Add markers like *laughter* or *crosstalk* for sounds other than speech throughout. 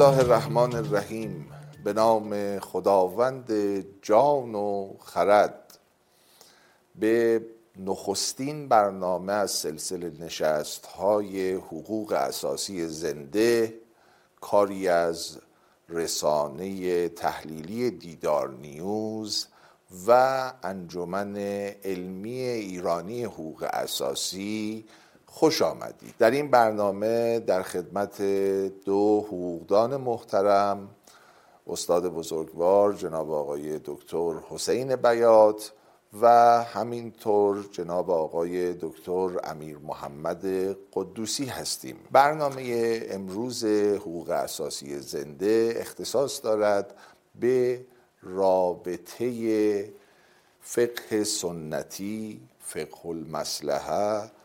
الله الرحمن الرحیم به نام خداوند جان و خرد. به نخستین برنامه از سلسله نشست های حقوق اساسی زنده کاری از رسانه تحلیلی دیدار نیوز و انجمن علمی ایرانی حقوق اساسی خوش آمدید در این برنامه در خدمت دو حقوقدان محترم استاد بزرگوار جناب آقای دکتر حسین بیات و همینطور جناب آقای دکتر امیر محمد قدوسی هستیم. برنامه امروز حقوق اساسی زنده اختصاص دارد به رابطه فقه سنتی فقه المصلحه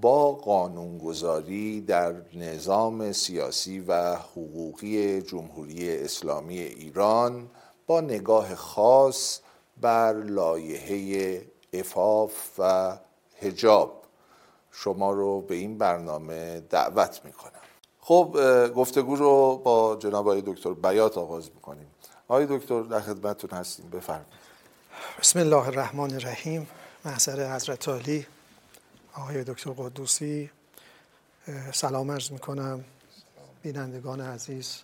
با قانونگذاری در نظام سیاسی و حقوقی جمهوری اسلامی ایران با نگاه خاص بر لایحه افاف و هجاب شما رو به این برنامه دعوت می‌کنم. خب گفتگو رو با جناب آقای دکتر بیات آغاز می‌کنیم. آقای دکتر در خدمتتون هستیم. بفرمایید. بسم الله الرحمن الرحیم. محضر حضرت علی. آقای دکتر قدوسی سلام عرض می‌کنم. بینندگان عزیز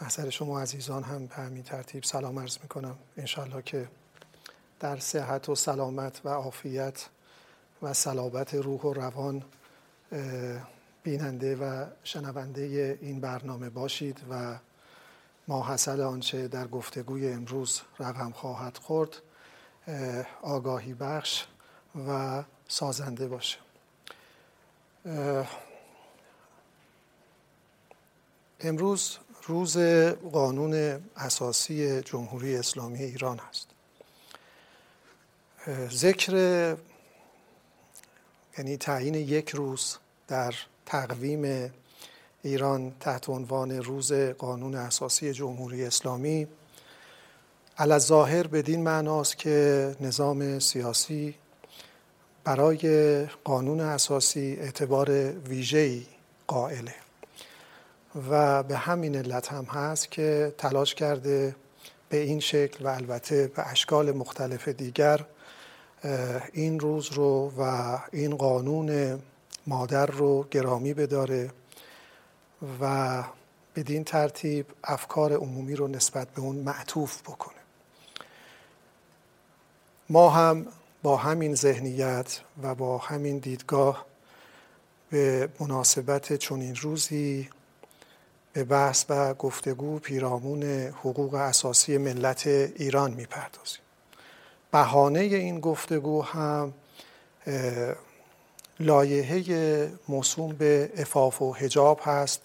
محضر شما عزیزان هم به همین ترتیب سلام عرض می‌کنم. انشالله که در صحت و سلامت و عافیت و صلابت روح و روان بیننده و شنونده این برنامه باشید و ماحصل آنچه در گفتگوی امروز رقم خواهد خورد آگاهی بخش و سازنده باشه. امروز روز قانون اساسی جمهوری اسلامی ایران است ذکر یعنی تعیین یک روز در تقویم ایران تحت عنوان روز قانون اساسی جمهوری اسلامی علا ظاهر بدین معناست که نظام سیاسی برای قانون اساسی اعتبار ویژه‌ای قائله. و به همین علت هم هست که تلاش کرده به این شکل و البته به اشکال مختلف دیگر این روز رو و این قانون مادر رو گرامی بداره و بدین ترتیب افکار عمومی رو نسبت به اون معطوف بکنه. ما هم با همین ذهنیت و با همین دیدگاه به مناسبت چنین روزی به بحث و گفتگو پیرامون حقوق اساسی ملت ایران می‌پردازیم. بهانه این گفتگو هم لایحه موسوم به افاف و حجاب هست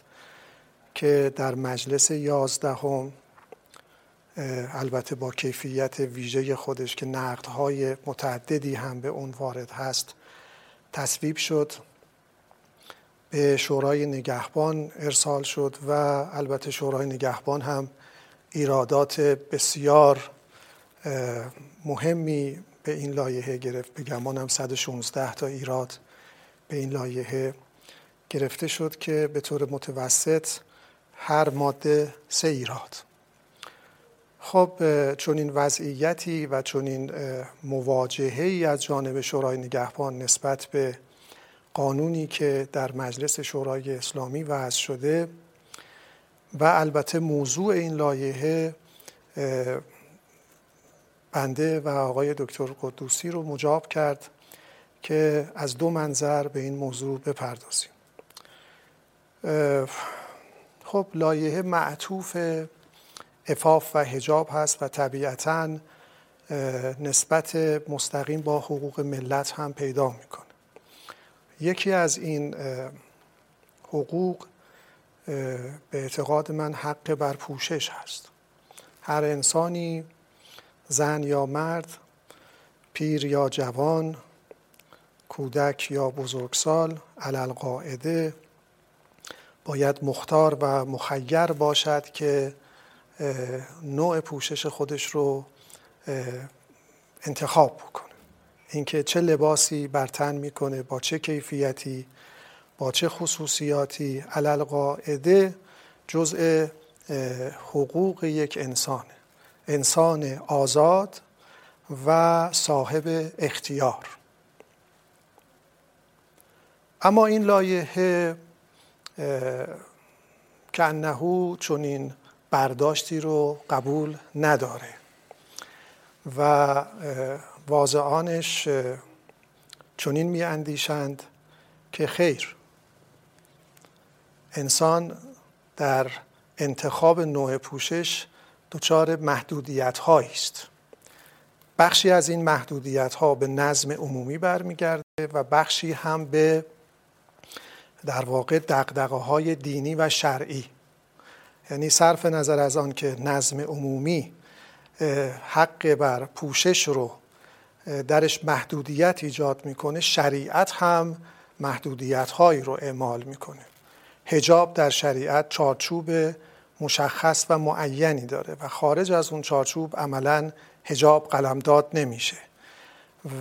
که در مجلس یازدهم البته با کیفیت ویژه خودش که نقدهای متعددی هم به اون وارد هست تصویب شد به شورای نگهبان ارسال شد و البته شورای نگهبان هم ایرادات بسیار مهمی به این لایحه گرفت. به گمانم 116 تا ایراد به این لایحه گرفته شد که به طور متوسط هر ماده سه ایراد. خب چون این وضعیتی و چون این مواجهه ای از جانب شورای نگهبان نسبت به قانونی که در مجلس شورای اسلامی وضع شده و البته موضوع این لایحه بنده و آقای دکتر قدوسی رو مجاب کرد که از دو منظر به این موضوع بپردازیم. خب لایحه معطوف افاف و هجاب هست و طبیعتا نسبت مستقیم با حقوق ملت هم پیدا می‌کنه. یکی از این حقوق به اعتقاد من حق بر پوشش هست. هر انسانی زن یا مرد پیر یا جوان کودک یا بزرگسال علل قاعده باید مختار و مخیر باشد که نوع پوشش خودش رو انتخاب بکنه. اینکه چه لباسی بر تن می‌کنه با چه کیفیتی با چه خصوصیاتی. علل قاعده جزء حقوق یک انسان انسان آزاد و صاحب اختیار. اما این لایحه کنهو چون این برداشتی رو قبول نداره. و واضعانش چنین می اندیشند که خیر. انسان در انتخاب نوع پوشش دچار محدودیت است. بخشی از این محدودیت ها به نظم عمومی برمیگرده و بخشی هم به در واقع دقدقه های دینی و شرعی یعنی صرف نظر از آن که نظم عمومی حق بر پوشش رو درش محدودیت ایجاد می‌کنه شریعت هم محدودیت هایی رو اعمال می‌کنه. هجاب در شریعت چارچوب مشخص و معینی داره و خارج از اون چارچوب عملا هجاب قلمداد نمیشه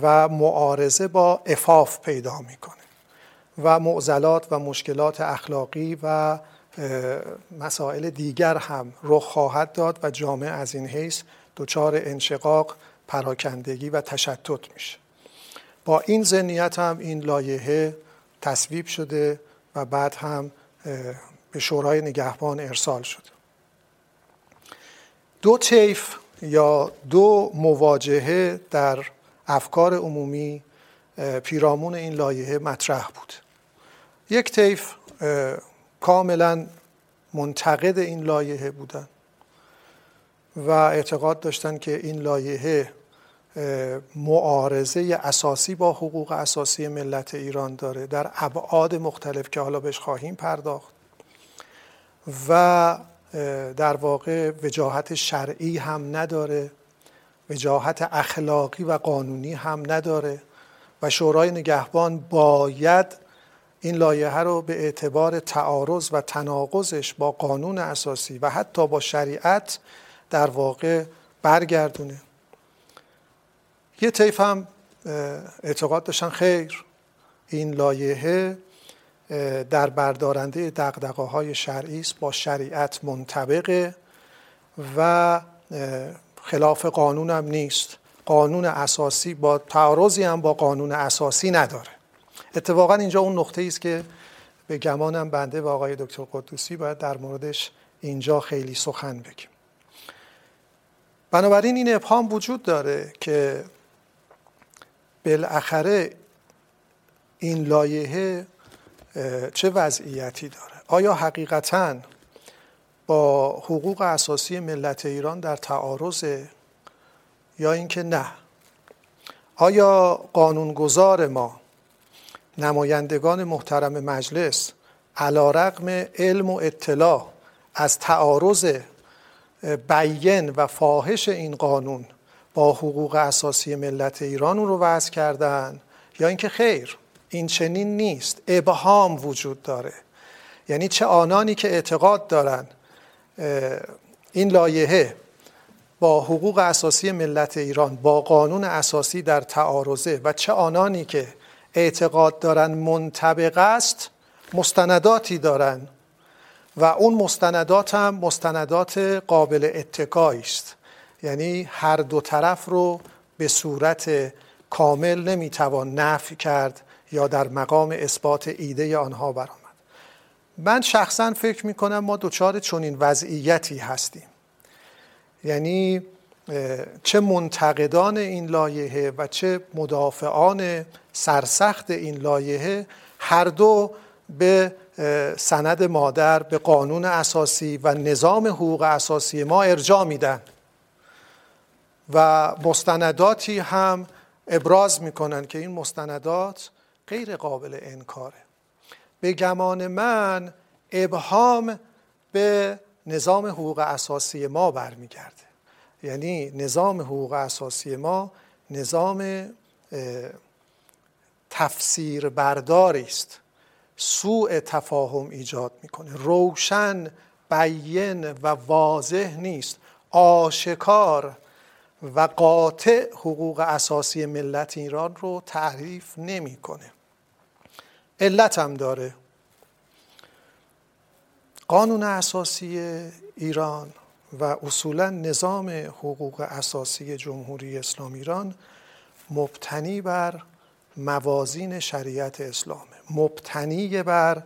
و معارضه با افاف پیدا می‌کنه و معضلات و مشکلات اخلاقی و مسائل دیگر هم رخ خواهد داد و جامعه از این حیث دچار انشقاق پراکندگی و تشتت میشه. با این ذهنیت هم این لایحه تصویب شده و بعد هم به شورای نگهبان ارسال شده. دو طیف یا دو مواجهه در افکار عمومی پیرامون این لایحه مطرح بود. یک طیف کاملا منتقد این لایحه بودن و اعتقاد داشتن که این لایحه معارضه اساسی با حقوق اساسی ملت ایران داره در ابعاد مختلف که حالا بهش خواهیم پرداخت و در واقع وجاهت شرعی هم نداره وجاهت اخلاقی و قانونی هم نداره و شورای نگهبان باید این لایحه رو به اعتبار تعارض و تناقضش با قانون اساسی و حتی با شریعت در واقع برگردونه. یه طیف هم اعتقاد داشتن خیر. این لایحه در بردارنده دقدقه های شرعی است با شریعت منطبقه و خلاف قانون هم نیست. قانون اساسی با تعارضی هم با قانون اساسی نداره. اتفاقا اینجا اون نقطه است که به گمانم بنده و آقای دکتر قدوسی باید در موردش اینجا خیلی سخن بگیم. بنابراین این ابهام وجود داره که بالاخره این لایحه چه وضعیتی داره؟ آیا حقیقتا با حقوق اساسی ملت ایران در تعارض یا اینکه نه؟ آیا قانونگذار ما نمایندگان محترم مجلس علا رقم علم و اطلاع از تعارض بیین و فاحش این قانون با حقوق اساسی ملت ایران رو وضع کردن یا اینکه خیر این چنین نیست ابهام وجود داره. یعنی چه آنانی که اعتقاد دارن این لایحه با حقوق اساسی ملت ایران با قانون اساسی در تعارضه و چه آنانی که اعتقاد دارن منطبق است مستنداتی دارن و اون مستندات هم مستندات قابل اتکایی است. یعنی هر دو طرف رو به صورت کامل نمی‌توان نفی کرد یا در مقام اثبات ایده آنها برآمد. من شخصا فکر می‌کنم ما دچار چنین وضعیتی هستیم. یعنی چه منتقدان این لایحه و چه مدافعان سرسخت این لایحه هر دو به سند مادر به قانون اساسی و نظام حقوق اساسی ما ارجاع میدن. و مستنداتی هم ابراز می‌کنن که این مستندات غیر قابل انکاره. به گمان من ابهام به نظام حقوق اساسی ما برمیگرده. یعنی نظام حقوق اساسی ما نظام تفسیر برداری است سوء تفاهم ایجاد می‌کنه. روشن بیین و واضح نیست. آشکار و قاطع حقوق اساسی ملت ایران رو تعریف نمی‌کنه. علت هم داره. قانون اساسی ایران و اصولا نظام حقوق اساسی جمهوری اسلامی ایران مبتنی بر موازین شریعت اسلامه مبتنی بر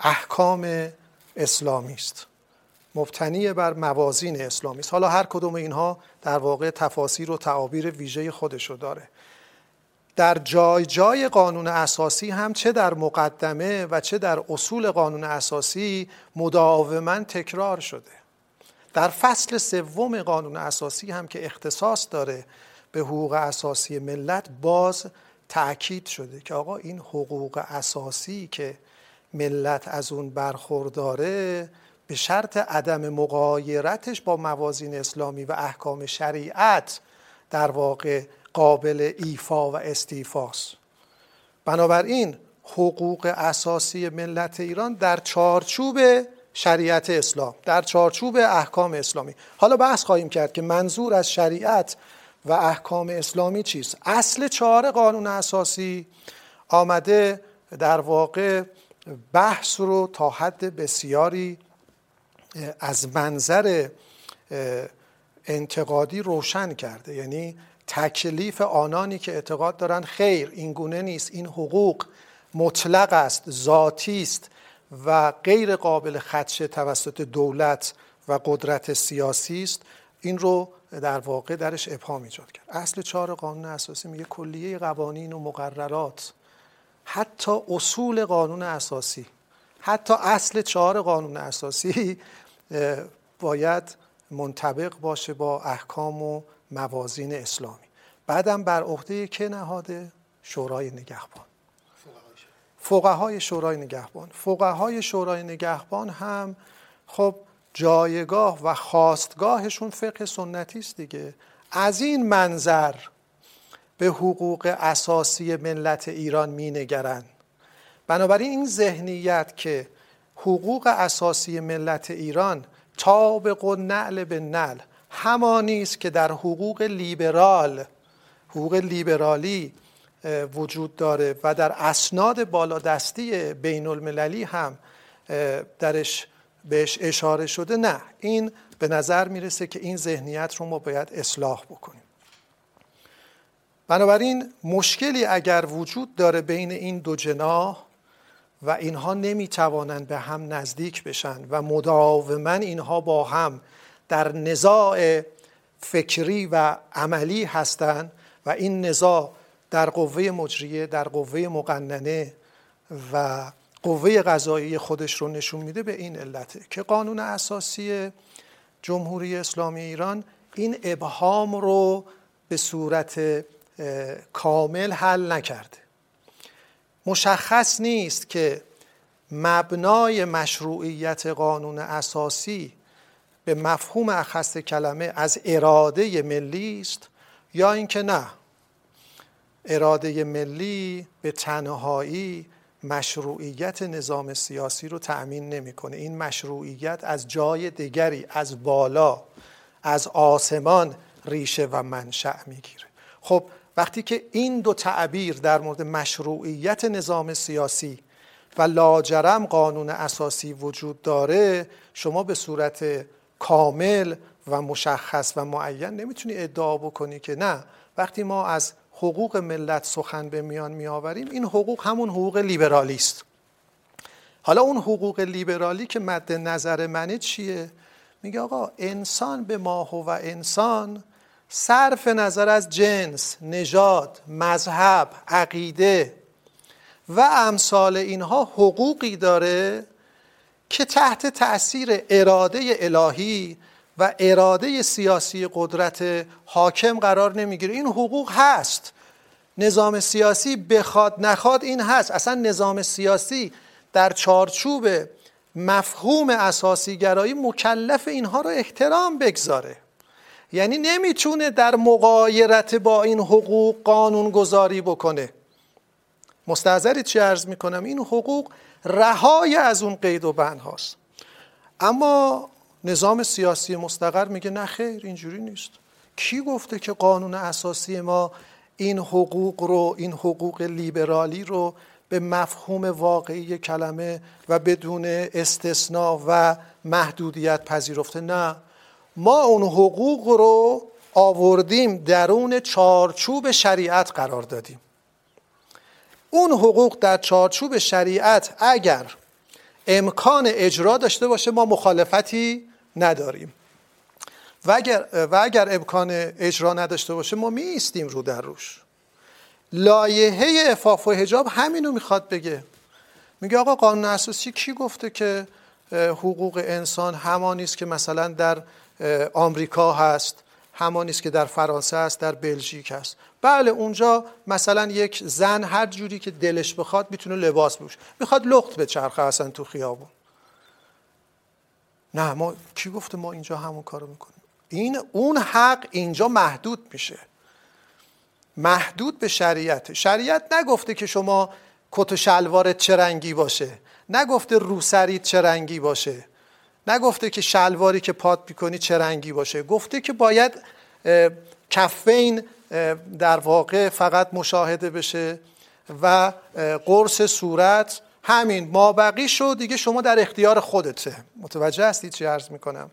احکام اسلامی است. مبتنی بر موازین اسلامی است. حالا هر کدوم اینها در واقع تفاسیر و تعابیر ویژه خودشو داره. در جای جای قانون اساسی هم چه در مقدمه و چه در اصول قانون اساسی مداوما تکرار شده. در فصل سوم قانون اساسی هم که اختصاص داره به حقوق اساسی ملت باز تأکید شده که آقا این حقوق اساسی که ملت از اون برخورداره به شرط عدم مقایرتش با موازین اسلامی و احکام شریعت در واقع قابل ایفا و استیفاست. بنابراین حقوق اساسی ملت ایران در چارچوب شریعت اسلام در چارچوب احکام اسلامی. حالا بحث خواهیم کرد که منظور از شریعت و احکام اسلامی چیست؟ اصل چهار قانون اساسی آمده در واقع بحث رو تا حد بسیاری از منظر انتقادی روشن کرده. یعنی تکلیف آنانی که اعتقاد دارند خیر این گونه نیست این حقوق مطلق است ذاتی است و غیر قابل خدشه توسط دولت و قدرت سیاسی است. این رو در واقع درش ابهام ایجاد کرد. اصل چهار قانون اساسی میگه کلیه قوانین و مقررات حتی اصول قانون اساسی حتی اصل چهار قانون اساسی باید منطبق باشه با احکام و موازین اسلامی. بعدم بر عهده که نهاده؟ شورای نگهبان. فقهای شورای نگهبان. فقهای شورای نگهبان هم خب جایگاه و خواستگاهشون فقه سنتی است دیگه از این منظر به حقوق اساسی ملت ایران می نگرن. بنابراین این ذهنیت که حقوق اساسی ملت ایران تابق و نعل به نعل همانی است که در حقوق لیبرال حقوق لیبرالی وجود داره و در اسناد بالادستی بین المللی هم درش بهش اشاره شده نه. این به نظر می‌رسه که این ذهنیت رو ما باید اصلاح بکنیم. بنابراین مشکلی اگر وجود داره بین این دو جناح و اینها نمی‌توانند به هم نزدیک بشن و مداوما اینها با هم در نزاع فکری و عملی هستند و این نزاع در قوه مجریه در قوه مقننه و قوه قضایی خودش رو نشون میده به این علته که قانون اساسی جمهوری اسلامی ایران این ابهام رو به صورت کامل حل نکرده. مشخص نیست که مبنای مشروعیت قانون اساسی به مفهوم اخص کلمه از اراده ملی است یا اینکه نه؟ اراده ملی به تنهایی مشروعیت نظام سیاسی رو تأمین نمی‌کنه. این مشروعیت از جای دیگری از بالا از آسمان ریشه و منشأ می‌گیره. خب وقتی که این دو تعبیر در مورد مشروعیت نظام سیاسی و لاجرم قانون اساسی وجود داره شما به صورت کامل و مشخص و معین نمی‌تونی ادعا بکنی که نه. وقتی ما از حقوق ملت سخن به میان میآوریم این حقوق همون حقوق لیبرالی است حالا اون حقوق لیبرالی که مد نظر منه چیه؟ میگه آقا انسان به ماه و انسان صرف نظر از جنس، نژاد، مذهب، عقیده و امثال اینها حقوقی داره که تحت تأثیر اراده الهی و اراده سیاسی قدرت حاکم قرار نمی‌گیره. این حقوق هست. نظام سیاسی بخواد نخواد این هست. اصلا نظام سیاسی در چارچوب مفهوم اساسی گرایی مکلف اینها رو احترام بگذاره. یعنی نمی‌تونه در مقایرت با این حقوق قانون گذاری بکنه. مستحضرید چی عرض می‌کنم؟ این حقوق رهای از اون قید و بند هاست. اما نظام سیاسی مستقر میگه نه خیر اینجوری نیست. کی گفته که قانون اساسی ما این حقوق رو این حقوق لیبرالی رو به مفهوم واقعی کلمه و بدون استثناء و محدودیت پذیرفته؟ نه. ما اون حقوق رو آوردیم درون چارچوب شریعت قرار دادیم. اون حقوق در چارچوب شریعت اگر امکان اجرا داشته باشه ما مخالفتی نداریم. و اگر, و اگر امکان اجرا نداشته باشه ما می رو در روش. لایحه افاف و حجاب همینو می‌خواد بگه. میگه آقا قانون اساسی کی گفته که حقوق انسان همانی است که مثلا در آمریکا هست همانی است که در فرانسه است در بلژیک هست. بله اونجا مثلا یک زن هر جوری که دلش بخواد می‌تونه لباس بپوشه. می‌خواد لخت به چرخه اصلا تو خیابون. نه ما کی گفته ما اینجا همون کارو می‌کنیم؟ این اون حق اینجا محدود میشه. محدود به شریعت. شریعت نگفته که شما کت و شلوارت چه رنگی باشه. نگفته روسریت چه رنگی باشه. نگفته که شلواری که پات می‌کنی چه رنگی باشه. گفته که باید کفین در واقع فقط مشاهده بشه و قرص صورت همین ما بقی شد دیگه شما در اختیار خودته. متوجه هستید چی عرض می‌کنم؟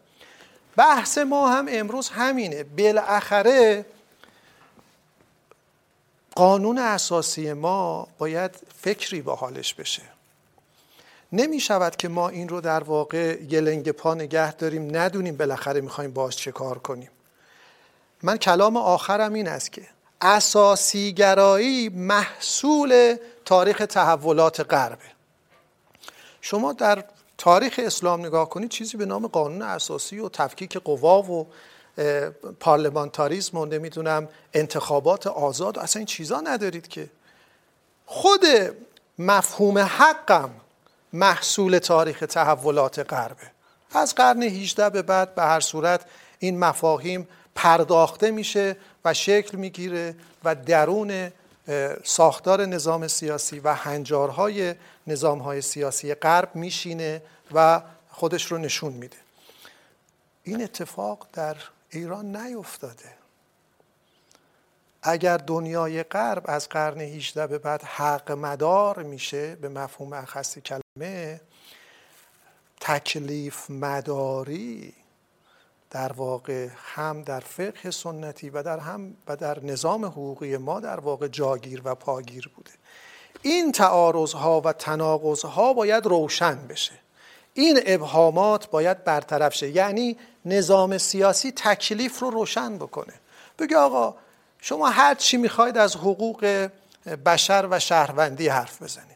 بحث ما هم امروز همینه. بالاخره قانون اساسی ما باید فکری با حالش بشه. نمی شود که ما این رو در واقع یه لنگ پا نگه داریم ندونیم بالاخره می‌خوایم باش چه کار کنیم. من کلام آخرم این است که اساسی گرایی محصول تاریخ تحولات غربه. شما در تاریخ اسلام نگاه کنید چیزی به نام قانون اساسی و تفکیک قوا و پارلمانتاریزم و نمی‌دونم انتخابات آزاد و اصلا این چیزا ندارید که. خود مفهوم حقم محصول تاریخ تحولات غربه. از قرن 18 به بعد به هر صورت این مفاهیم پرداخته میشه و شکل می‌گیره و درون ساختار نظام سیاسی و هنجارهای نظامهای سیاسی غرب میشینه و خودش رو نشون میده. این اتفاق در ایران نیفتاده. اگر دنیای غرب از قرن 18 به بعد حق مدار میشه به مفهوم اخصی کلمه تکلیف مداری در واقع هم در فقه سنتی و در هم و در نظام حقوقی ما در واقع جاگیر و پاگیر بوده. این تعارض ها و تناقض ها باید روشن بشه. این ابهامات باید برطرف شه. یعنی نظام سیاسی تکلیف رو روشن بکنه. بگه آقا شما هر چی می‌خواید از حقوق بشر و شهروندی حرف بزنید.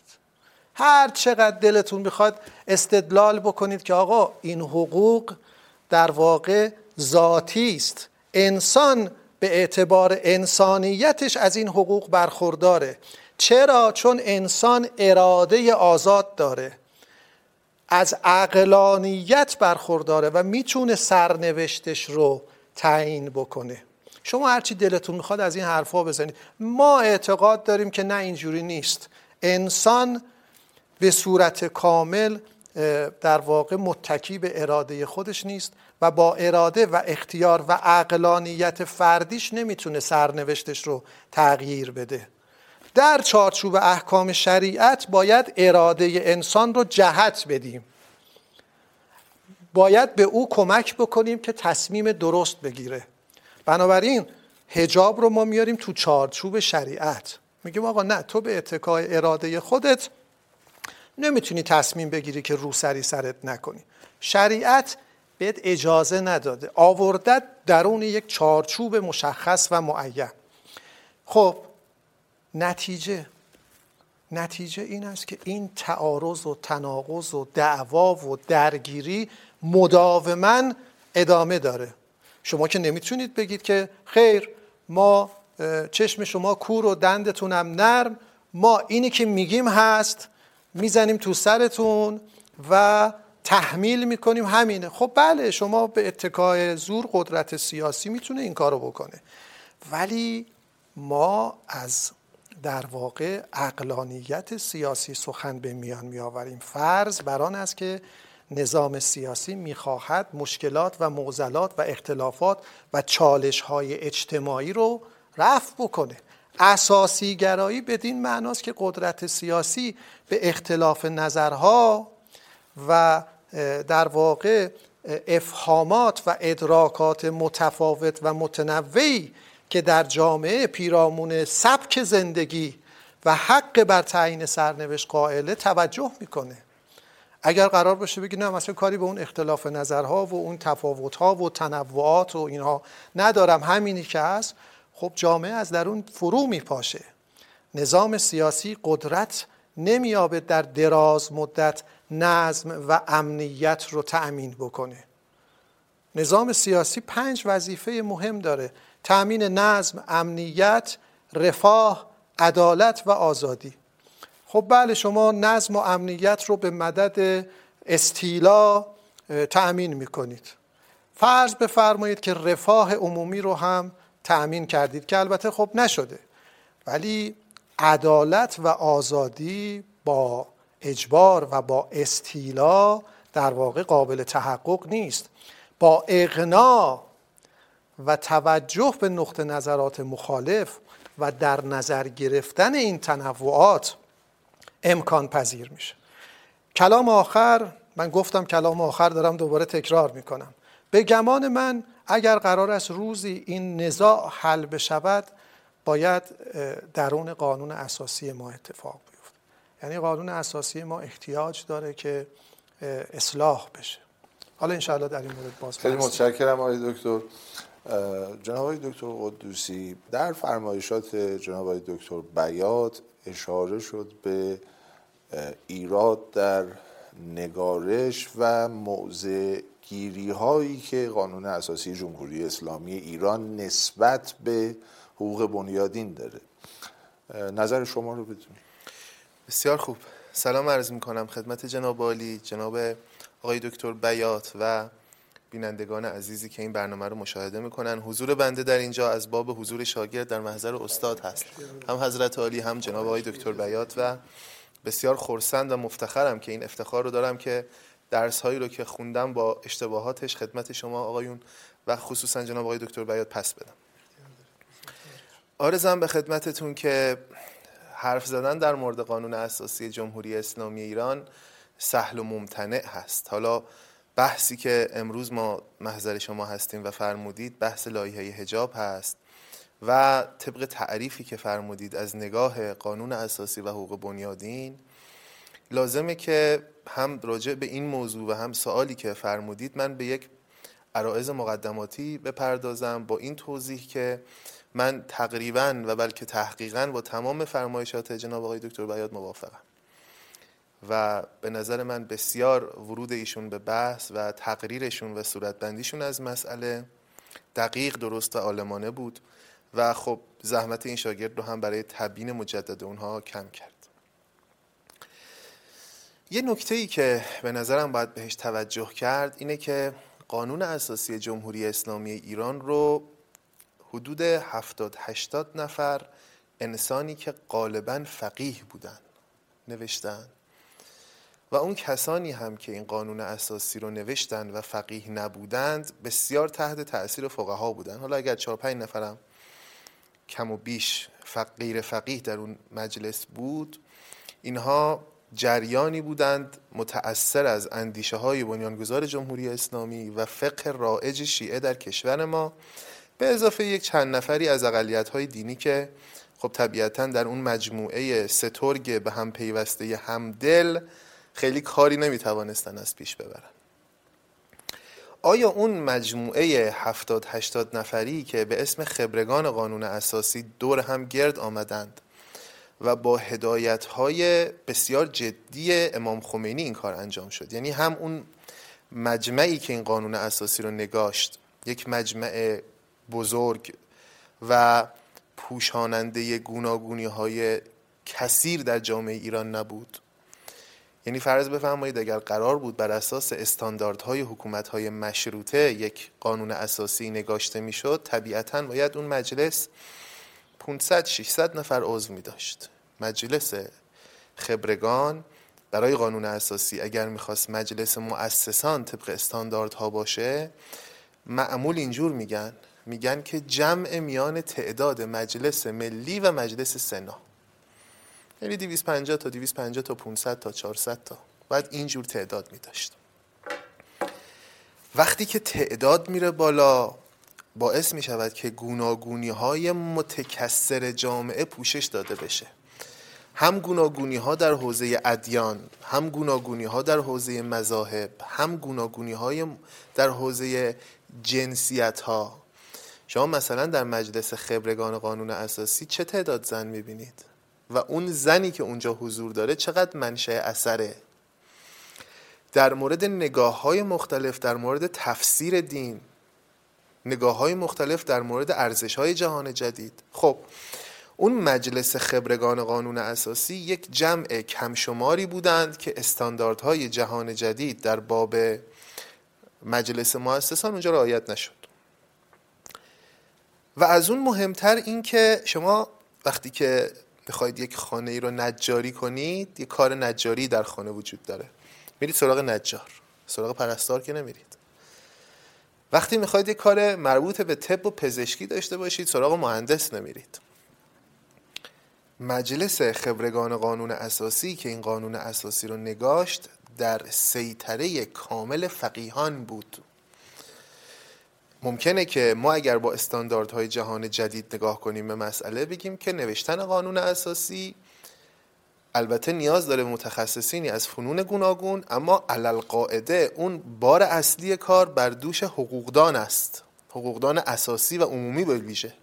هر چقدر دلتون می‌خواد استدلال بکنید که آقا این حقوق در واقع ذاتی است. انسان به اعتبار انسانیتش از این حقوق برخورداره. چرا؟ چون انسان اراده آزاد داره. از عقلانیت برخورداره و می‌تونه سرنوشتش رو تعیین بکنه. شما هرچی دلتون می‌خواد از این حرفها بزنید. ما اعتقاد داریم که نه اینجوری نیست. انسان به صورت کامل در واقع متکی به اراده خودش نیست. و با اراده و اختیار و عقلانیت فردیش نمی‌تونه سرنوشتش رو تغییر بده. در چارچوب احکام شریعت باید اراده انسان رو جهت بدیم. باید به او کمک بکنیم که تصمیم درست بگیره. بنابراین هجاب رو ما میاریم تو چارچوب شریعت. میگیم آقا نه تو به اتکای اراده خودت نمی‌تونی تصمیم بگیری که روسری سرت نکنی. شریعت بهت اجازه نداده. آوردت درون یک چارچوب مشخص و معین. خب نتیجه. نتیجه این است که این تعارض و تناقض و دعوا و درگیری مداوما ادامه داره. شما که نمی‌تونید بگید که خیر ما چشم شما کور و دندتونم نرم ما اینی که میگیم هست می‌زنیم تو سرتون و تحمیل می‌کنیم همینه. خب بله شما به اتکای زور قدرت سیاسی می‌تونه این کارو بکنه. ولی ما از در واقع اقلانیت سیاسی سخن به میان میآوریم. فرض بر است که نظام سیاسی می‌خواهد مشکلات و معضلات و اختلافات و چالش های اجتماعی رو رفع بکنه. اساسی گرایی بدین معناست که قدرت سیاسی به اختلاف نظرها و در واقع افهامات و ادراکات متفاوت و متنوعی که در جامعه پیرامون سبک زندگی و حق بر تعیین سرنوشت قائله توجه می‌کنه. اگر قرار باشه بگی نه مثلا کاری به اون اختلاف نظرها و اون تفاوتها و تنوعات و اینها ندارم همینی که هست خب جامعه از درون فرو میپاشه. نظام سیاسی قدرت نمیابه در دراز مدت نظم و امنیت رو تأمین بکنه. نظام سیاسی پنج وظیفه مهم داره. تأمین نظم، امنیت، رفاه، عدالت و آزادی. خب بله شما نظم و امنیت رو به مدد استیلا تأمین می‌کنید. فرض بفرمایید که رفاه عمومی رو هم تأمین کردید که البته خب نشده. ولی عدالت و آزادی با اجبار و با استیلا در واقع قابل تحقق نیست. با اغنا و توجه به نقطه نظرات مخالف و در نظر گرفتن این تنوعات امکان پذیر میشه. کلام آخر من گفتم کلام آخر دارم دوباره تکرار می‌کنم. به گمان من اگر قرار است روزی این نزاع حل بشود باید درون قانون اساسی ما اتفاق یعنی قانون اساسی ما احتیاج داره که اصلاح بشه. حالا انشاءالله در این مورد باز خیلی متشکرم آقای دکتر. جناب آقای دکتر قدوسی در فرمایشات جناب آقای دکتر بیات اشاره شد به ایراد در نگارش و موضع گیری هایی که قانون اساسی جمهوری اسلامی ایران نسبت به حقوق بنیادین داره. نظر شما رو بدونیم بسیار خوب. سلام عرض می کنم خدمت جناب عالی جناب آقای دکتر بیات و بینندگان عزیزی که این برنامه رو مشاهده می‌کنن. حضور بنده در اینجا از باب حضور شاگرد در محضر استاد هست. هم حضرت عالی هم جناب آقای دکتر بیات و بسیار خورسند و مفتخرم که این افتخار رو دارم که درس هایی رو که خوندم با اشتباهاتش خدمت شما آقایون و خصوصا جناب آقای دکتر بیات پس بدم. آرزم به خدمتتون که حرف زدن در مورد قانون اساسی جمهوری اسلامی ایران سهل و ممتنع هست. حالا بحثی که امروز ما محضر شما هستیم و فرمودید بحث لایحه هجاب هست و طبق تعریفی که فرمودید از نگاه قانون اساسی و حقوق بنیادین لازمه که هم راجع به این موضوع و هم سوالی که فرمودید من به یک عرائز مقدماتی بپردازم با این توضیح که من تقریبا و بلکه تحقیقا با تمام فرمایشات جناب آقای دکتر بیاد موافقم. و به نظر من بسیار ورود ایشون به بحث و تقریرشون و صورتبندیشون از مسئله دقیق درست و عالمانه بود و خب زحمت این شاگرد رو هم برای تبیین مجدد اونها کم کرد. یه نکته ای که به نظرم باید بهش توجه کرد اینه که قانون اساسی جمهوری اسلامی ایران رو حدود 70 80 نفر انسانی که غالبا فقیه بودن نوشتن. و اون کسانی هم که این قانون اساسی رو نوشتن و فقیه نبودند بسیار تحت تاثیر فقها بودن حالا اگر 4 5 نفرم کم و بیش غیر فقیه در اون مجلس بود اینها جریانی بودند متأثر از اندیشه های بنیانگذار جمهوری اسلامی و فقه رائج شیعه در کشور ما. به اضافه یک چند نفری از اقلیت های دینی که خب طبیعتا در اون مجموعه سترگ به هم پیوسته همدل خیلی کاری نمی‌توانستن از پیش ببرن. آیا اون مجموعه 70 80 نفری که به اسم خبرگان قانون اساسی دور هم گرد آمدند و با هدایت های بسیار جدی امام خمینی این کار انجام شد؟ یعنی هم اون مجمعی که این قانون اساسی رو نگاشت یک مجمع بزرگ و پوشاننده گوناگونی های کثیر در جامعه ایران نبود. یعنی فرض بفرمایید اگر قرار بود بر اساس استانداردهای حکومتهای مشروطه یک قانون اساسی نگاشته می‌شد طبیعتا باید اون مجلس 500 600 نفر عضو می داشت مجلس خبرگان برای قانون اساسی اگر می‌خواست مجلس مؤسسان طبق استانداردها باشه معمول اینجور میگن میگن که جمع میان تعداد مجلس ملی و مجلس سنا. یعنی 250 تا 250 تا 500 تا 400 تا. باید اینجور تعداد می داشت وقتی که تعداد میره بالا باعث می شود که گوناگونی های متکسر جامعه پوشش داده بشه. هم گوناگونی ها در حوزه ادیان هم گوناگونی ها در حوزه مذاهب هم گوناگونی های در حوزه جنسیت ها شما مثلا در مجلس خبرگان قانون اساسی چه تعداد زن می‌بینید؟ و اون زنی که اونجا حضور داره چقدر منشأ اثره؟ در مورد نگاه های مختلف در مورد تفسیر دین نگاه های مختلف در مورد ارزش های جهان جدید. خب اون مجلس خبرگان قانون اساسی یک جمع کمشماری بودند که استانداردهای جهان جدید در باب مجلس مؤسسان اونجا رعایت نشد. و از اون مهمتر این که شما وقتی که می‌خواید یک خانه ای رو نجاری کنید یک کار نجاری در خانه وجود داره. میرید سراغ نجار. سراغ پرستار که نمیرید. وقتی می‌خواید یک کار مربوط به طب و پزشکی داشته باشید سراغ مهندس نمیرید. مجلس خبرگان قانون اساسی که این قانون اساسی رو نگاشت در سیطره کامل فقیهان بود. ممکنه که ما اگر با استانداردهای جهان جدید نگاه کنیم به مسئله بگیم که نوشتن قانون اساسی البته نیاز داره متخصصینی از فنون گوناگون اما علل قاعده اون بار اصلی کار بر دوش حقوقدان است. حقوقدان اساسی و عمومی به ویژه.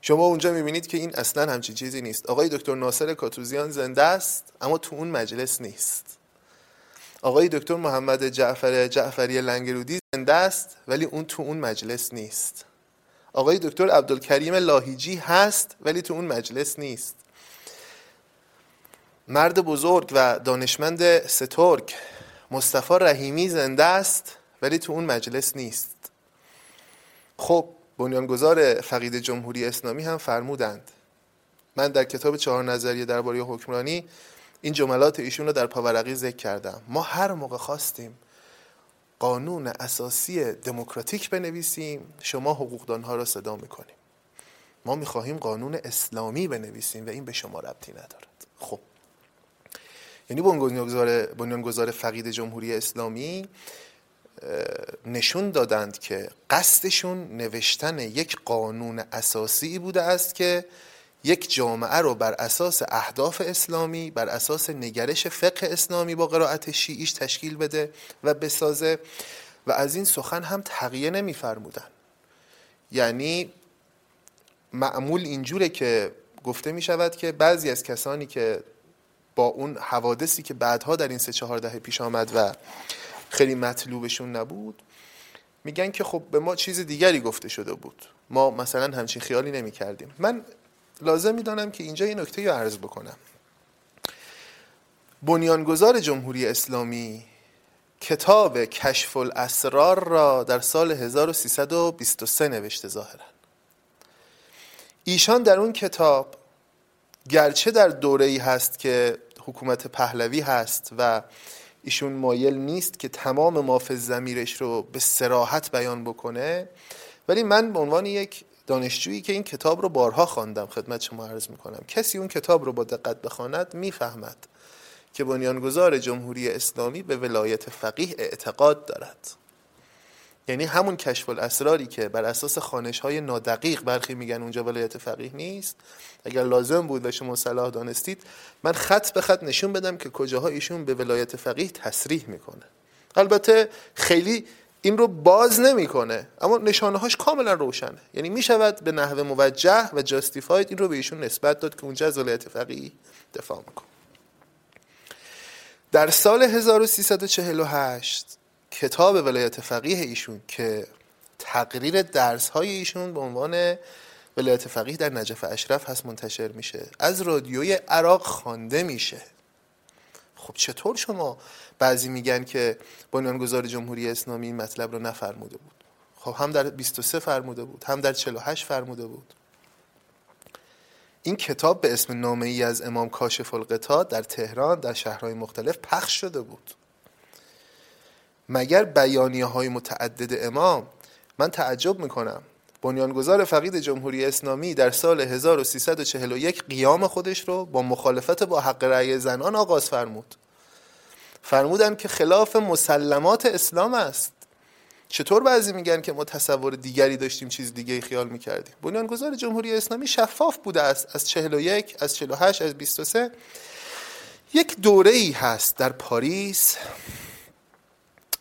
شما اونجا می‌بینید که این اصلا همچین چیزی نیست. آقای دکتر ناصر کاتوزیان زنده است اما تو اون مجلس نیست. آقای دکتر محمد جعفر جعفری لنگرودی زنده است ولی اون تو اون مجلس نیست. آقای دکتر عبدالکریم لاهیجی هست ولی تو اون مجلس نیست. مرد بزرگ و دانشمند سترک مصطفی رحیمی زنده است ولی تو اون مجلس نیست. خب بنیانگذار فقید جمهوری اسلامی هم فرمودند. من در کتاب چهار نظریه درباره حکمرانی این جملات ایشون رو در پاورقی ذکر کردم. ما هر موقع خواستیم قانون اساسی دموکراتیک بنویسیم شما حقوقدانها را صدا می‌کنیم. ما می‌خواهیم قانون اسلامی بنویسیم و این به شما ربطی ندارد. خب. یعنی بنیانگذار بنیانگذار فقید جمهوری اسلامی نشون دادند که قصدشون نوشتن یک قانون اساسی بوده است که یک جامعه رو بر اساس اهداف اسلامی بر اساس نگرش فقه اسلامی با قرائت شیعیش تشکیل بده و بسازه. و از این سخن هم تقیه نمیفرمودن. یعنی معمول اینجوره که گفته می شود که بعضی از کسانی که با اون حوادثی که بعدها در این سه چهار دهه پیش آمد و خیلی مطلوبشون نبود میگن که خب به ما چیز دیگری گفته شده بود. ما مثلا همچین خیالی نمی کردیم من لازم می‌دانم که اینجا یه نکته رو عرض بکنم. بنیانگذار جمهوری اسلامی کتاب کشف الاسرار را در سال 1323 نوشته ظاهرا. ایشان در اون کتاب گرچه در دوره ای هست که حکومت پهلوی هست و ایشون مایل نیست که تمام مافز زمیرش رو به سراحت بیان بکنه ولی من به عنوان یک دانشجویی که این کتاب رو بارها خواندم خدمت شما عرض می‌کنم. کسی اون کتاب رو با دقت بخواند می‌فهمد که بنیانگذار جمهوری اسلامی به ولایت فقیه اعتقاد دارد. یعنی همون کشف الاسراری که بر اساس خانش های نادقیق برخی میگن اونجا ولایت فقیه نیست. اگر لازم بود و شما صلاح دانستید من خط به خط نشون بدم که کجاها ایشون به ولایت فقیه تصریح می‌کنه. البته خیلی این رو باز نمی‌کنه اما نشانه هاش کاملا روشنه. یعنی می شود به نحو موجه و جاستیفاید این رو به ایشون نسبت داد که اونجا از ولایت فقیه دفاع می‌کنه. در سال 1348 کتاب ولایت فقیه ایشون که تقریر درس های ایشون به عنوان ولایت فقیه در نجف اشرف هست منتشر میشه از رادیوی عراق خوانده میشه. خب چطور شما بعضی میگن که بنیانگذار جمهوری اسلامی این مطلب رو نفرموده بود. خب هم در 23 فرموده بود هم در 48 فرموده بود. این کتاب به اسم نامه ای از امام کاشف القطا در تهران در شهرهای مختلف پخش شده بود. مگر بیانیه های متعدد امام؟ من تعجب می‌کنم. بنیانگذار فقید جمهوری اسلامی در سال 1341 قیام خودش رو با مخالفت با حق رأی زنان آغاز فرمود. فرمودن که خلاف مسلمات اسلام است. چطور بعضی میگن که ما تصور دیگری داشتیم چیز دیگه خیال می‌کردیم؟ بنیانگذار جمهوری اسلامی شفاف بوده است. از 41 از 48 از 23 یک دوره ای هست در پاریس.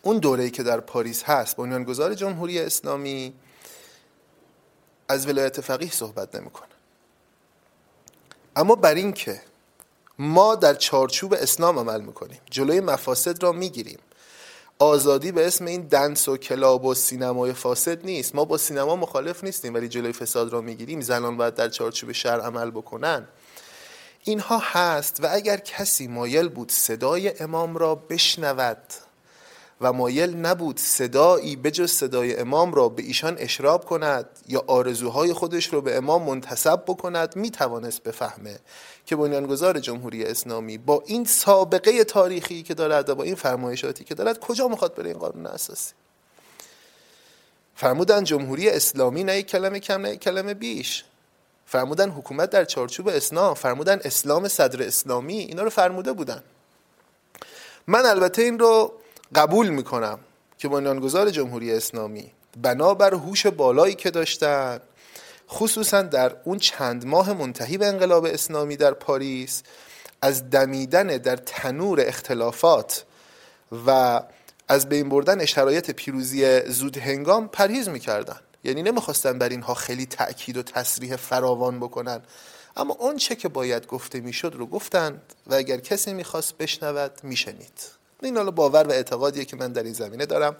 اون دوره ای که در پاریس هست بنیانگذار جمهوری اسلامی از ولایت فقیه صحبت نمی‌کنه. اما بر این که ما در چارچوب اسلام عمل می‌کنیم. جلوی مفاسد را می‌گیریم. آزادی به اسم این dance و club و سینمای فاسد نیست. ما با سینما مخالف نیستیم ولی جلوی فساد را می‌گیریم. زنان باید در چارچوب شرع عمل بکنن. اینها هست و اگر کسی مایل بود صدای امام را بشنود و مایل نبود صدایی بجز صدای امام را به ایشان اشراب کند یا آرزوهای خودش را به امام منتصب بکند می توانست بفهمه. که بنیانگذار جمهوری اسلامی با این سابقه تاریخی که دارد و با این فرمایشاتی که دارد کجا می‌خواد بره این قانون اساسی؟ فرمودن جمهوری اسلامی نه یک کلمه کم نه یک کلمه بیش. فرمودن حکومت در چارچوب اسلام فرمودن اسلام صدر اسلامی اینا رو فرموده بودن. من البته این رو قبول می‌کنم که بنیانگذار جمهوری اسلامی بنابر هوش بالایی که داشتن خصوصا در اون چند ماه منتهی به انقلاب اسلامی در پاریس از دمیدن در تنور اختلافات و از بین بردن شرایط پیروزی زود هنگام پرهیز می‌کردن. یعنی نمی‌خواستن بر اینها خیلی تأکید و تصریح فراوان بکنن. اما اون چه که باید گفته می‌شد رو گفتند و اگر کسی می‌خواست بشنود میشنید. این حالا باور و اعتقادیه که من در این زمینه دارم.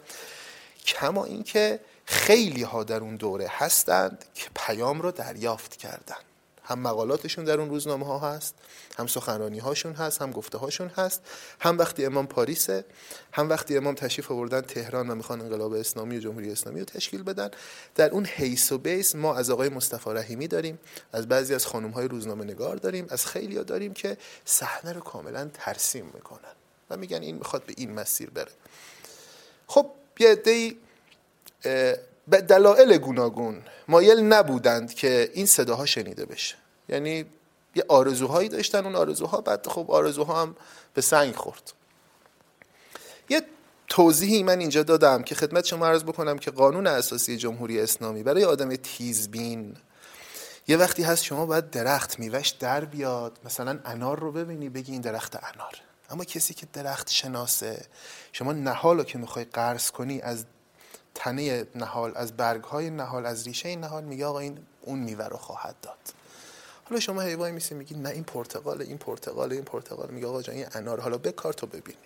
کما اینکه خیلی ها در اون دوره هستند که پیام رو دریافت کردن. هم مقالاتشون در اون روزنامه ها هست هم سخنرانی هاشون هست هم گفته هاشون هست هم وقتی امام پاریسه هم وقتی امام تشریف آوردن تهران و می‌خوان انقلاب اسلامی و جمهوری اسلامی رو تشکیل بدن. در اون حیث و بیس ما از آقای مصطفی رحیمی داریم از بعضی از خانم های روزنامه نگار داریم از خیلی ها داریم که صحنه رو کاملا ترسیم می‌کنن. و میگن این می‌خواد به این مسیر بره. خب یه عده‌ای به دلایل گوناگون مایل نبودند که این صداها شنیده بشه. یعنی یه آرزوهایی داشتن اون آرزوها بعد خب آرزوها هم به سنگ خورد. یه توضیحی من اینجا دادم که خدمت شما عرض بکنم که قانون اساسی جمهوری اسلامی برای آدم تیزبین یه وقتی هست شما باید درخت میوش در بیاد. مثلا انار رو ببینی بگی این درخت انار اما کسی که درخت شناسه شما نهال رو که می‌خوای قرض کنی از تنه نهال از برگ های نهال از ریشه نهال میگه آقا این اون میوه رو خواهد داد. حالا شما هیوای میسی میگی نه این پرتقال این پرتقال این پرتقال میگه آقا جان این انار. حالا بکار تو ببینی.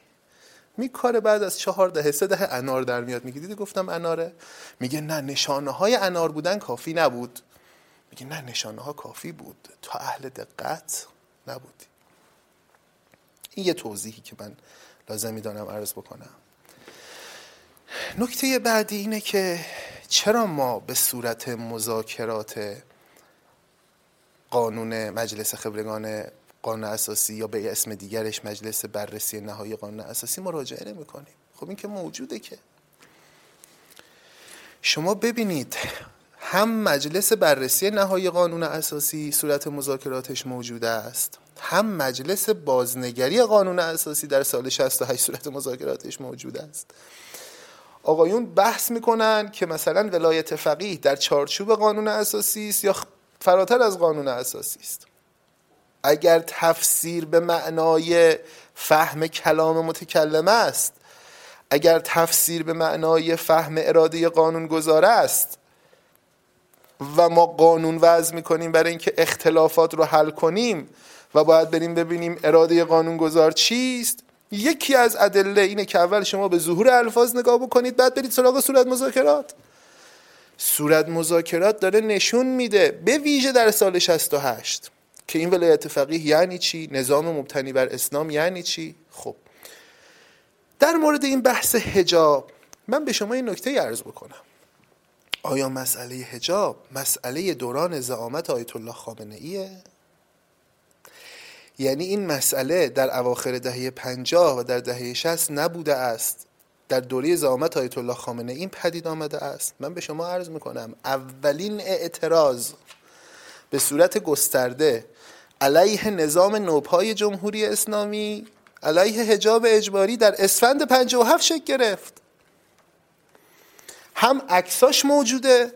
میکاره بعد از چهار دهه سه دهه انار در میاد. میگه دیدی گفتم اناره؟ میگه نه نشانه های انار بودن کافی نبود. میگه نه نشانه ها کافی بود. تا اهل دقت نبودی. این یه توضیحی که من لازم می‌دانم عرض بکنم. نکته بعدی اینه که چرا ما به صورت مذاکرات قانون مجلس خبرگان قانون اساسی یا به اسم دیگرش مجلس بررسی نهایی قانون اساسی مراجعه نمی کنیم خب این که موجوده که. شما ببینید هم مجلس بررسی نهایی قانون اساسی صورت مذاکراتش موجود است هم مجلس بازنگری قانون اساسی در سال 68 صورت مذاکراتش موجود است. آقایون بحث می‌کنن که مثلا ولایت فقیه در چارچوب قانون اساسی است یا فراتر از قانون اساسی است. اگر تفسیر به معنای فهم کلام متکلم است اگر تفسیر به معنای فهم اراده قانون گذاره است و ما قانون وضع می‌کنیم برای اینکه اختلافات رو حل کنیم و باید بریم ببینیم اراده قانون گذار چیست. یکی از ادله اینه که اول شما به ظهور الفاظ نگاه بکنید بعد برید سراغ صورت مذاکرات. صورت مذاکرات داره نشون میده به ویژه در سال 68 که این ولایت فقیه یعنی چی؟ نظام مبتنی بر اسلام یعنی چی؟ خب. در مورد این بحث حجاب من به شما این نکته عرض بکنم. آیا مسئله حجاب مسئله دوران زعامت آیت الله خامنه ایه یعنی این مسئله در اواخر دهه پنجاه و در دهه شست نبوده است. در دوره زعامت آیت الله خامنه این پدید آمده است. من به شما عرض می‌کنم اولین اعتراض به صورت گسترده علیه نظام نوپای جمهوری اسلامی علیه حجاب اجباری در اسفند 57 شکل گرفت. هم عکساش موجوده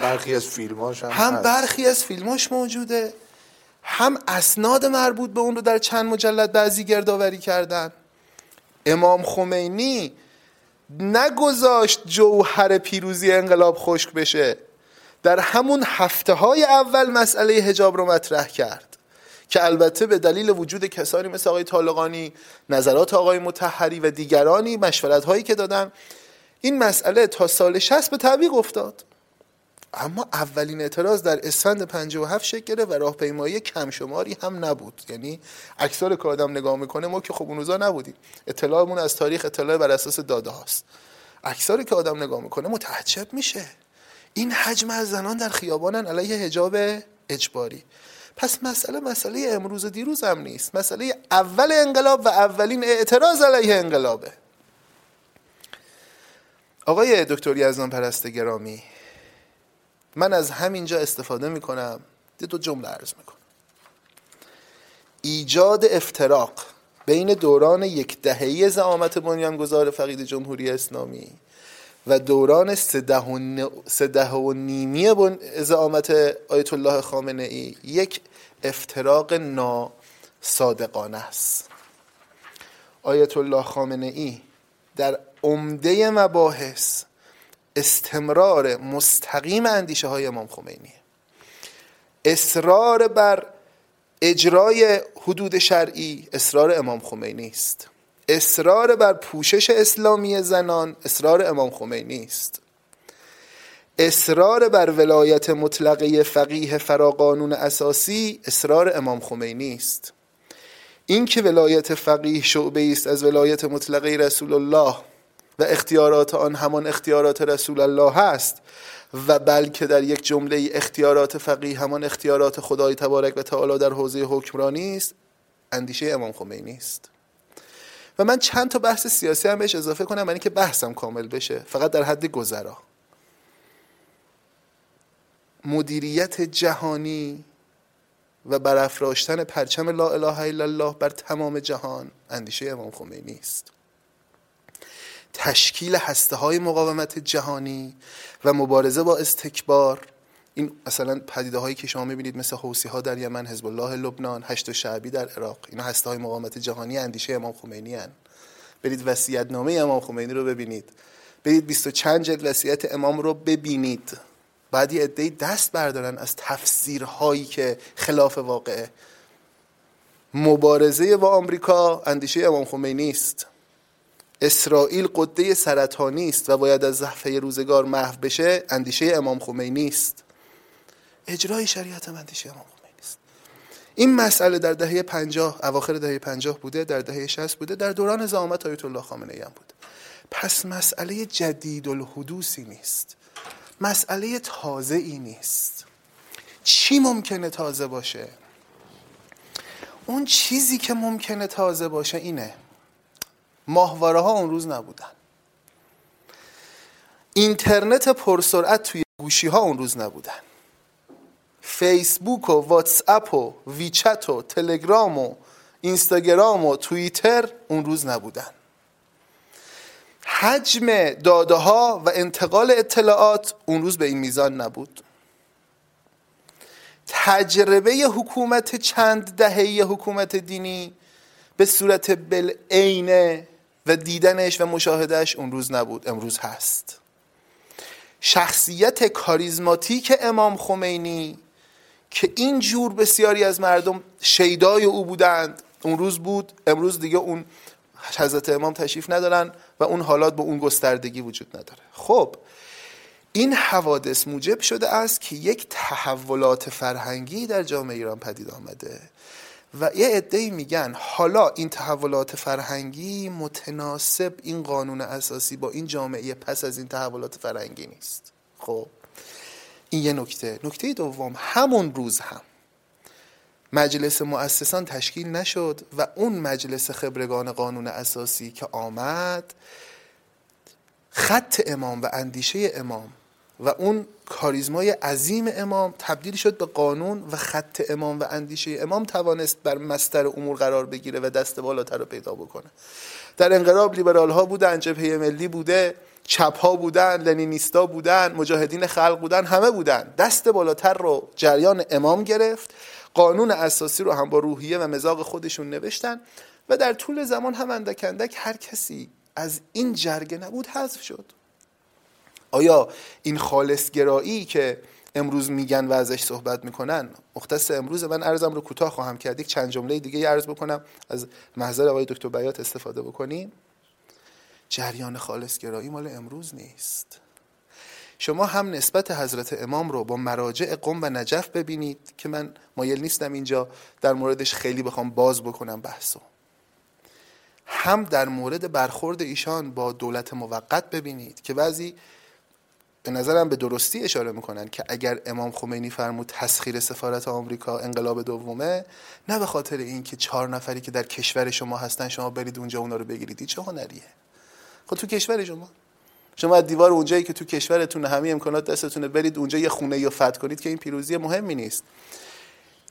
برخی از فیلماش هم, هم برخی از فیلماش موجوده. هم اسناد مربوط به اون رو در چند مجلد بعضی گردآوری کردن. امام خمینی نگذاشت جوهر پیروزی انقلاب خشک بشه. در همون هفته های اول مسئله هجاب رو مطرح کرد که البته به دلیل وجود کسانی مثل آقای طالقانی نظرات آقای متحری و دیگرانی مشورت هایی که دادن این مسئله تا سال 60 به تعویق افتاد. اما اولین اعتراض در اسفند 57 شکل گرفت و راهپیمایی کم شماری هم نبود. یعنی اکثر که آدم نگاه می‌کنه ما که خب اون روزا نبودیم. اطلاعمون از تاریخ اطلاع بر اساس داده هاست. اکثر که آدم نگاه می‌کنه متعجب میشه. این حجم از زنان در خیابانن علیه حجاب اجباری. پس مسئله مسئله امروز و دیروز هم نیست. مسئله اول انقلاب و اولین اعتراض علیه انقلابه. آقای دکتر یزدان پرست گرامی من از همینجا استفاده می‌کنم. دو جمله عرض می‌کنم. ایجاد افتراق بین دوران یک دههی زعامت بنیانگذار فقید جمهوری اسلامی و دوران سده و نیمی زعامت آیت الله خامنه ای یک افتراق ناصادقانه است. آیت الله خامنه ای در عمده مباحث استمرار مستقیم اندیشه های امام خمینی اصرار بر اجرای حدود شرعی اصرار امام خمینی است. اصرار بر پوشش اسلامی زنان اصرار امام خمینی است. اصرار بر ولایت مطلقه فقیه فراقانون اساسی اصرار امام خمینی است. این که ولایت فقیه شعبه است از ولایت مطلقه رسول الله و اختیارات آن همان اختیارات رسول الله هست و بلکه در یک جمله اختیارات فقیه همان اختیارات خدای تبارک و تعالی در حوزه حکمرانی است اندیشه امام خمینی است. و من چند تا بحث سیاسی هم بهش اضافه کنم برای اینکه بحثم کامل بشه فقط در حد گذرا. مدیریت جهانی و برافراشتن پرچم لا اله الا الله بر تمام جهان اندیشه امام خمینی است. تشکیل هسته های مقاومت جهانی و مبارزه با استکبار. این مثلا پدیده هایی که شما می‌بینید مثل حوسی ها در یمن حزب الله لبنان هشت شعبی در عراق اینا هسته های مقاومت جهانی اندیشه امام خمینی هن. برید وصیت نامه امام خمینی رو ببینید. برید بیست و چند جلد وصیت امام رو ببینید. بعد یه عده‌ای دست بردارن از تفسیرهایی که خلاف واقعه. مبارزه با آمریکا اندیشه امام خمینی است. اسرائیل قده سرطانی است و باید از زحفه روزگار محو بشه اندیشه امام خمینی است. اجرای شریعت هم اندیشه امام خمینی است. این مسئله در دهه پنجاه اواخر دهه پنجاه بوده در دهه شست بوده در دوران زعامت آیت الله خامنه ای هم بوده. پس مسئله جدید الحدوثی نیست. مسئله تازه ای نیست. چی ممکنه تازه باشه؟ اون چیزی که ممکنه تازه باشه اینه. ماهواره ها اون روز نبودن. اینترنت پرسرعت توی گوشی ها اون روز نبودن. فیسبوک و واتس اپ و ویچت و تلگرام و اینستاگرام و توییتر اون روز نبودن. حجم داده ها و انتقال اطلاعات اون روز به این میزان نبود. تجربه حکومت چند دهه حکومت دینی به صورت بالعینه و دیدنش و مشاهدهش اون روز نبود امروز هست. شخصیت کاریزماتیک امام خمینی که این جور بسیاری از مردم شیدای او بودند اون روز بود امروز دیگه اون حضرت امام تشریف ندارن و اون حالات با اون گستردگی وجود نداره. خب این حوادث موجب شده است که یک تحولات فرهنگی در جامعه ایران پدید آمده. و یه عده میگن حالا این تحولات فرهنگی متناسب این قانون اساسی با این جامعه پس از این تحولات فرهنگی نیست. خب این یه نکته. نکته دوم همون روز هم. مجلس مؤسسان تشکیل نشد و اون مجلس خبرگان قانون اساسی که آمد خط امام و اندیشه امام و اون کاریزمای عظیم امام تبدیل شد به قانون و خط امام و اندیشه امام توانست بر مستر امور قرار بگیره و دست بالاتر رو پیدا بکنه. در انقلاب لیبرال ها بودن جبهه ملی بوده چپ ها بودن لنینیستا بودن مجاهدین خلق بودن همه بودن. دست بالاتر رو جریان امام گرفت. قانون اساسی رو هم با روحیه و مزاق خودشون نوشتن و در طول زمان هم اندک اندک هر کسی از این جرگه نبود حذف شد. آیا این خالص گرایی که امروز میگن و ازش صحبت می‌کنن مختص امروز من ارزم رو کوتاه خواهم کرد. یک چند جمله دیگه عرض بکنم. از محضر آقای دکتر بیات استفاده بکنیم. جریان خالص گرایی مال امروز نیست. شما هم نسبت حضرت امام رو با مراجع قم و نجف ببینید که من مایل نیستم اینجا در موردش خیلی بخوام باز بکنم بحثو. هم در مورد برخورد ایشان با دولت موقت ببینید که بعضی به نظرم به درستی اشاره می‌کنن که اگر امام خمینی فرمود تسخیر سفارت آمریکا انقلاب دومه نه به خاطر اینکه چهار نفری که در کشور شما هستن شما برید اونجا اونا رو بگیرید. چه هنریه؟ خب تو کشور شما. شما از دیوار اونجایی که تو کشورتون همه امکانات دستتونه برید اونجا یه خونه یا فتح کنید که این پیروزی مهمی نیست.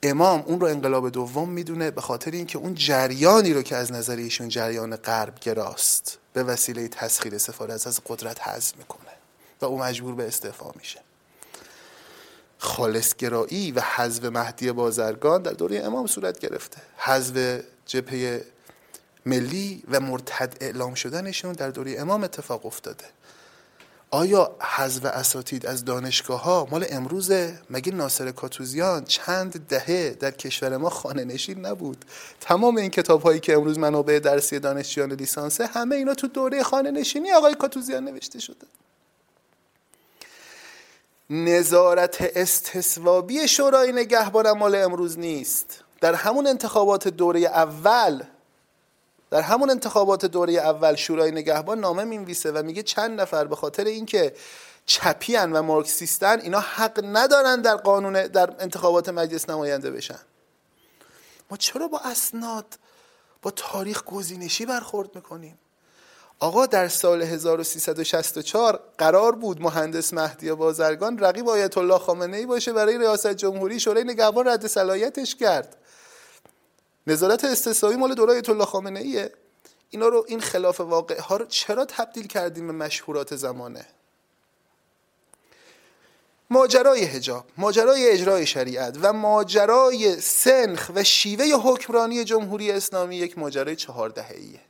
امام اون رو انقلاب دوم می‌دونه به خاطر اینکه اون جریانی رو که از نظر ایشون جریان غرب گراست به وسیله تسخیر سفارت از قدرت حذف می‌کنه. و او مجبور به استعفا میشه. خالصگرایی و حذف مهدی بازرگان در دوره امام صورت گرفته. حذف جبهه ملی و مرتد اعلام شدنشون در دوره امام اتفاق افتاده. آیا حذف اساتید از دانشگاه ها مال امروزه. مگه ناصر کاتوزیان چند دهه در کشور ما خانه نشین نبود؟ تمام این کتاب هایی که امروز منابع درسی دانشجویان لیسانسه همه اینا تو دوره خانه نشینی آقای کاتوزیان نوشته شده. نظارت استصوابی شورای نگهبان مال امروز نیست. در همون انتخابات دوره اول در همون انتخابات دوره اول شورای نگهبان نامه می‌نویسه و میگه چند نفر به خاطر اینکه چپیان و مارکسیستن اینا حق ندارن در قانون در انتخابات مجلس نماینده بشن. ما چرا با اسناد با تاریخ گزینشی برخورد می‌کنیم؟ آقا در سال 1364 قرار بود مهندس مهدی بازرگان رقیب آیت الله خامنه ای باشه برای ریاست جمهوری شورای نگهبان رد صلاحیتش کرد. نظارت استثنایی مال دوره آیت الله خامنه ایه اینا رو این خلاف واقع ها رو چرا تبدیل کردیم به مشهورات زمانه؟ ماجرای حجاب ماجرای اجرای شریعت و ماجرای سنخ و شیوه حکمرانی جمهوری اسلامی یک ماجرای چهار ایه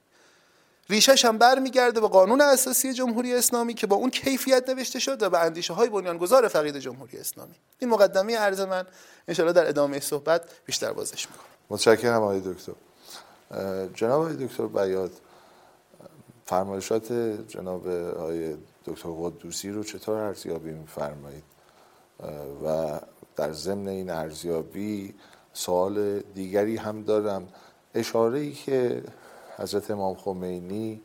ریشش هم برمیگرده به قانون اساسی جمهوری اسلامی که با اون کیفیت نوشته شد و به اندیشه های بنیانگذار فقید جمهوری اسلامی. این مقدمه عرض من انشاءالله در ادامه صحبت بیشتر بازش می‌کنم. متشکرم آقای دکتر. جناب آقای دکتر بیاد. فرمایشات جناب آقای دکتر قدوسی رو چطور ارزیابی میفرمایید؟ و در ضمن این ارزیابی سوال دیگری هم دارم. اشاره ای که حضرت امام خمینی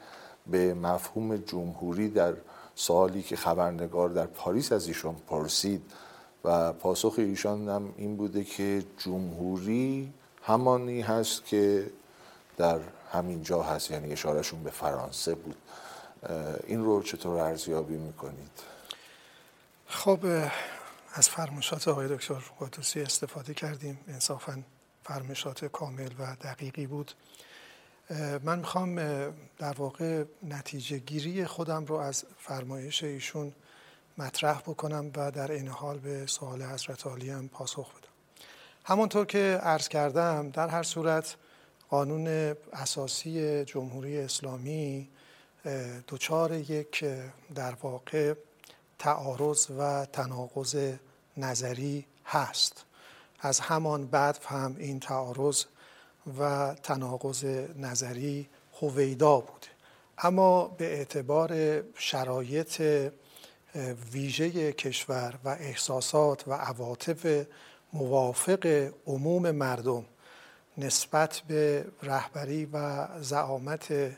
به مفهوم جمهوری در سوالی که خبرنگار در پاریس از ایشان پرسید و پاسخ ایشان هم این بوده که جمهوری همانی هست که در همین جا هست یعنی اشارهشون به فرانسه بود. این رو چطور ارزیابی می‌کنید؟ خب از فرمایشات آقای دکتر قدوسی استفاده کردیم. انصافا فرمایشات کامل و دقیقی بود. من می‌خوام در واقع نتیجه گیری خودم رو از فرمایش ایشون مطرح بکنم و در این حال به سوال حضرت عالی هم پاسخ بدم. همونطور که عرض کردم در هر صورت قانون اساسی جمهوری اسلامی دچار یک در واقع تعارض و تناقض نظری هست. از همان بعد هم این تعارض و تناقض نظری هویدا بوده اما به اعتبار شرایط ویژه کشور و احساسات و عواطف موافق عموم مردم نسبت به رهبری و زعامت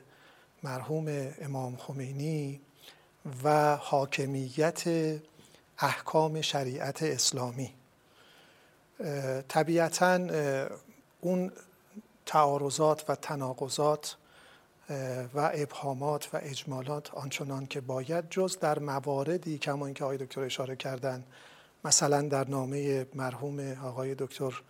مرحوم امام خمینی و حاکمیت احکام شریعت اسلامی. طبیعتا اون تعارضات و تناقضات و ابهامات و اجمالات آنچنان که باید جز در مواردی کما اینکه آقای دکتر اشاره کردن مثلا در نامه مرحوم آقای دکتر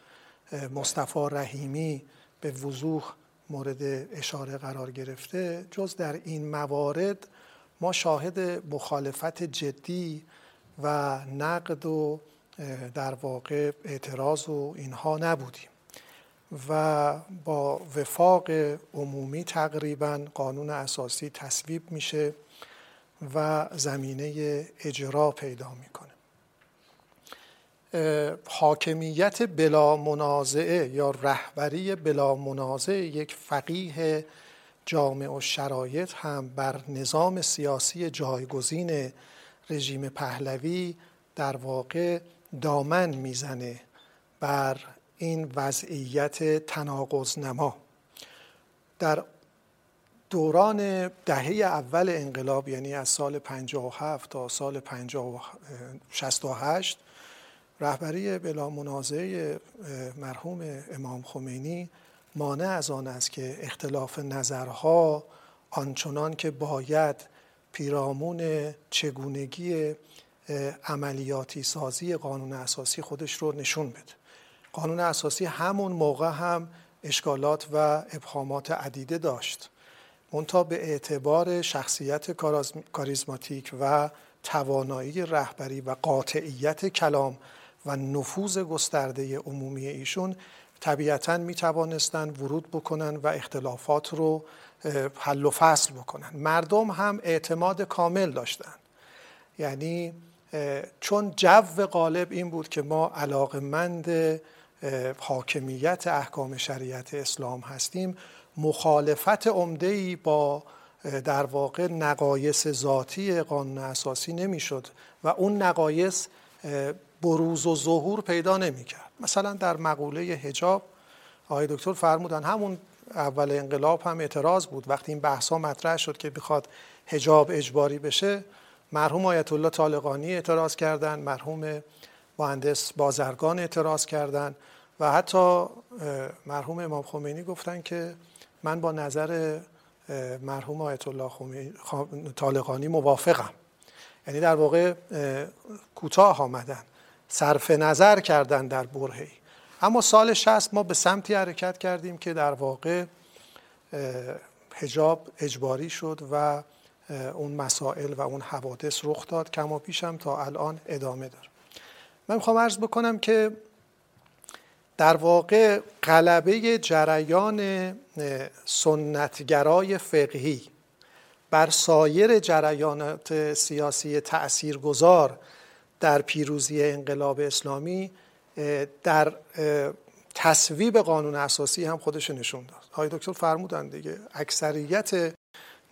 مصطفی رحیمی به وضوح مورد اشاره قرار گرفته جز در این موارد ما شاهد مخالفت جدی و نقد و در واقع اعتراض و اینها نبودیم. و با وفاق عمومی تقریبا قانون اساسی تصویب میشه و زمینه اجرا پیدا می‌کنه. حاکمیت بلا منازعه یا رهبری بلا منازعه یک فقیه جامع و شرایط هم بر نظام سیاسی جایگزین رژیم پهلوی در واقع دامن می‌زنه بر این وضعیت تناقض نما در دوران دهه اول انقلاب یعنی از سال 57 تا سال 68 رهبری بلا منازعه مرحوم امام خمینی مانع از آن است که اختلاف نظرها آنچنان که باید پیرامون چگونگی عملیاتی سازی قانون اساسی خودش رو نشون بده. قانون اساسی همون موقع هم اشکالات و ابهامات عدیده داشت. منتها به اعتبار شخصیت کاریزماتیک و توانایی رهبری و قاطعیت کلام و نفوذ گسترده عمومی ایشون طبیعتا می توانستن ورود بکنن و اختلافات رو حل و فصل بکنن. مردم هم اعتماد کامل داشتن. یعنی چون جو غالب این بود که ما علاقمند حاکمیت احکام شریعت اسلام هستیم مخالفت عمده با در واقع نقایص ذاتی قانون اساسی نمی‌شد و اون نقایص بروز و ظهور پیدا نمی‌کرد. مثلا در مقوله هجاب آقای دکتر فرمودن همون اول انقلاب هم اعتراض بود. وقتی این بحثا مطرح شد که بخواد هجاب اجباری بشه مرحوم آیت الله طالقانی اعتراض کردند مرحوم مهندس بازرگان اعتراض کردند و حتی مرحوم امام خمینی گفتن که من با نظر مرحوم آیت الله طالقانی موافقم. یعنی در واقع کوتاه آمدن صرف نظر کردن در برهی اما سال 60 ما به سمتی حرکت کردیم که در واقع هجاب اجباری شد و اون مسائل و اون حوادث رخ داد کما پیشم تا الان ادامه داره. من می‌خوام عرض بکنم که در واقع قلبه جریان سنتگرای فقهی بر سایر جریانات سیاسی تأثیرگذار در پیروزی انقلاب اسلامی در تصویب قانون اساسی هم خودش نشون داد. های دکتر فرمودن دیگه اکثریت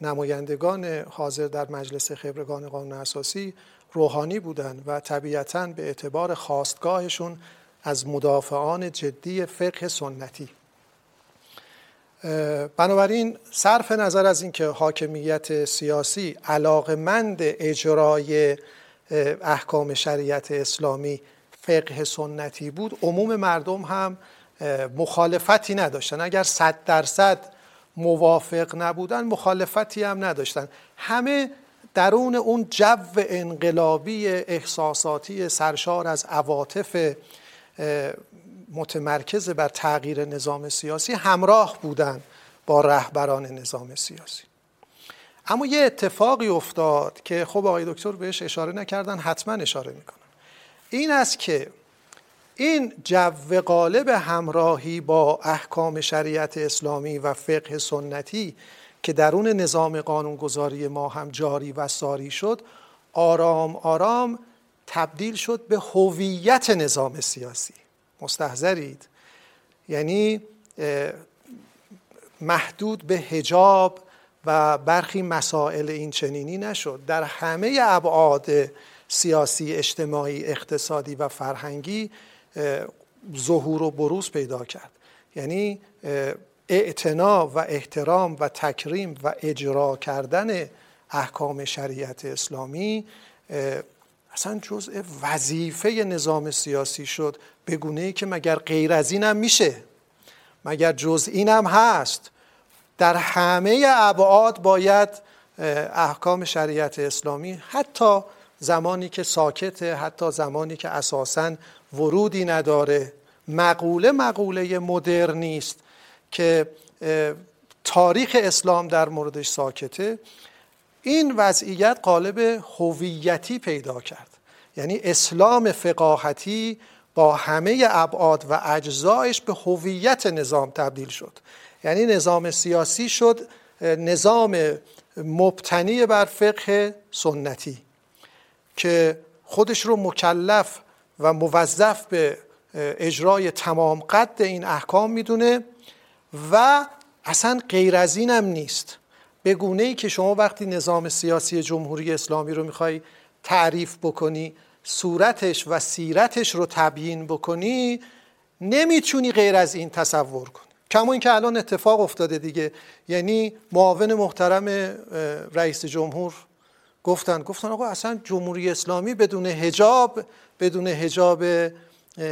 نمایندگان حاضر در مجلس خبرگان قانون اساسی روحانی بودند و طبیعتا به اعتبار خواستگاهشون از مدافعان جدی فقه سنتی. بنابراین صرف نظر از اینکه حاکمیت سیاسی علاقمند اجرای احکام شریعت اسلامی فقه سنتی بود عموم مردم هم مخالفتی نداشتن. اگر صد درصد موافق نبودن مخالفتی هم نداشتن. همه درون اون جو انقلابی احساساتی سرشار از عواطف متمرکز بر تغییر نظام سیاسی همراه بودند با رهبران نظام سیاسی. اما یه اتفاقی افتاد که خب آقای دکتر بهش اشاره نکردن حتما اشاره می‌کنن این است که این جو غالب همراهی با احکام شریعت اسلامی و فقه سنتی که درون نظام قانونگذاری ما هم جاری و ساری شد آرام آرام تبدیل شد به هویت نظام سیاسی. مستحضرید. یعنی محدود به هجاب و برخی مسائل این چنینی نشد. در همه ابعاد سیاسی اجتماعی اقتصادی و فرهنگی ظهور و بروز پیدا کرد. یعنی اعتنا و احترام و تکریم و اجرا کردن احکام شریعت اسلامی اصلا جزء وظیفه نظام سیاسی شد به گونه ای که مگر غیر از این هم میشه. مگر جز این هم هست. در همه ابعاد باید احکام شریعت اسلامی حتی زمانی که ساکته حتی زمانی که اساسا ورودی نداره. مقوله مقوله مدرنی است که تاریخ اسلام در موردش ساکته. این وضعیت قالب هویتی پیدا کرد. یعنی اسلام فقاهتی با همه ابعاد و اجزایش به هویت نظام تبدیل شد. یعنی نظام سیاسی شد نظام مبتنی بر فقه سنتی که خودش رو مکلف و موظف به اجرای تمام قد این احکام می‌دونه و اصلا غیر از اینم نیست. به گونه ای که شما وقتی نظام سیاسی جمهوری اسلامی رو می‌خوای تعریف بکنی صورتش و سیرتش رو تبیین بکنی نمی‌تونی غیر از این تصور کنی. کما اینکه الان اتفاق افتاده دیگه. یعنی معاون محترم رئیس جمهور گفتن گفتن آقا اصلا جمهوری اسلامی بدون هجاب بدون هجاب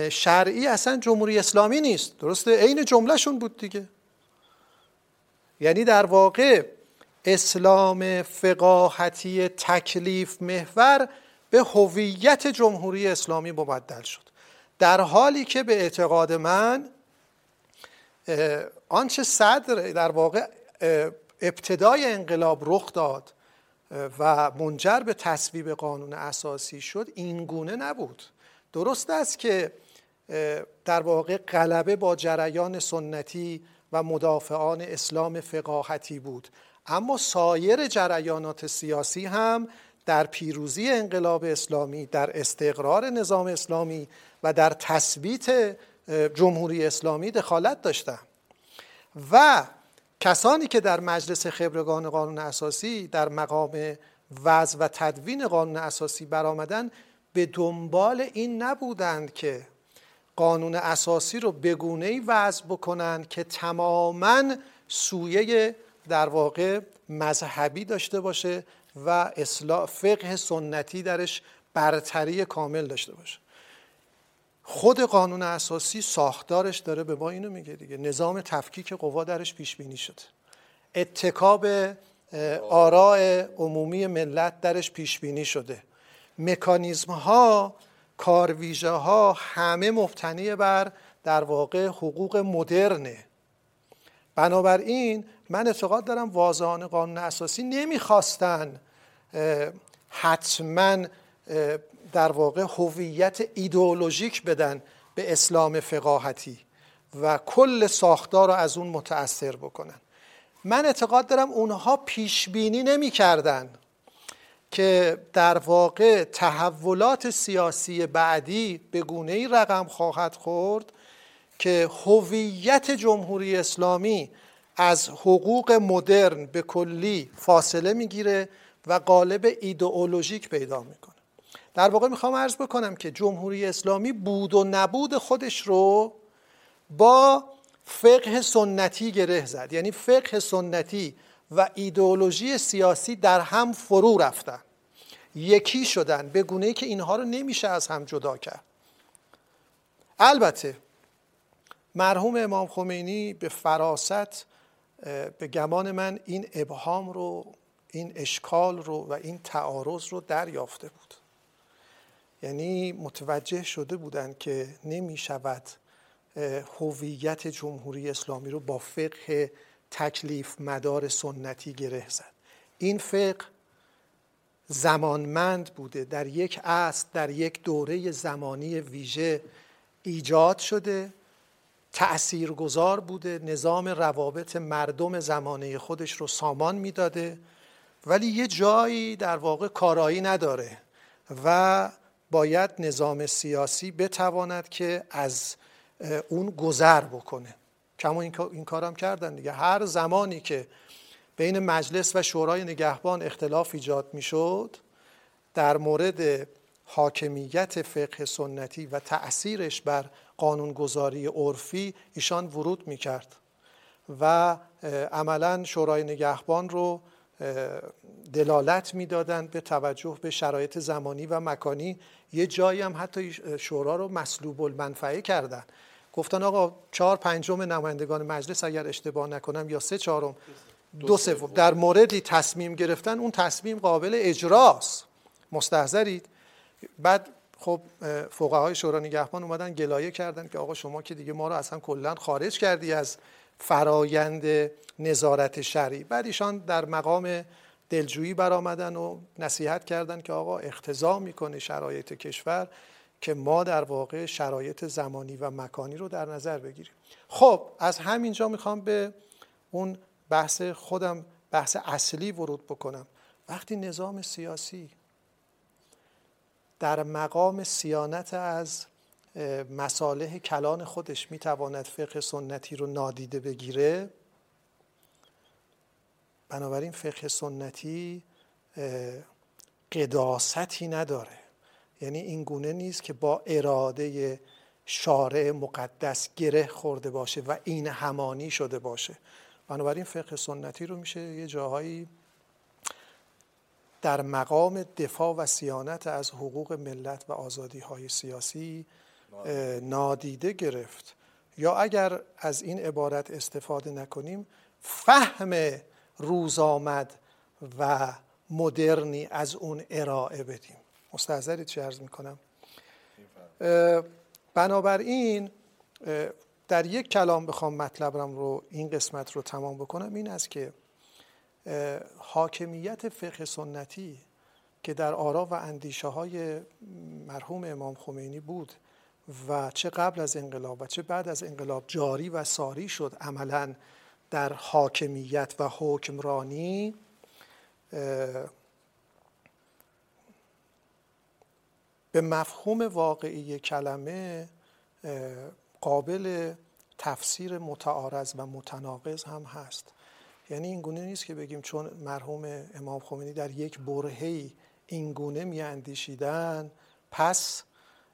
شرعی اصلا جمهوری اسلامی نیست. درسته؟ عین جملهشون بود دیگه. یعنی در واقع اسلام فقاهتی تکلیف محور به هویت جمهوری اسلامی مبدل شد. در حالی که به اعتقاد من آنچه صدر در واقع ابتدای انقلاب رخ داد و منجر به تصویب قانون اساسی شد این گونه نبود. درست است که در واقع غلبه با جریان سنتی و مدافعان اسلام فقاهتی بود. اما سایر جریانات سیاسی هم در پیروزی انقلاب اسلامی در استقرار نظام اسلامی و در تثبیت جمهوری اسلامی دخالت داشتن و کسانی که در مجلس خبرگان قانون اساسی در مقام وضع و تدوین قانون اساسی برآمدن به دنبال این نبودند که قانون اساسی رو بگونه ای وضع بکنند که تماما سویه در واقع مذهبی داشته باشه و اصلاح فقه سنتی درش برتری کامل داشته باشه. خود قانون اساسی ساختارش داره به ما اینو میگه دیگه. نظام تفکیک قوا درش پیش بینی شده. اتکاب آراء عمومی ملت درش پیش بینی شده. مکانیزم ها کارویژه ها همه مبتنی بر در واقع حقوق مدرنه. بنابراین من اعتقاد دارم واضحان قانون اساسی نمی‌خواستن حتما در واقع هویت ایدئولوژیک بدن به اسلام فقاهتی و کل ساختار رو از اون متأثر بکنن. من اعتقاد دارم اونها پیش بینی نمی کردن که در واقع تحولات سیاسی بعدی به گونه ای رقم خواهد خورد که هویت جمهوری اسلامی از حقوق مدرن به کلی فاصله می‌گیره و قالب ایدئولوژیک پیدا می‌کنه. در واقع می‌خوام عرض بکنم که جمهوری اسلامی بود و نبود خودش رو با فقه سنتی گره زد. یعنی فقه سنتی و ایدئولوژی سیاسی در هم فرو رفتن. یکی شدن. به گونه که اینها رو نمیشه از هم جدا کرد. البته مرحوم امام خمینی به فراست به گمان من این ابهام رو این اشکال رو و این تعارض رو دریافته بود. یعنی متوجه شده بودند که نمی شود هویت جمهوری اسلامی رو با فقه تکلیف مدار سنتی گره زد. این فقه زمانمند بوده در یک عصر در یک دوره زمانی ویژه ایجاد شده. تأثیرگذار بوده نظام روابط مردم زمانه خودش رو سامان می‌داده ولی یه جایی در واقع کارایی نداره و باید نظام سیاسی بتواند که از اون گذر بکنه. کما این کارم کردن دیگه. هر زمانی که بین مجلس و شورای نگهبان اختلاف ایجاد می‌شد در مورد حاکمیت فقه سنتی و تأثیرش بر قانونگذاری عرفی ایشان ورود می‌کرد و عملا شورای نگهبان رو دلالت می‌دادند به توجه به شرایط زمانی و مکانی. یه جایی هم حتی شورا رو مسلوب المنفعه کردن. گفتن آقا چهار پنجم نمایندگان مجلس اگر اشتباه نکنم یا سه چهارم دو سوم. در موردی تصمیم گرفتن اون تصمیم قابل اجراست. مستحضرید. بعد خب فقهای شورا نگهبان اومدن گلایه کردن که آقا شما که دیگه ما رو اصلا کلا خارج کردی از فرایند نظارت شرعی. بعد ایشان در مقام دلجویی برآمدن و نصیحت کردن که آقا اختضا می‌کنه شرایط کشور که ما در واقع شرایط زمانی و مکانی رو در نظر بگیریم. خب از همینجا می‌خوام به اون بحث خودم بحث اصلی ورود بکنم. وقتی نظام سیاسی در مقام سیانت از مصالح کلان خودش می‌تواند فقه سنتی رو نادیده بگیره. بنابراین فقه سنتی قداستی نداره. یعنی این گونه نیست که با اراده شارع مقدس گره خورده باشه و این همانی شده باشه. بنابراین فقه سنتی رو میشه یه جاهایی در مقام دفاع و سیانت از حقوق ملت و آزادی های سیاسی نادیده گرفت. یا اگر از این عبارت استفاده نکنیم فهم روز آمد و مدرنی از اون ارائه بدیم. مستحضرید چه ارز می‌کنم؟ بنابراین در یک کلام بخوام مطلبم رو این قسمت رو تمام بکنم این است که حاکمیت فقه سنتی که در آرا و اندیشه های مرحوم امام خمینی بود و چه قبل از انقلاب و چه بعد از انقلاب جاری و ساری شد عملا در حاکمیت و حکمرانی به مفهوم واقعی کلمه قابل تفسیر متعارض و متناقض هم هست. یعنی این گونه نیست که بگیم چون مرحوم امام خمینی در یک برهی این گونه می اندیشیدن پس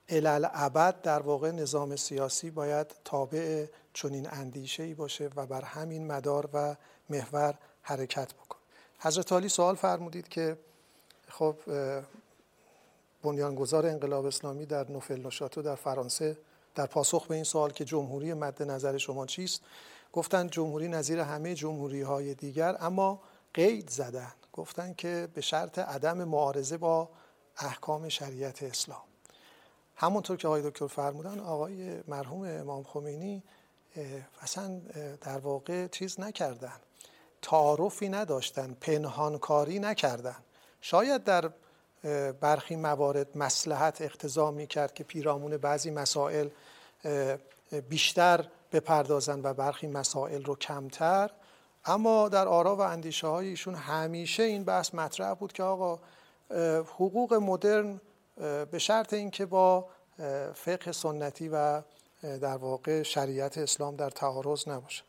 ابد در واقع نظام سیاسی باید تابع چنین اندیشه ای باشه و بر همین مدار و محور حرکت بکن حضرت علی سوال فرمودید که خب بنیانگذار انقلاب اسلامی در نوفل نشاتو در فرانسه در پاسخ به این سوال که جمهوری مد نظر شما چیست؟ گفتن جمهوری نظیر همه جمهوری های دیگر اما قید زدن. گفتن که به شرط عدم معارضه با احکام شریعت اسلام. همونطور که آقای دکتر فرمودن آقای مرحوم امام خمینی اصلا در واقع چیز نکردن. تعارفی نداشتن پنهانکاری نکردن. شاید در برخی موارد مسلحت اقتضا می کرد که پیرامون بعضی مسائل بیشتر بپردازن و برخی مسائل رو کمتر. اما در آرا و اندیشه های ایشون همیشه این بحث مطرح بود که آقا حقوق مدرن به شرط اینکه با فقه سنتی و در واقع شریعت اسلام در تعارض نباشه.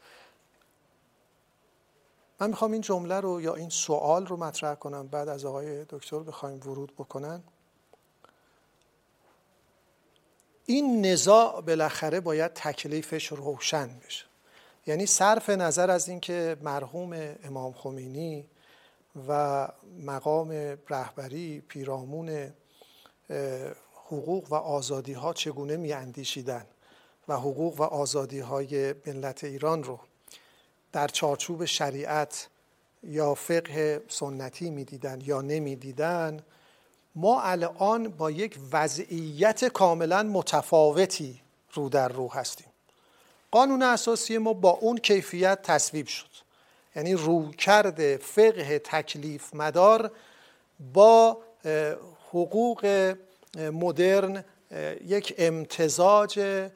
من می‌خوام این جمله رو یا این سوال رو مطرح کنم بعد از آقای دکتر بخوایم ورود بکنن. این نزاع بالاخره باید تکلیفش روشن بشه. یعنی صرف نظر از اینکه مرحوم امام خمینی و مقام رهبری پیرامون حقوق و آزادی ها چگونه می اندیشیدن و حقوق و آزادی های ملت ایران رو در چارچوب شریعت یا فقه سنتی می‌دیدن یا نمی‌دیدن ما الان با یک وضعیت کاملا متفاوتی رو در رو هستیم. قانون اساسی ما با اون کیفیت تصویب شد. یعنی روکرد فقه تکلیف مدار با حقوق مدرن یک امتزاج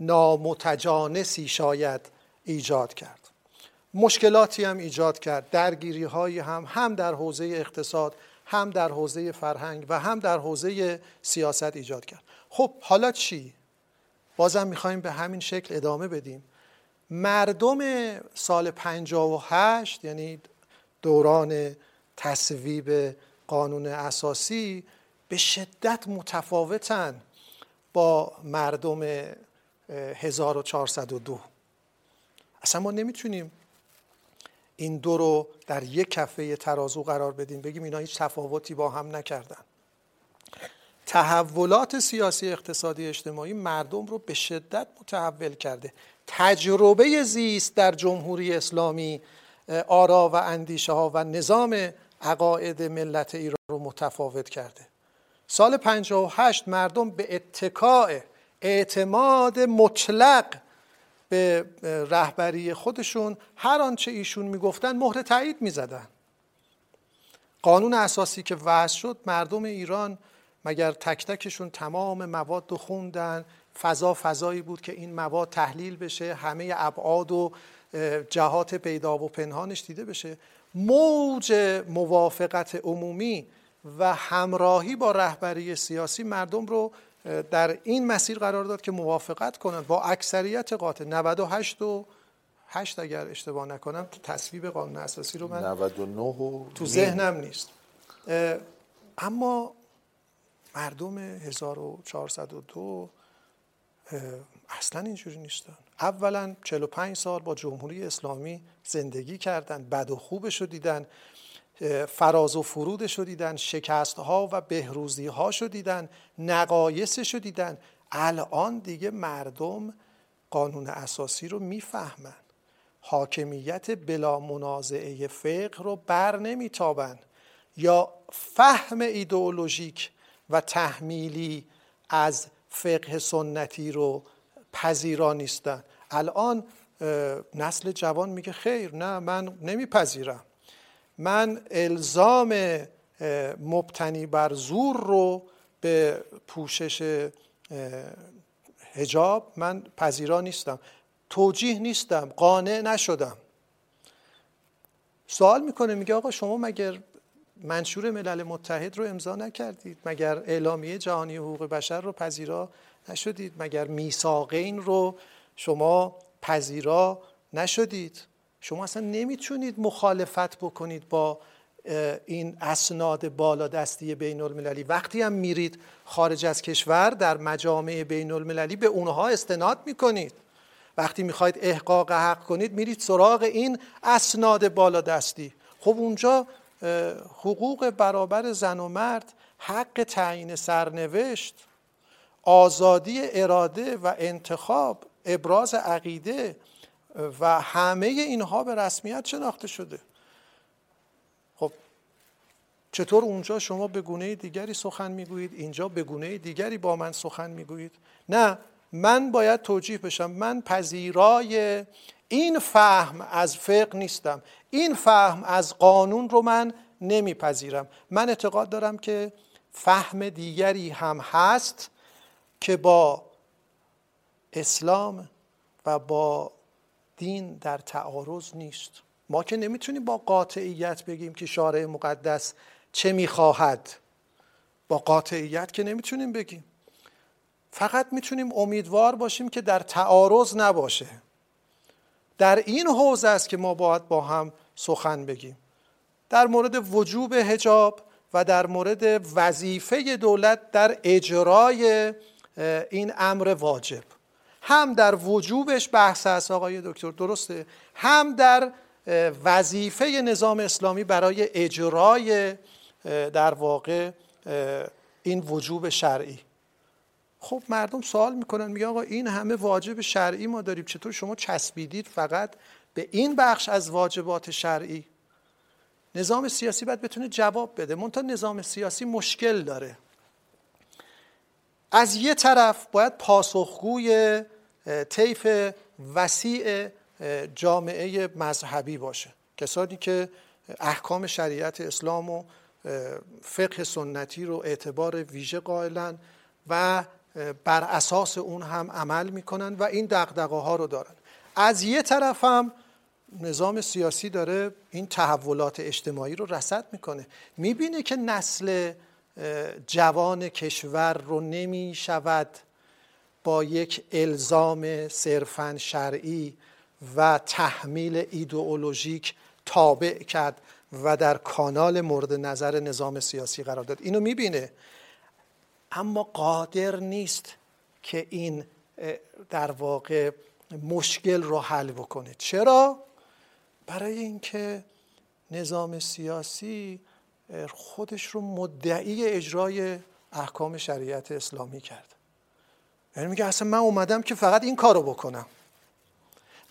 نامتجانسی شاید ایجاد کرد. مشکلاتی هم ایجاد کرد. درگیری هایی هم هم در حوزه اقتصاد هم در حوزه فرهنگ و هم در حوزه سیاست ایجاد کرد. خب حالا چی؟ بازم می‌خوایم به همین شکل ادامه بدیم. مردم سال 58 یعنی دوران تصویب قانون اساسی به شدت متفاوتن با مردم 1402 اصلا ما نمی‌تونیم این دو رو در یک کفه ترازو قرار بدیم. بگیم اینا هیچ تفاوتی با هم نکردن. تحولات سیاسی اقتصادی اجتماعی مردم رو به شدت متحول کرده. تجربه زیست در جمهوری اسلامی آرا و اندیشه ها و نظام عقاید ملت ایران رو متفاوت کرده. سال 58 مردم به اتکاع اعتماد مطلق به رهبری خودشون هر آنچه ایشون می‌گفتن مهر تایید می‌زدن. قانون اساسی که وضع شد مردم ایران مگر تک تکشون تمام مواد رو خوندن؟ فضا فضایی بود که این مواد تحلیل بشه همه ابعاد و جهات پیدا و پنهانش دیده بشه. موج موافقت عمومی و همراهی با رهبری سیاسی مردم رو در این مسیر قرار داد که موافقت کنند با اکثریت قاطع. 98 و 8 اگر اشتباه نکنم تو تصویب قانون اساسی رو من 99 تو ذهنم نیست. اما مردم 1402 اصلا اینجوری نیستن. اولا 45 سال با جمهوری اسلامی زندگی کردن بد و خوبش رو دیدن. فراز و فرودش رو دیدن شکست ها و بهروزی ها رو دیدن نقایصش رو دیدن الان دیگه مردم قانون اساسی رو می‌فهمن. حاکمیت بلا منازعه فقه رو بر نمیتابن. یا فهم ایدئولوژیک و تحمیلی از فقه سنتی رو پذیرا نیستن. الان نسل جوان میگه خیر نه من نمیپذیرم. من الزام مبتنی بر زور رو به پوشش هجاب من پذیرا نیستم. توجیه نیستم قانع نشدم. سوال می‌کنه میگه آقا شما مگر منشور ملل متحد رو امضا نکردید؟ مگر اعلامیه جهانی حقوق بشر رو پذیرا نشدید؟ مگر میثاقین رو شما پذیرا نشدید؟ شما اصلا نمی‌تونید مخالفت بکنید با این اسناد بالادستی بین المللی وقتی هم میرید خارج از کشور در مجامع بین المللی به اونها استناد می‌کنید. وقتی می‌خواید احقاق حق کنید میرید سراغ این اسناد بالادستی. خب اونجا حقوق برابر زن و مرد حق تعیین سرنوشت آزادی اراده و انتخاب ابراز عقیده و همه اینها به رسمیت شناخته شده. خب چطور اونجا شما به گونه دیگری سخن می‌گویید اینجا به گونه دیگری با من سخن می‌گویید؟ نه من باید توجیه بشم. من پذیرای این فهم از فقه نیستم. این فهم از قانون رو من نمیپذیرم. من اعتقاد دارم که فهم دیگری هم هست که با اسلام و با دین در تعارض نیست. ما که نمی‌تونیم با قاطعیت بگیم که شارع مقدس چه می‌خواهد. با قاطعیت که نمی‌تونیم بگیم. فقط می‌تونیم امیدوار باشیم که در تعارض نباشه. در این حوزه است که ما باید با هم سخن بگیم. در مورد وجوب هجاب و در مورد وظیفه دولت در اجرای این امر واجب. هم در وجوبش بحث هست آقای دکتر درسته؟ هم در وظیفه نظام اسلامی برای اجرای در واقع این وجوب شرعی. خب مردم سوال می‌کنن میگه آقا این همه واجب شرعی ما داریم چطور شما چسبیدید فقط به این بخش از واجبات شرعی؟ نظام سیاسی باید بتونه جواب بده. منتها نظام سیاسی مشکل داره. از یه طرف باید پاسخگوی طیف وسیع جامعه مذهبی باشه. کسانی که احکام شریعت اسلام و فقه سنتی رو اعتبار ویژه قائلن و بر اساس اون هم عمل می‌کنن و این دقدقه ها رو دارن. از یه طرف هم نظام سیاسی داره این تحولات اجتماعی رو رسد می‌کنه. می‌بینه که نسل جوان کشور رو نمی شود با یک الزام صرفا شرعی و تحمیل ایدئولوژیک تابع کرد و در کانال مورد نظر نظام سیاسی قرار داد. اینو می‌بینه. اما قادر نیست که این در واقع مشکل رو حل بکنه. چرا؟ برای اینکه نظام سیاسی خودش رو مدعی اجرای احکام شریعت اسلامی کرد. یعنی میگه اصلا من اومدم که فقط این کارو بکنم.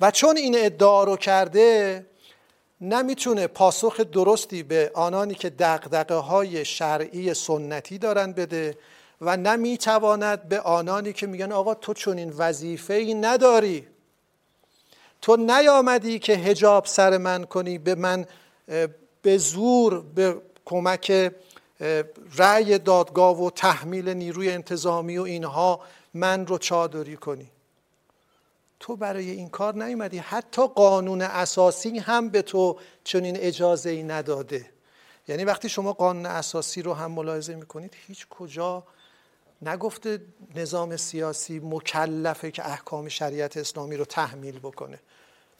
و چون این ادعا رو کرده نمی‌تونه پاسخ درستی به آنانی که دقدقه های شرعی سنتی دارن بده و نمی‌تواند به آنانی که میگن آقا تو چون این وظیفه ای نداری تو نیامدی که هجاب سر من کنی به من به زور به کمک رأی دادگاه و تحمیل نیروی انتظامی و اینها من رو چادری کنی. تو برای این کار نیومدی. حتی قانون اساسی هم به تو چنین اجازه ای نداده. یعنی وقتی شما قانون اساسی رو هم ملاحظه می‌کنید هیچ کجا نگفته نظام سیاسی مکلفه که احکام شریعت اسلامی رو تحمیل بکنه.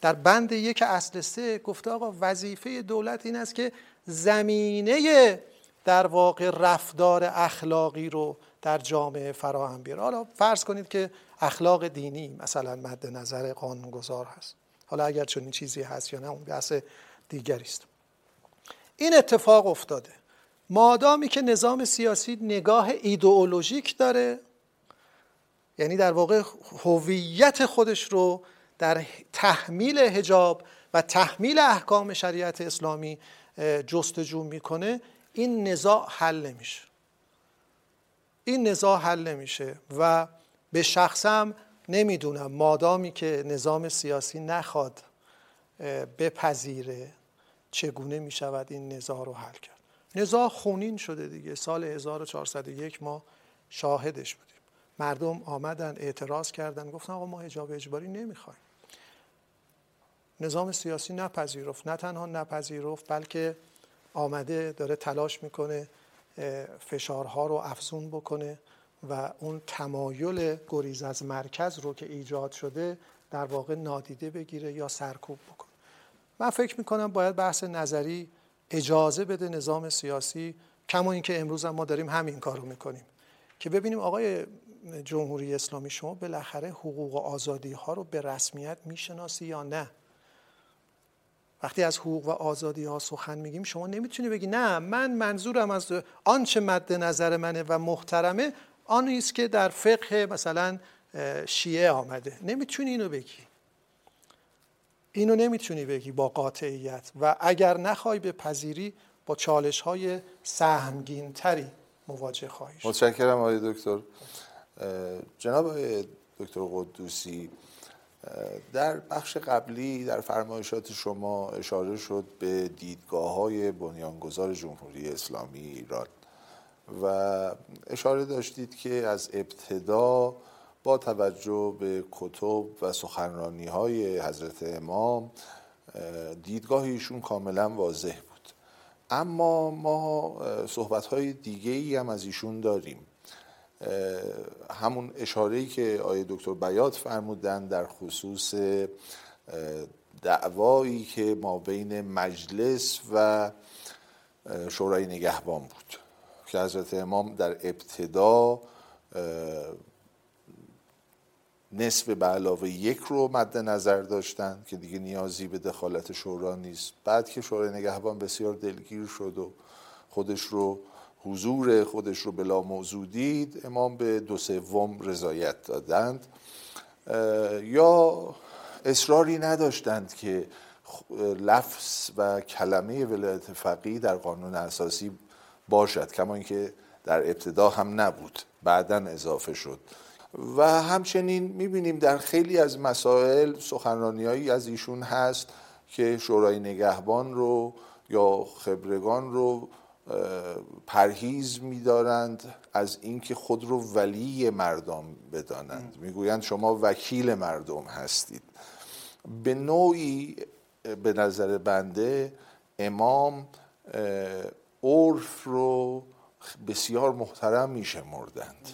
در بند یک اصل سه گفته آقا وظیفه دولت این است که زمینه در واقع رفتار اخلاقی رو در جامعه فراهم بیاره. حالا فرض کنید که اخلاق دینی مثلا مد نظر قانونگذار هست. حالا اگر چنین چیزی هست یا نه اون بحث دیگری است. این اتفاق افتاده. مادامی که نظام سیاسی نگاه ایدئولوژیک داره یعنی در واقع هویت خودش رو در تحمیل هجاب و تحمیل احکام شریعت اسلامی جستجو می‌کنه این نزاع حل نمیشه. این نزاع حل نمیشه و به شخصم نمی‌دونم. مادامی که نظام سیاسی نخواد بپذیره چگونه می شود این نزاع رو حل کرد؟ نزاع خونین شده دیگه. سال 1401 ما شاهدش بودیم. مردم آمدن اعتراض کردن گفتن آقا ما حجاب اجباری نمی‌خوایم. نظام سیاسی نپذیرفت. نه تنها نپذیرفت بلکه آمده داره تلاش می‌کنه. فشارها رو افزون بکنه و اون تمایل گریز از مرکز رو که ایجاد شده در واقع نادیده بگیره یا سرکوب بکنه. من فکر می‌کنم باید بحث نظری اجازه بده نظام سیاسی کما اینکه امروز هم ما داریم همین کار رو می‌کنیم که ببینیم آقای جمهوری اسلامی شما بالاخره حقوق و آزادی ها رو به رسمیت می‌شناسی یا نه. وقتی از حقوق و آزادی ها سخن میگیم شما نمی‌تونی بگی نه من منظورم از آنچه مد نظر منه و محترمه آن است که در فقه مثلا شیعه آمده. نمی‌تونی اینو بگی. اینو نمی‌تونی بگی با قاطعیت. و اگر نخوای به پذیری با چالش های سهمگین تری مواجه خواهی شد. متشکرم آقای دکتر. جناب دکتر قدوسی در بخش قبلی در فرمایشات شما اشاره شد به دیدگاه های بنیانگذار جمهوری اسلامی ایران و اشاره داشتید که از ابتدا با توجه به کتب و سخنرانی های حضرت امام دیدگاه ایشون کاملا واضح بود. اما ما صحبت های دیگه ای هم از ایشون داریم. همون اشاره‌ای که آیه دکتر بیات فرمودن در خصوص دعوایی که ما بین مجلس و شورای نگهبان بود. که حضرت امام در ابتدا نصف به علاوه یک رو مد نظر داشتن که دیگه نیازی به دخالت شورا نیست. بعد که شورای نگهبان بسیار دلگیر شد و خودش رو حضور خودش رو بلا موضوع دید امام به دو سوم رضایت دادند. یا اصراری نداشتند که لفظ و کلمه ولایت فقیه در قانون اساسی باشد کما اینکه در ابتدا هم نبود بعدا اضافه شد. و همچنین می‌بینیم در خیلی از مسائل سخنرانیهایی از ایشون هست که شورای نگهبان رو یا خبرگان رو پرهیز میدارند از اینکه خود رو ولی مردم بدانند. می‌گویند شما وکیل مردم هستید. به نوعی به نظر بنده امام عرف رو بسیار محترم میشمردند.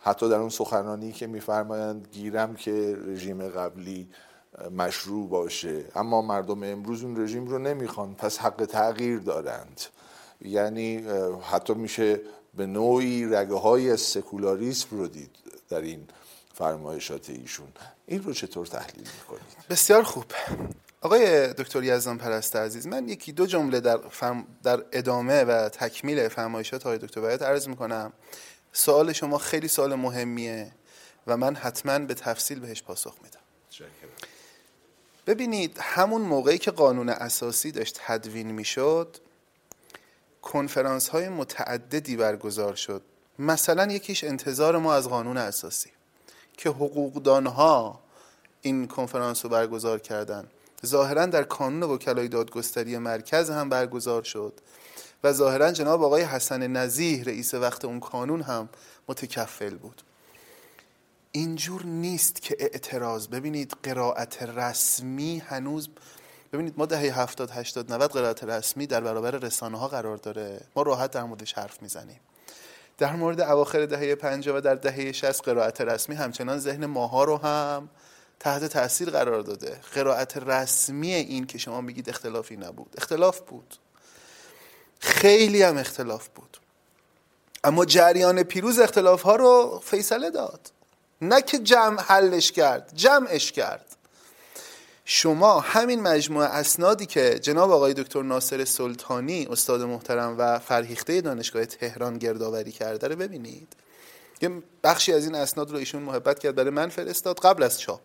حتی در اون سخنرانی که میفرمایند گیرم که رژیم قبلی مشروع باشه. اما مردم امروز اون رژیم رو نمی‌خوان پس حق تغییر دارند. یعنی حتی میشه به نوعی رگه های سکولاریسم رو دید در این فرمایشات ایشون. این رو چطور تحلیل می‌کنید؟ بسیار خوب. آقای دکتر یزدان پرست عزیز من یکی دو جمله در, در ادامه و تکمیل فرمایشات آقای دکتر باید عرض می‌کنم. سوال شما خیلی سوال مهمیه و من حتما به تفصیل بهش پاسخ میدم. ببینید همون موقعی که قانون اساسی داشت تدوین می‌شد کنفرانس های متعددی برگزار شد. مثلا یکیش انتظار ما از قانون اساسی که حقوقدان ها این کنفرانس رو برگزار کردن. ظاهرا در کانون وکلای دادگستری مرکز هم برگزار شد. و ظاهرا جناب آقای حسن نزیه رئیس وقت اون کانون هم متکفل بود. اینجور نیست که اعتراض. ببینید قرائت رسمی هنوز ببینید ما دهه 70 80 90 قرائت رسمی در برابر رسانه ها قرار داره. ما راحت در موردش حرف می‌زنیم. در مورد اواخر دهه 50 و در دهه 60 قرائت رسمی همچنان ذهن ماها رو هم تحت تاثیر قرار داده. قرائت رسمی این که شما میگید اختلافی نبود. اختلاف بود. خیلی هم اختلاف بود. اما جریان پیروز اختلاف ها رو فیصله داد. نه که جمع حلش کرد جمعش کرد. شما همین مجموعه اسنادی که جناب آقای دکتر ناصر سلطانی استاد محترم و فرهیخته دانشگاه تهران گردآوری کرده رو ببینید. یه بخشی از این اسناد رو ایشون محبت کرد برای من فرستاد قبل از چاپ.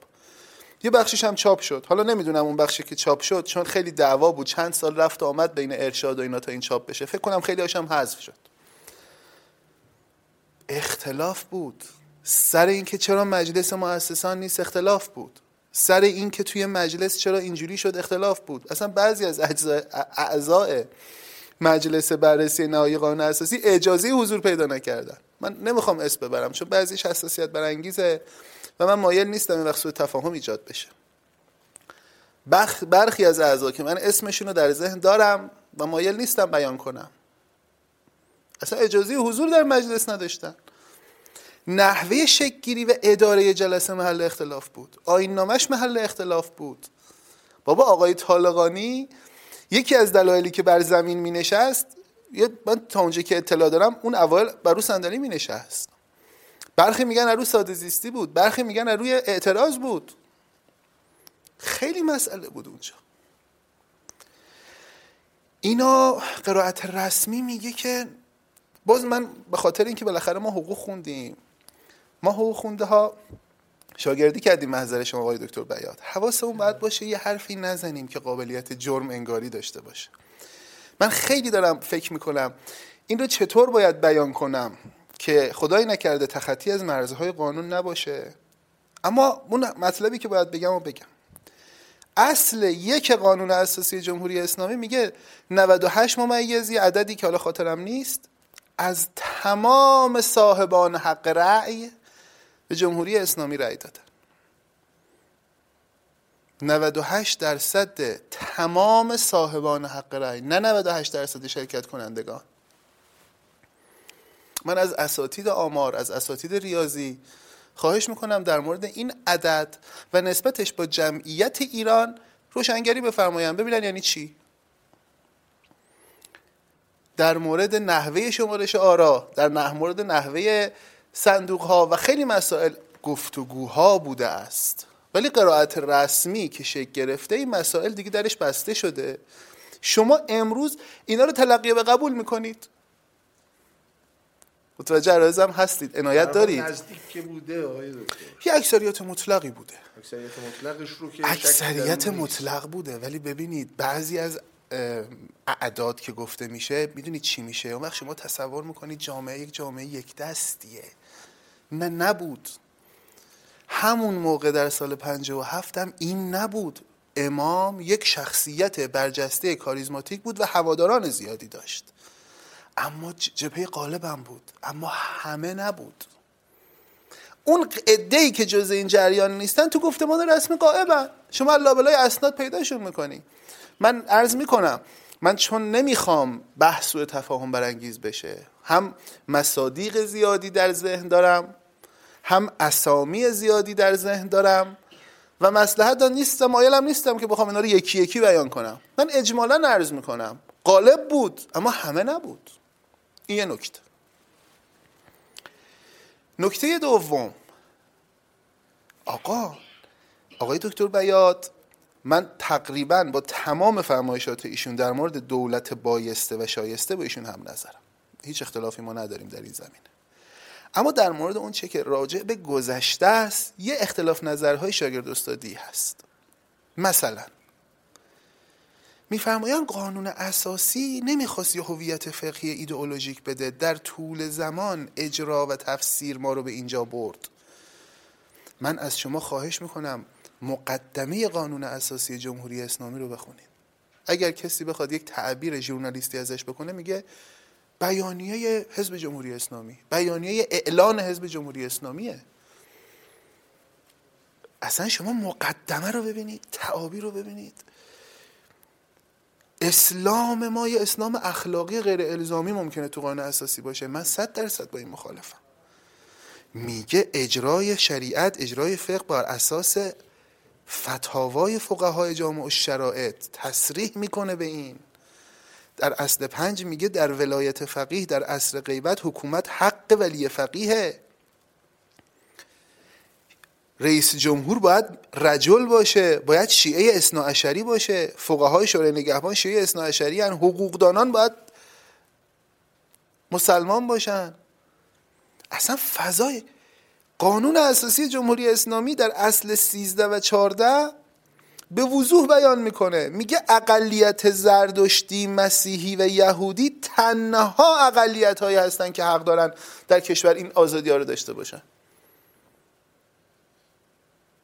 یه بخشیش هم چاپ شد. حالا نمی‌دونم اون بخشی که چاپ شد چون خیلی دعوا بود. چند سال رفت و آمد بین ارشاد و اینا تا این چاپ بشه. فکر کنم خیلی هاشم حذف شد. اختلاف بود. سر اینکه چرا مجلس مؤسسان نیست اختلاف بود. سر اینکه توی مجلس چرا اینجوری شد اختلاف بود. اصلا بعضی از اعضای مجلس بررسی نهایی قانون اساسی اجازه حضور پیدا نکردن. من نمی‌خوام اسم ببرم چون بعضیش حساسیت برانگیزه و من مایل نیستم این وقت تفاهم ایجاد بشه. بخ برخی از اعضا که من اسمشون رو در ذهن دارم و مایل نیستم بیان کنم. اصلا اجازه حضور در مجلس نداشتن. نحوه شکگیری و اداره جلسه محل اختلاف بود. آین نامش محل اختلاف بود. بابا آقای طالقانی یکی از دلایلی که بر زمین می نشست من تا اونجا که اطلاع دارم اون اول بر رو صندلی می نشست برخی میگن روی ساده زیستی بود برخی میگن روی اعتراض بود. خیلی مسئله بود اونجا. اینا قرائت رسمی میگه که باز من به خاطر اینکه بالاخره ما حقوق خوندیم ما حقوق خونده ها شاگردی کردیم محضر شما آقای دکتر بیاد. حواسمون باید باشه یه حرفی نزنیم که قابلیت جرم انگاری داشته باشه. من خیلی دارم فکر می‌کنم این رو چطور باید بیان کنم که خدای نکرده تخطی از مرزهای قانون نباشه؟ اما اون مطلبی که باید بگم و بگم. اصل یک قانون اساسی جمهوری اسلامی میگه 98 ممیزی عددی که حالا خاطرم نیست از تمام صاحبان حق رأی به جمهوری اسلامی رأی دادن 98 درصد تمام صاحبان حق رأی نه 98 درصد شرکت کنندگان. من از اساتید آمار از اساتید ریاضی خواهش می‌کنم در مورد این عدد و نسبتش با جمعیت ایران روشنگری بفرمایم ببینن یعنی چی؟ در مورد نحوه شمارش آرا در مورد نحوه صندوق ها و خیلی مسائل گفتگوها بوده است. ولی قرائت رسمی که شکل گرفته این مسائل دیگه درش بسته شده. شما امروز اینا رو تلقیه به قبول می‌کنید؟ متوجه هم هستید عنایت دارید؟ نزدیک که بوده یه اکثریت مطلقی بوده. اکثریت مطلقش رو که اکثریت مطلق بوده. ولی ببینید بعضی از اعداد که گفته میشه می‌دونید چی میشه؟ اون وقت شما تصور می‌کنید جامعه یک جامعه یک دستیه. نه نبود. همون موقع در سال 57 هم این نبود. امام یک شخصیت برجسته کاریزماتیک بود و هواداران زیادی داشت. اما جبهه قالبم بود. اما همه نبود. اون ای که جز این جریان نیستن تو گفتمان رسمی قائبن. شما لابلای اسناد پیداشون می‌کنی. من عرض می‌کنم من چون نمی‌خوام بحث و تفاهم برانگیز بشه هم مصادیق زیادی در ذهن دارم هم اسامی زیادی در ذهن دارم و مسلحت نیستم مایلم نیستم که بخوام اینا رو یکی یکی بیان کنم. من اجمالا عرض می‌کنم قالب بود اما همه نبود. این یه نکته. نکته دوم. آقا آقای دکتر بیاد من تقریبا با تمام فرمایشات ایشون در مورد دولت بایسته و شایسته با ایشون هم نظرم. هیچ اختلافی ما نداریم در این زمینه. اما در مورد اون چه که راجع به گذشته است یه اختلاف نظرهای شاگرد استادی هست. مثلا میفرمایند قانون اساسی نمی‌خواست یه هویت فقهی ایدئولوژیک بده در طول زمان اجرا و تفسیر ما رو به اینجا برد. من از شما خواهش می‌کنم مقدمه قانون اساسی جمهوری اسلامی رو بخونید. اگر کسی بخواد یک تعبیر ژورنالیستی ازش بکنه میگه بیانیه حزب جمهوری اسلامی بیانیه اعلان حزب جمهوری اسلامیه. اصلا شما مقدمه رو ببینید تعابیر رو ببینید. اسلام ما یه اسلام اخلاقی غیر الزامی ممکنه تو قانون اساسی باشه. من صد درصد با این مخالفم. میگه اجرای شریعت اجرای فقه بر اساس فتاوای فقهای جامع و شرایط تصریح می‌کنه به این. در اصل پنج میگه در ولایت فقیه در اصل غیبت حکومت حق ولی فقیه. رئیس جمهور باید رجل باشه باید شیعه اصناعشری باشه فقهای شورای نگهبان شیعه اصناعشری هن حقوقدانان باید مسلمان باشن. اصلا فضای قانون اساسی جمهوری اسلامی در اصل 13 و 14 به وضوح بیان می‌کنه. میگه اقلیت زردشتی مسیحی و یهودی تنها اقلیت هایی هستن که حق دارن در کشور این آزادی ها رو داشته باشن.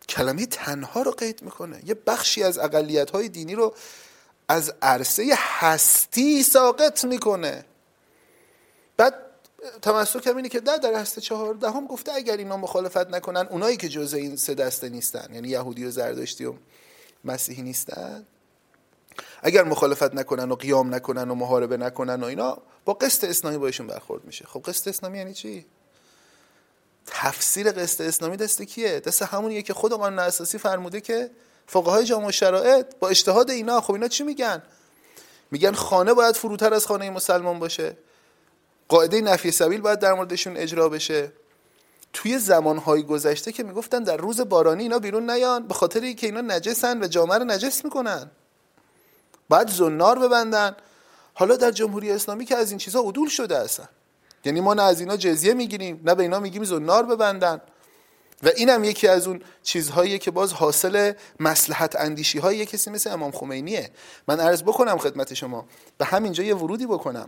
کلمه تنها رو قید می‌کنه. یه بخشی از اقلیت های دینی رو از عرصه هستی ساقط می‌کنه. بعد تمسک هم اینه که در در هسته چهارده هم گفته اگر اینا مخالفت نکنن اونایی که جزء این سه دسته نیستن یعنی یهودی و زردشتی و مسیحی نیستن؟ اگر مخالفت نکنن و قیام نکنن و محاربه نکنن و اینا با قسط اسلامی باشون برخورد میشه. خب قسط اسلامی یعنی چی؟ تفسیر قسط اسلامی دست کیه؟ دست همونیه که خود قانون اساسی فرموده که فقهای جامع شرایط با اجتهاد اینا خب اینا چی میگن؟ میگن خانه باید فروتر از خانه مسلمان باشه. قاعده نفی سبیل باید در موردشون اجرا بشه. توی زمانهای گذشته که می‌گفتن در روز بارانی اینا بیرون نیان به خاطر اینکه اینا نجسن و جامعه رو نجس می‌کنن. بعد زنار ببندن. حالا در جمهوری اسلامی که از این چیزها عدول شده اصلا. یعنی ما نه از اینا جزیه می‌گیریم نه به اینا میگیم زنار ببندن. و اینم یکی از اون چیزهایی که باز حاصل مسلحت اندیشی های کسی مثل امام خمینیه. من عرض بکنم خدمت شما به همینجا یه ورودی بکنم.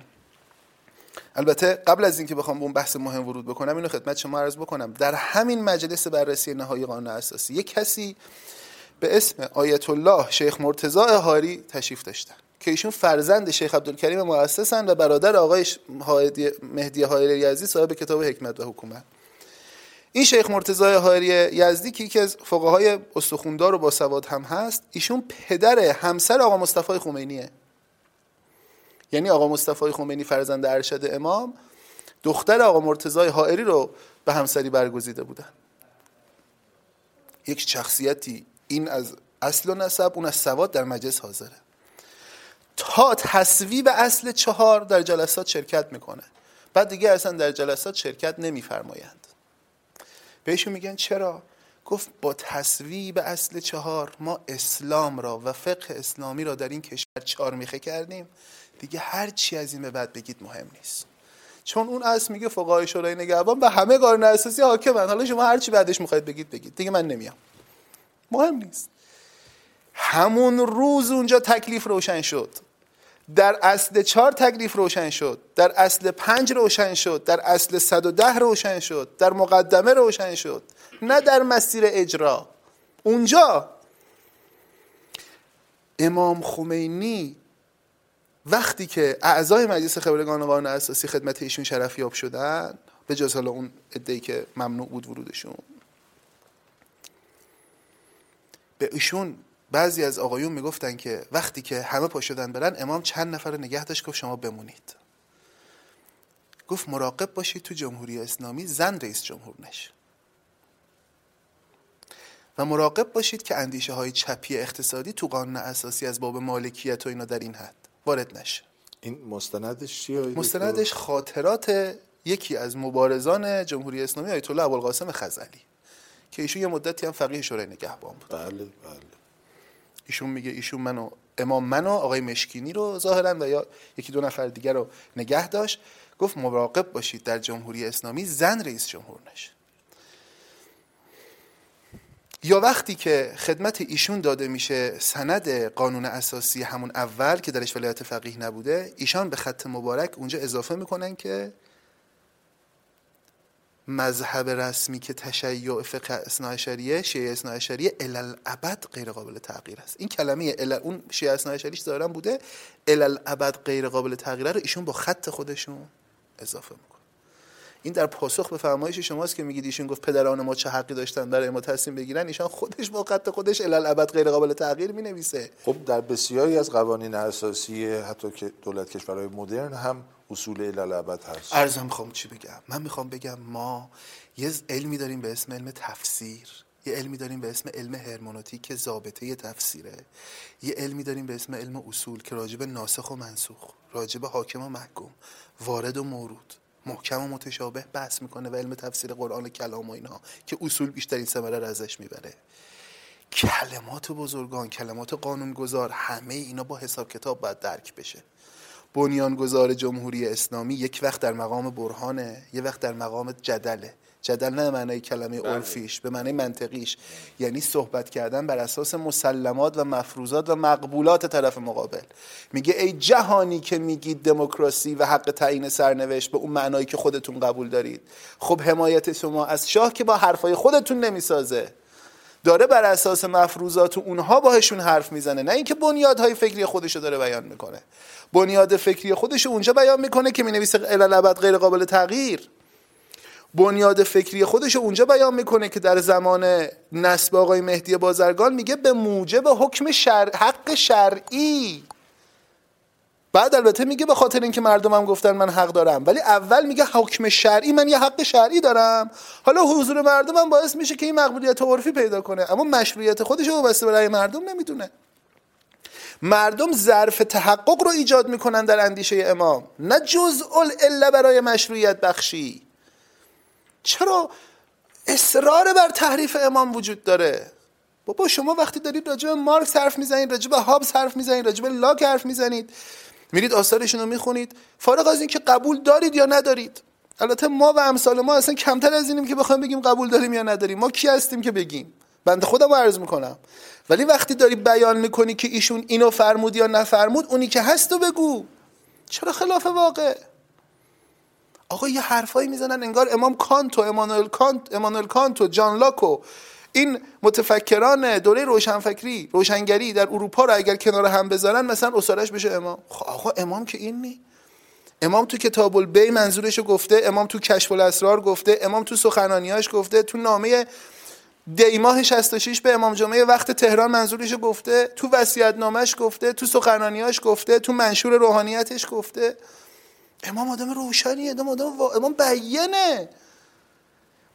البته قبل از اینکه بخوام اون بحث مهم ورود بکنم اینو خدمت شما عرض بکنم. در همین مجلس بررسی نهایی قانون اساسی یک کسی به اسم آیت الله شیخ مرتضی هاری تشریف داشتن که ایشون فرزند شیخ عبدالکریم مؤسسن و برادر آقای مهدی هایری یزدی صاحب کتاب حکمت و حکومت. این شیخ مرتضی هاری یزدی که یکی از فقهای استخوندار و باسواد هم هست ایشون پدر همسر آقا مصطفی خمینیه. یعنی آقا مصطفی خمینی فرزند ارشد امام دختر آقا مرتضی حائری رو به همسری برگزیده بودن. یک شخصیتی این از اصل و نسب اون از سواد در مجلس حاضره. تا تصویب اصل چهار در جلسات شرکت می‌کنه. بعد دیگه اصلا در جلسات شرکت نمیفرمایند. بهشون میگن چرا؟ گفت با تصویب اصل چهار ما اسلام را و فقه اسلامی را در این کشور چهار میخه کردیم. دیگه هر چی از این به بعد بگید مهم نیست. چون اون اصل میگه فقهای شورای نگهبان به همه قانون اساسی حاکمن. حالا شما هر چی بعدش می‌خواید بگید بگید. دیگه من نمیام. مهم نیست. همون روز اونجا تکلیف روشن شد. در اصل چهار تکلیف روشن شد. در اصل پنج روشن شد. در اصل صد و ده روشن شد. در مقدمه روشن شد. نه در مسیر اجرا. اونجا امام خمینی وقتی که اعضای مجلس خبرگان قانون اساسی خدمت ایشون شرفیاب شدن به جز حالا اون ادهی که ممنوع بود ورودشون. به ایشون بعضی از آقایون می‌گفتن که وقتی که همه پا شدن برن امام چند نفر نگه داشت گفت شما بمونید. گفت مراقب باشید تو جمهوری اسلامی زن رئیس جمهور نشه. و مراقب باشید که اندیشه های چپی اقتصادی تو قانون اساسی از باب مالکیت و اینا در این حد. وارد نشه. این مستندش چیه؟ مستندش خاطرات یکی از مبارزان جمهوری اسلامی آیت الله ابوالقاسم خزعلی که ایشون یه مدتی هم فقیه شورای نگهبان بود. بله بله. ایشون میگه ایشون منو امام منو آقای مشکینی رو ظاهرا و یا یکی دو نفر دیگر رو نگه داشت. گفت مراقب باشید در جمهوری اسلامی زن رئیس جمهور نشه. یا وقتی که خدمت ایشون داده میشه سند قانون اساسی همون اول که درش ولایت فقیه نبوده ایشان به خط مبارک اونجا اضافه می‌کنن که مذهب رسمی که تشیع فقه اصناعشریه شیعه اصناعشریه الالعبد غیر قابل تغییر است. این کلمه اون شیعه اصناعشریش دارن بوده الالعبد غیر قابل تغییر رو ایشون با خط خودشون اضافه می‌کنه. این در پاسخ به فرمایش شماست که میگید ایشون گفت پدران ما چه حقی داشتن برای ما تصمیم بگیرن ایشان خودش با خط خودش الالعبد غیر قابل تغییر می نویسه خب در بسیاری از قوانین اساسی حتی که دولت کشورهای مدرن هم اصول الالعبد هست. ارزم می‌خوام چی بگم؟ من می‌خوام بگم ما یه علمی داریم به اسم علم تفسیر یه علمی داریم به اسم علم هرمونوتیک که ضابطه تفسیره. یه علمی داریم به اسم علم اصول که راجب ناسخ و منسوخ راجب حاکم و محکوم وارد و مورود. محکم و متشابه بحث می‌کنه و علم تفسیر قرآن کلام و اینها که اصول بیشترین ثمره رو ازش می‌بره. کلمات بزرگان کلمات قانونگذار همه اینا با حساب کتاب باید درک بشه. بنیانگذار جمهوری اسلامی یک وقت در مقام برهانه یه وقت در مقام جدله. جدل نه معنای کلمه بله. عرفیش به معنای منطقیش. یعنی صحبت کردن بر اساس مسلمات و مفروضات و مقبولات طرف مقابل. میگه ای جهانی که میگید دموکراسی و حق تعیین سرنوشت به اون معنایی که خودتون قبول دارید. خب حمایت شما از شاه که با حرفای خودتون نمی‌سازه. داره بر اساس مفروضات اونها باهشون حرف می‌زنه نه اینکه بنیادهای فکری خودشو داره بیان می‌کنه. بنیاد فکری خودش اونجا بیان می‌کنه که می‌نویسه الالبد غیر قابل تغییر. بنیاد فکری خودش اونجا بیان می‌کنه که در زمان نسب آقای مهدی بازرگان میگه به موجب حکم شر... حق شرعی. بعد البته میگه به خاطر اینکه مردمم گفتن من حق دارم ولی اول میگه حکم شرعی من یه حق شرعی دارم. حالا حضور مردمم باعث میشه که این مقبولیت عرفی پیدا کنه اما مشروعیت خودش رو بسته برای مردم نمی‌دونه. مردم ظرف تحقق رو ایجاد می‌کنن در اندیشه امام. نه جزء الا برای مشروعیت بخشی. چرا اصرار بر تحریف امام وجود داره؟ بابا شما وقتی دارید راجع به مارکس حرف می‌زنید راجع به هابز حرف می‌زنید راجع به لاک حرف می‌زنید میرید آثارشون رو می‌خونید. فارغ از اینکه قبول دارید یا ندارید. البته ما و امثال ما اصلا کمتر از اینیم که بخوایم بگیم قبول داریم یا نداریم. ما کی هستیم که بگیم؟ بنده خودم عرض می‌کنم. ولی وقتی داری بیان می‌کنی که ایشون اینو فرمود یا نفرمود اونی که هست و بگو. چرا خلاف واقع؟ آقا یه حرفایی می‌زنن انگار امام کانت و امانوئل کانت امانوئل کانت و جان لاکو. این متفکران دوره روشنفکری روشنگری در اروپا رو اگر کنار هم بذارن مثلا اصارش بشه امام. خب آقا امام که این نی امام تو کتاب البی منظورش گفته امام تو کشف الاسرار گفته امام تو سخنانیاش گفته تو نامه دیماه 66 به امام جمعه وقت تهران منظورش گفته تو وصیت نامش گفته تو سخنانیاش گفته تو منشور روحانیتش گفته. امام آدم روشنیه امام آدم امام بیانه.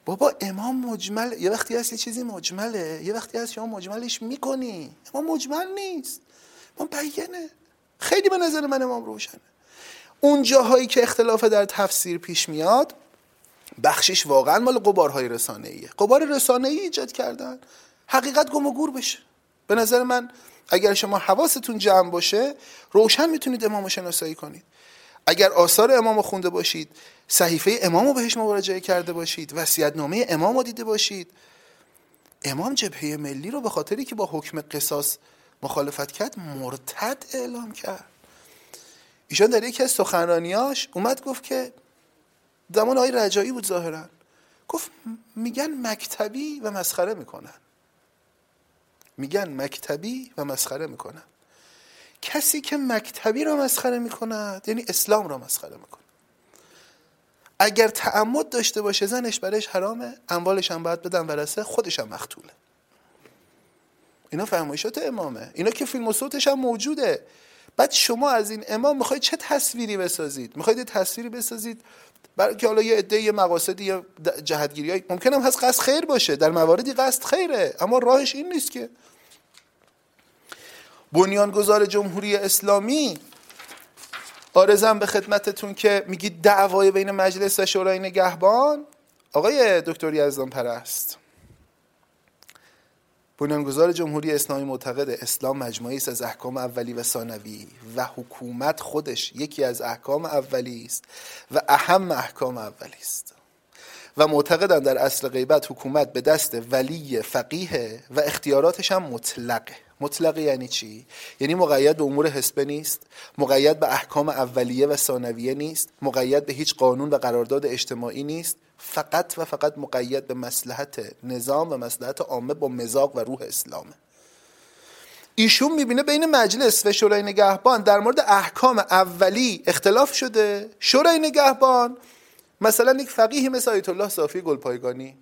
بابا امام مجمل یه وقتی هست یه چیزی مجمله. یه وقتی هست شما مجملش می‌کنی. امام مجمل نیست. امام بیانه. خیلی به نظر من امام روشنه. اون جاهایی که اختلاف در تفسیر پیش میاد بخشش واقعا مال قبارهای رسانه ایه قبار رسانه ای ایجاد کردن. حقیقت گم و گور بشه. به نظر من اگر شما حواستون جمع باشه روشن می‌تونید امام شناسایی کنید. اگر آثار امام خونده باشید صحیفه امام رو بهش مراجعه کرده باشید وصیت نامه امام رو دیده باشید. امام جبهه ملی رو به خاطری که با حکم قصاص مخالفت کرد مرتد اعلام کرد. ایشان در یکی از سخنرانیاش اومد گفت که زمان آقای رجایی بود ظاهرا. گفت میگن مکتبی و مسخره می‌کنن. میگن مکتبی و مسخره می‌کنن. کسی که مکتبی را مسخره می‌کند یعنی اسلام را مسخره می‌کنه. اگر تعمد داشته باشه زنش برایش حرامه اموالش هم باید بدن ورسه خودش هم مختوله اینا فرمایشات امامه. اینا که فیلم و صوتش هم موجوده. بعد شما از این امام می‌خواید چه تصویری بسازید؟ می‌خواید یه تصویری بسازید؟ برای که حالا یه عده یه مقاصدی یا جهتگیری ممکنه هم هست قصد خیر باشه. در مواردی قصد خیره. اما راهش این نیست که بنیانگذار جمهوری اسلامی. آرزم به خدمتتون که میگید دعوای بین مجلس و شورای نگهبان. آقای دکتر یزدان پرست. بنیانگذار جمهوری اسلامی معتقد اسلام مجموعی است از احکام اولی و ثانوی و حکومت خودش یکی از احکام اولی است و اهم احکام اولی است. و معتقدن در اصل غیبت حکومت به دست ولی فقیه و اختیاراتش هم مطلقه. مطلقه یعنی چی؟ یعنی مقید به امور حسبه نیست مقید به احکام اولیه و ثانویه نیست مقید به هیچ قانون و قرارداد اجتماعی نیست فقط و فقط مقید به مسلحت نظام و مسلحت عامه با مزاق و روح اسلامه ایشون می‌بینه بین مجلس و شورای نگهبان در مورد احکام اولی اختلاف شده. شورای نگهبان مثلا یک فقیه مثل آیت الله صافی گلپایگانی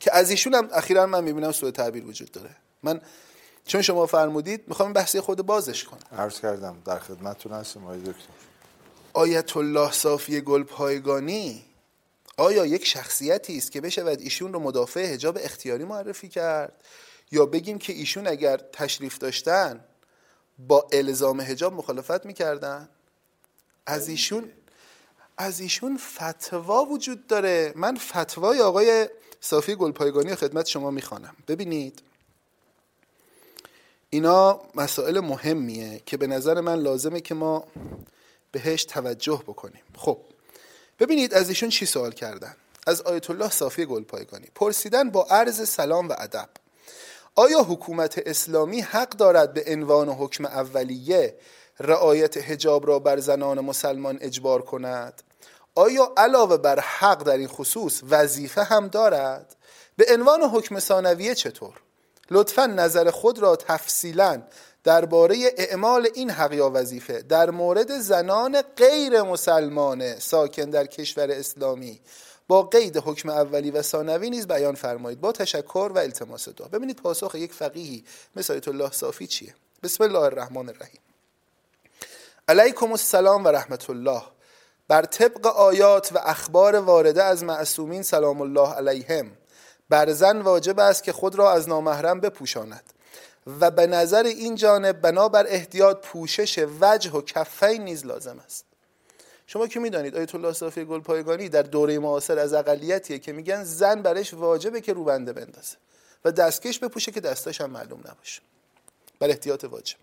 که از ایشون هم اخیرا من می‌بینم سوء تعبیر وجود داره. من چون شما فرمودید می‌خوام بحثی خود بازش کنم. عرض کردم در خدمتتون هستم آقای دکتر. آیت الله صافی گلپایگانی آیا یک شخصیتی است که بشود ایشون رو مدافع حجاب اختیاری معرفی کرد؟ یا بگیم که ایشون اگر تشریف داشتن با الزام حجاب مخالفت می‌کردن؟ از ایشون از ایشون فتوا وجود داره. من فتوای آقای صافی گلپایگانی خدمت شما می‌خوانم. ببینید اینا مسائل مهمیه که به نظر من لازمه که ما بهش توجه بکنیم. خب ببینید از ایشون چی سوال کردن؟ از آیت الله صافی گلپایگانی. پرسیدن با عرض سلام و ادب. آیا حکومت اسلامی حق دارد به عنوان حکم اولیه رعایت حجاب را بر زنان مسلمان اجبار کند؟ آیا علاوه بر حق در این خصوص وظیفه هم دارد؟ به عنوان حکم ثانویه چطور؟ لطفا نظر خود را تفصیلا درباره اعمال این حق یا وظیفه در مورد زنان غیر مسلمان ساکن در کشور اسلامی با قید حکم اولی و ثانوی نیز بیان فرمایید. با تشکر و التماس دعا. ببینید پاسخ یک فقیهی مثل آیت الله صافی چیه؟ بسم الله الرحمن الرحیم. علیکم السلام و رحمت الله. بر طبق آیات و اخبار وارده از معصومین سلام الله علیهم. بر زن واجب است که خود را از نامحرم بپوشاند. و به نظر این جانب بنابر احتیاط پوشش وجه و کفین نیز لازم است. شما که می‌دانید آیت الله صافی گلپایگانی در دوره معاصر از اقلیتیه که میگن زن برش واجبه که روبنده بندازه و دستکش بپوشه که دستاش هم معلوم نباشه. بر احتیاط واجب.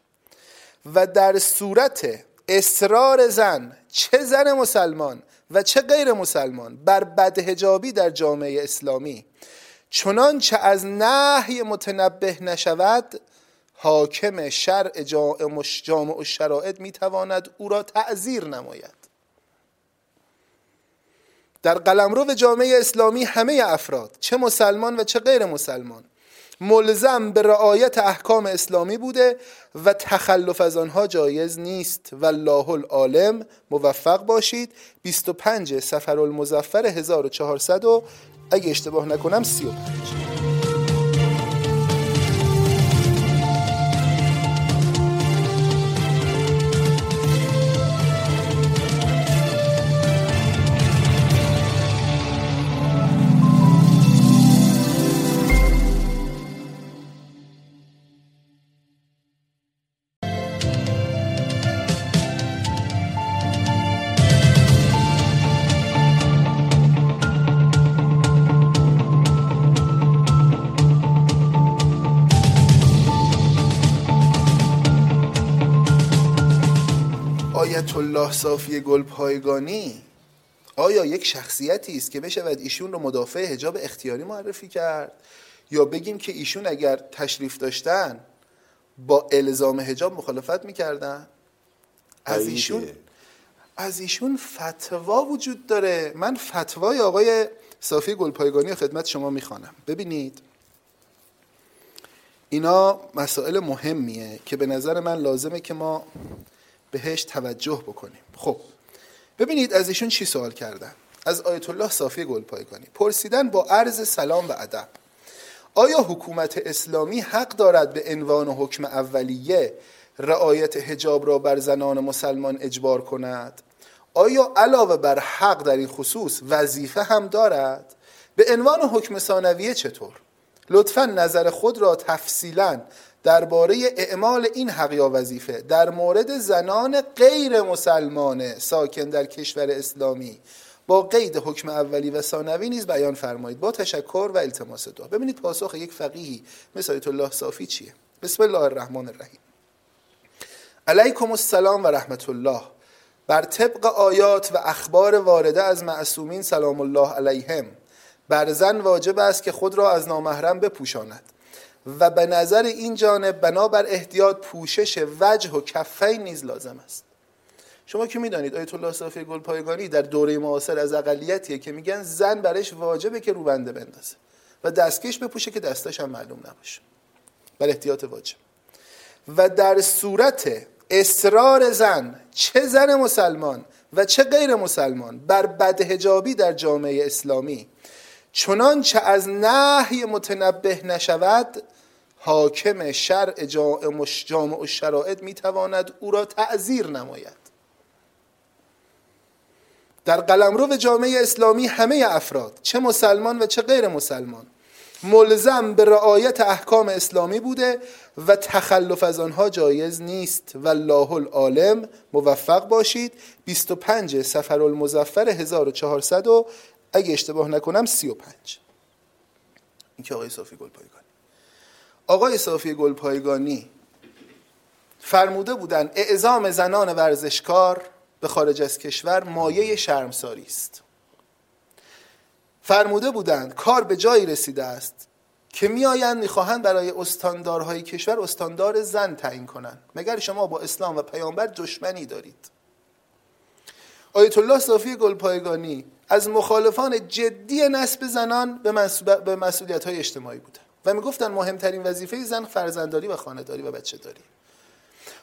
و در صورت اصرار زن چه زن مسلمان و چه غیر مسلمان بر بدهجابی در جامعه اسلامی چنانچه از نهی متنبه نشود حاکم شرع جامع و شرائط می‌تواند او را تعذیر نماید. در قلمرو جامعه اسلامی همه افراد چه مسلمان و چه غیر مسلمان ملزم به رعایت احکام اسلامی بوده و تخلف از آنها جایز نیست. و الله العالم موفق باشید. 25 سفر المزفر 1400 و اگه اشتباه نکنم 35 الله صافی گل پایگانی آیا یک شخصیتی است که بشود ایشون رو مدافع حجاب اختیاری معرفی کرد؟ یا بگیم که ایشون اگر تشریف داشتن با الزام حجاب مخالفت می‌کردن؟ از ایشون از ایشون فتوا وجود داره. من فتوای آقای صافی گلپایگانی خدمت شما می‌خوانم. ببینید. اینا مسائل مهمیه که به نظر من لازمه که ما بهش توجه بکنیم. خب ببینید از ایشون چی سوال کردن؟ از آیت الله صافی گلپایگانی پرسیدن با عرض سلام و ادب آیا حکومت اسلامی حق دارد به عنوان حکم اولیه رعایت حجاب را بر زنان مسلمان اجبار کند؟ آیا علاوه بر حق در این خصوص وظیفه هم دارد؟ به عنوان حکم ثانویه چطور؟ لطفا نظر خود را تفصیلا درباره اعمال این حق یا وظیفه. در مورد زنان غیر مسلمان ساکن در کشور اسلامی. با قید حکم اولی و ثانوی نیز بیان فرمایید. با تشکر و التماس دعا. ببینید پاسخ یک فقیهی. مثل آیت الله صافی چیه؟ بسم الله الرحمن الرحیم. علیکم السلام و رحمت الله. بر طبق آیات و اخبار وارده از معصومین سلام الله علیهم. بر زن واجب است که خود را از نامحرم بپوشاند. و به نظر این جانب بنابر احتیاط پوشش وجه و کفین نیز لازم است. شما که می‌دانید آیت الله صافی گلپایگانی در دوره معاصر از اقلیتیه که میگن زن برش واجبه که روبنده بندازه و دستکش بپوشه که دستش هم معلوم نباشه. بر احتیاط واجب. و در صورت اصرار زن چه زن مسلمان و چه غیر مسلمان بر بدهجابی در جامعه اسلامی چنانچه از نهی متنبه نشود حاکم شرع جامع و شرائط می‌تواند او را تعذیر نماید. در قلمرو جامعه اسلامی همه افراد چه مسلمان و چه غیر مسلمان ملزم به رعایت احکام اسلامی بوده و تخلف از آنها جایز نیست. و الله العالم موفق باشید. 25 سفر المزفر 1400 و اگه اشتباه نکنم 35 این که آقای صافی گلپایگانی آقای صافی گلپایگانی فرموده بودن اعزام زنان ورزشکار به خارج از کشور مایه شرمساری است. فرموده بودند کار به جایی رسیده است که میآیند می‌خواهند برای استاندارهای کشور استاندار زن تعیین کنند. مگر شما با اسلام و پیامبر دشمنی دارید؟ آیت الله صافی گلپایگانی از مخالفان جدی نسب زنان به مسئولیت های اجتماعی بودند و می‌گفتند مهمترین وظیفه زن فرزندداری و خانهداری و بچه داری.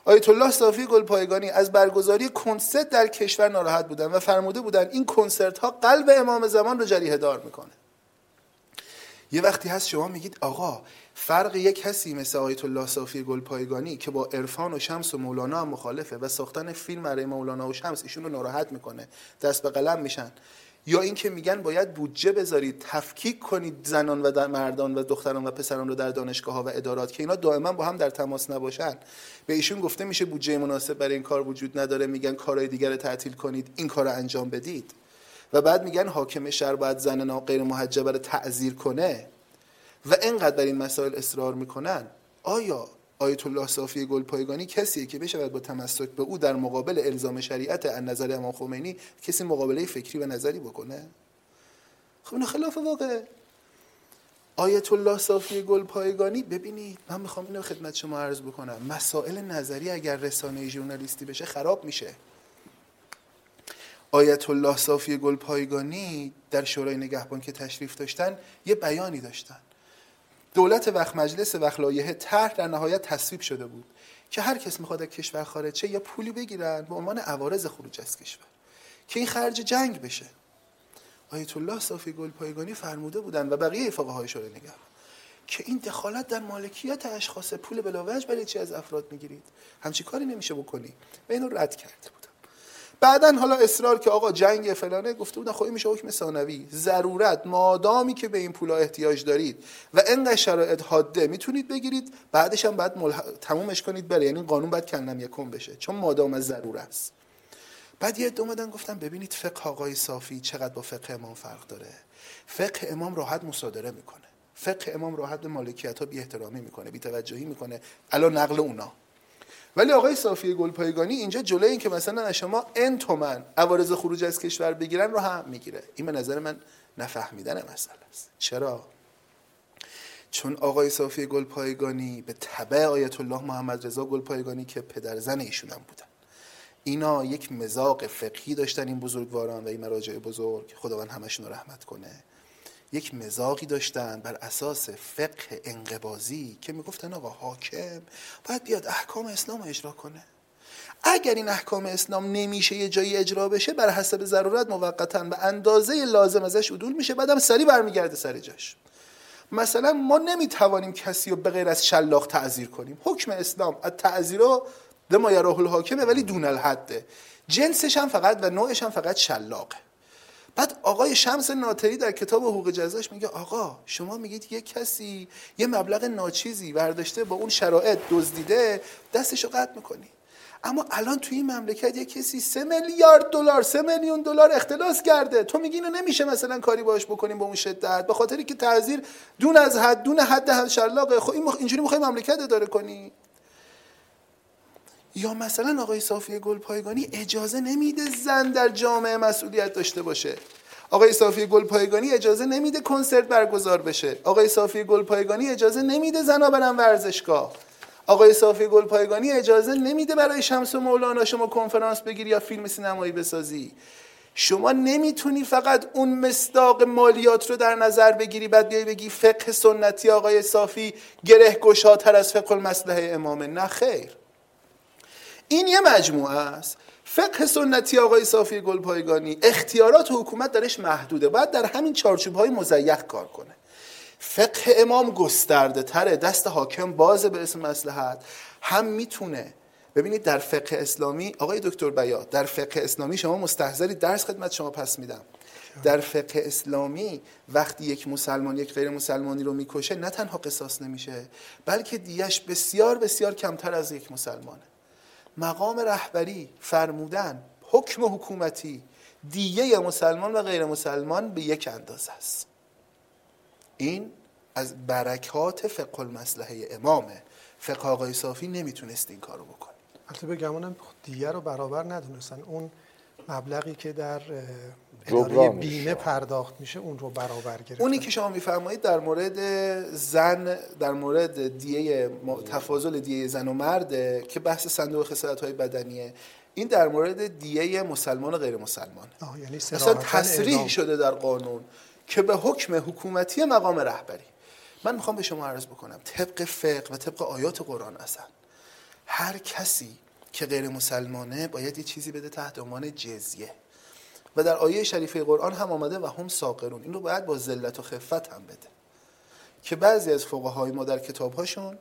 آیت الله صافی گلپایگانی از برگزاری کنسرت در کشور ناراحت بودن و فرموده بودن این کنسرت ها قلب امام زمان رو جریه دار می‌کنه. یه وقتی هست شما میگید آقا فرق یک کسی مثل آیت الله صافی گلپایگانی که با عرفان و شمس و مولانا مخالفه و ساختن فیلم برای مولانا و شمس ایشون رو ناراحت می‌کنه. دست به قلم میشن. یا اینکه میگن باید بودجه بذارید تفکیک کنید زنان و مردان و دختران و پسران رو در دانشگاه ها و ادارات که اینا دائما با هم در تماس نباشن. به ایشون گفته میشه بودجه مناسب برای این کار وجود نداره میگن کارهای دیگر رو تعطیل کنید این کار رو انجام بدید. و بعد میگن حاکم شهر باید زن غیر محجبه رو تعذیر کنه. و اینقدر بر این مسائل اصرار می‌کنن. آیا آیت الله صافی گلپایگانی کسیه که بشود با تمسک به او در مقابل الزام شریعت از نظر امام خمینی کسی مقابله فکری و نظری بکنه؟ خب اینو خلاف واقع آیت الله صافی گلپایگانی ببینید من می‌خوام اینو خدمت شما عرض بکنم. مسائل نظری اگر رسانه ژورنالیستی بشه خراب میشه. آیت الله صافی گلپایگانی در شورای نگهبان که تشریف داشتن یه بیانی داشتن. دولت وقت مجلس وقت لایحه طرح در نهایت تصویب شده بود که هر کس می‌خواد از کشور خارج شه یا پولی بگیرن به عنوان عوارض خروج از کشور که این خرج جنگ بشه. آیت الله صافی گلپایگانی فرموده بودن و بقیه فقهای شورای نگهبان که این دخالت در مالکیت اشخاص پول بلاوج برای چی از افراد می‌گیرید؟ همچی کاری نمیشه بکنی. و اینو رد کرده بود. بعدا حالا اصرار که آقا جنگ فلانه گفته بودن خب میشه حکم ثانوی. ضرورت مادامی که به این پولا احتیاج دارید و انقدر شرایط حاده می‌تونید بگیرید بعدش هم بعد ملح... تمومش کنید بره. یعنی قانون باید کلم یکم بشه. چون مادام از ضروره است. بعد یه اومدن گفتن ببینید فقه آقای صافی چقدر با فقه امام فرق داره. فقه امام راحت مصادره می‌کنه. فقه امام راحت به مالکیت ها بی احترامی می‌کنه بی توجهی می‌کنه. الان نقل اونا. ولی آقای صافی گلپایگانی اینجا جلوی این که مثلا از شما ان تومن عوارض خروج از کشور بگیرن رو هم می‌گیره. این به نظر من نفهمیدن مسئله است. چرا؟ چون آقای صافی گلپایگانی به تبع آیت الله محمد رضا گلپایگانی که پدر زن ایشون هم بودن. اینا یک مزاق فقهی داشتن این بزرگواران و این مراجع بزرگ. خداوند همشون رو رحمت کنه. یک مزاقی داشتن بر اساس فقه انقبازی که می‌گفتن آقا حاکم باید بیاد احکام اسلام رو اجرا کنه. اگر این احکام اسلام نمیشه یه جایی اجرا بشه بر حسب ضرورت موقتا به اندازه لازم ازش عدول میشه بعدم سری برمیگرده سر جاش. مثلا ما نمی‌توانیم کسی رو به غیر از شلاق تعذیر کنیم. حکم اسلام از تعذیر رو ما یراه الحاکمه ولی دون الحده. جنسش هم فقط و نوعش هم فقط شلاقه. بعد آقای شمس ناطری در کتاب حقوق جزاش میگه آقا شما میگید یه کسی یه مبلغ ناچیزی برداشته با اون شرایط دزدیده دستشو قطع می‌کنی. اما الان توی این مملکت یه کسی سه میلیارد دلار سه میلیون دلار اختلاس کرده. تو میگی اینو نمیشه مثلا کاری باش بکنیم با اون شدت به خاطری که تعذیر دون از حد دون حد حد شلاقه خب این. اینجوری می‌خوای مملکت اداره کنی؟ یا مثلا آقای صافی گلپایگانی اجازه نمیده زن در جامعه مسئولیت داشته باشه؟ آقای صافی گلپایگانی اجازه نمیده کنسرت برگزار بشه. آقای صافی گلپایگانی اجازه نمیده زنا برن ورزشگاه. آقای صافی گلپایگانی اجازه نمیده برای شمس و مولانا شما کنفرانس بگیری یا فیلم سینمایی بسازی. شما نمی‌تونی فقط اون مصداق مالیات رو در نظر بگیری بعد بیای بگی فقه سنتی آقای صافی گره گشاتر از فقه المصلحه امامه. نه خیر. این یه مجموعه است. فقه سنتی آقای صافی گلپایگانی اختیارات حکومت درش محدوده. باید در همین چارچوب های مزیق کار کنه. فقه امام گسترده تره. دست حاکم بازه به اسم مسلحت هم می‌تونه ببینید در فقه اسلامی آقای دکتر بیا در فقه اسلامی شما مستحضری درس خدمت شما پس میدم. در فقه اسلامی وقتی یک مسلمان یک غیر مسلمانی رو می‌کشه نه تنها قصاص نمیشه بلکه دیش بسیار بسیار کمتر از یک مسلمانه. مقام رهبری فرمودن حکم حکومتی دیگه مسلمان و غیر مسلمان به یک اندازه است. این از برکات فقه المصلحه امامه. فقه آقای صافی نمی‌تونست این کارو بکنه. البته بگمونم دیگه رو برابر ندونستن. اون مبلغی که در اداره بیمه پرداخت میشه اون رو برابر گرفتن. اونی که شما میفرمایید در مورد زن در مورد دیه تفاضل دیه زن و مرده که بحث صندوق خسارت های بدنیه این در مورد دیه مسلمان و غیر مسلمان. یعنی اصلا تصریح شده در قانون که به حکم حکومتی مقام رهبری. من می‌خوام به شما عرض بکنم طبق فقه و طبق آیات قرآن اصلا هر کسی که غیر مسلمانه باید یه چیزی بده تحت عنوان جزیه. و در آیه شریفه قرآن هم آمده و هم ساقرون. این رو باید با ذلت و خفت هم بده. که بعضی از فقهای ما در کتابهاشون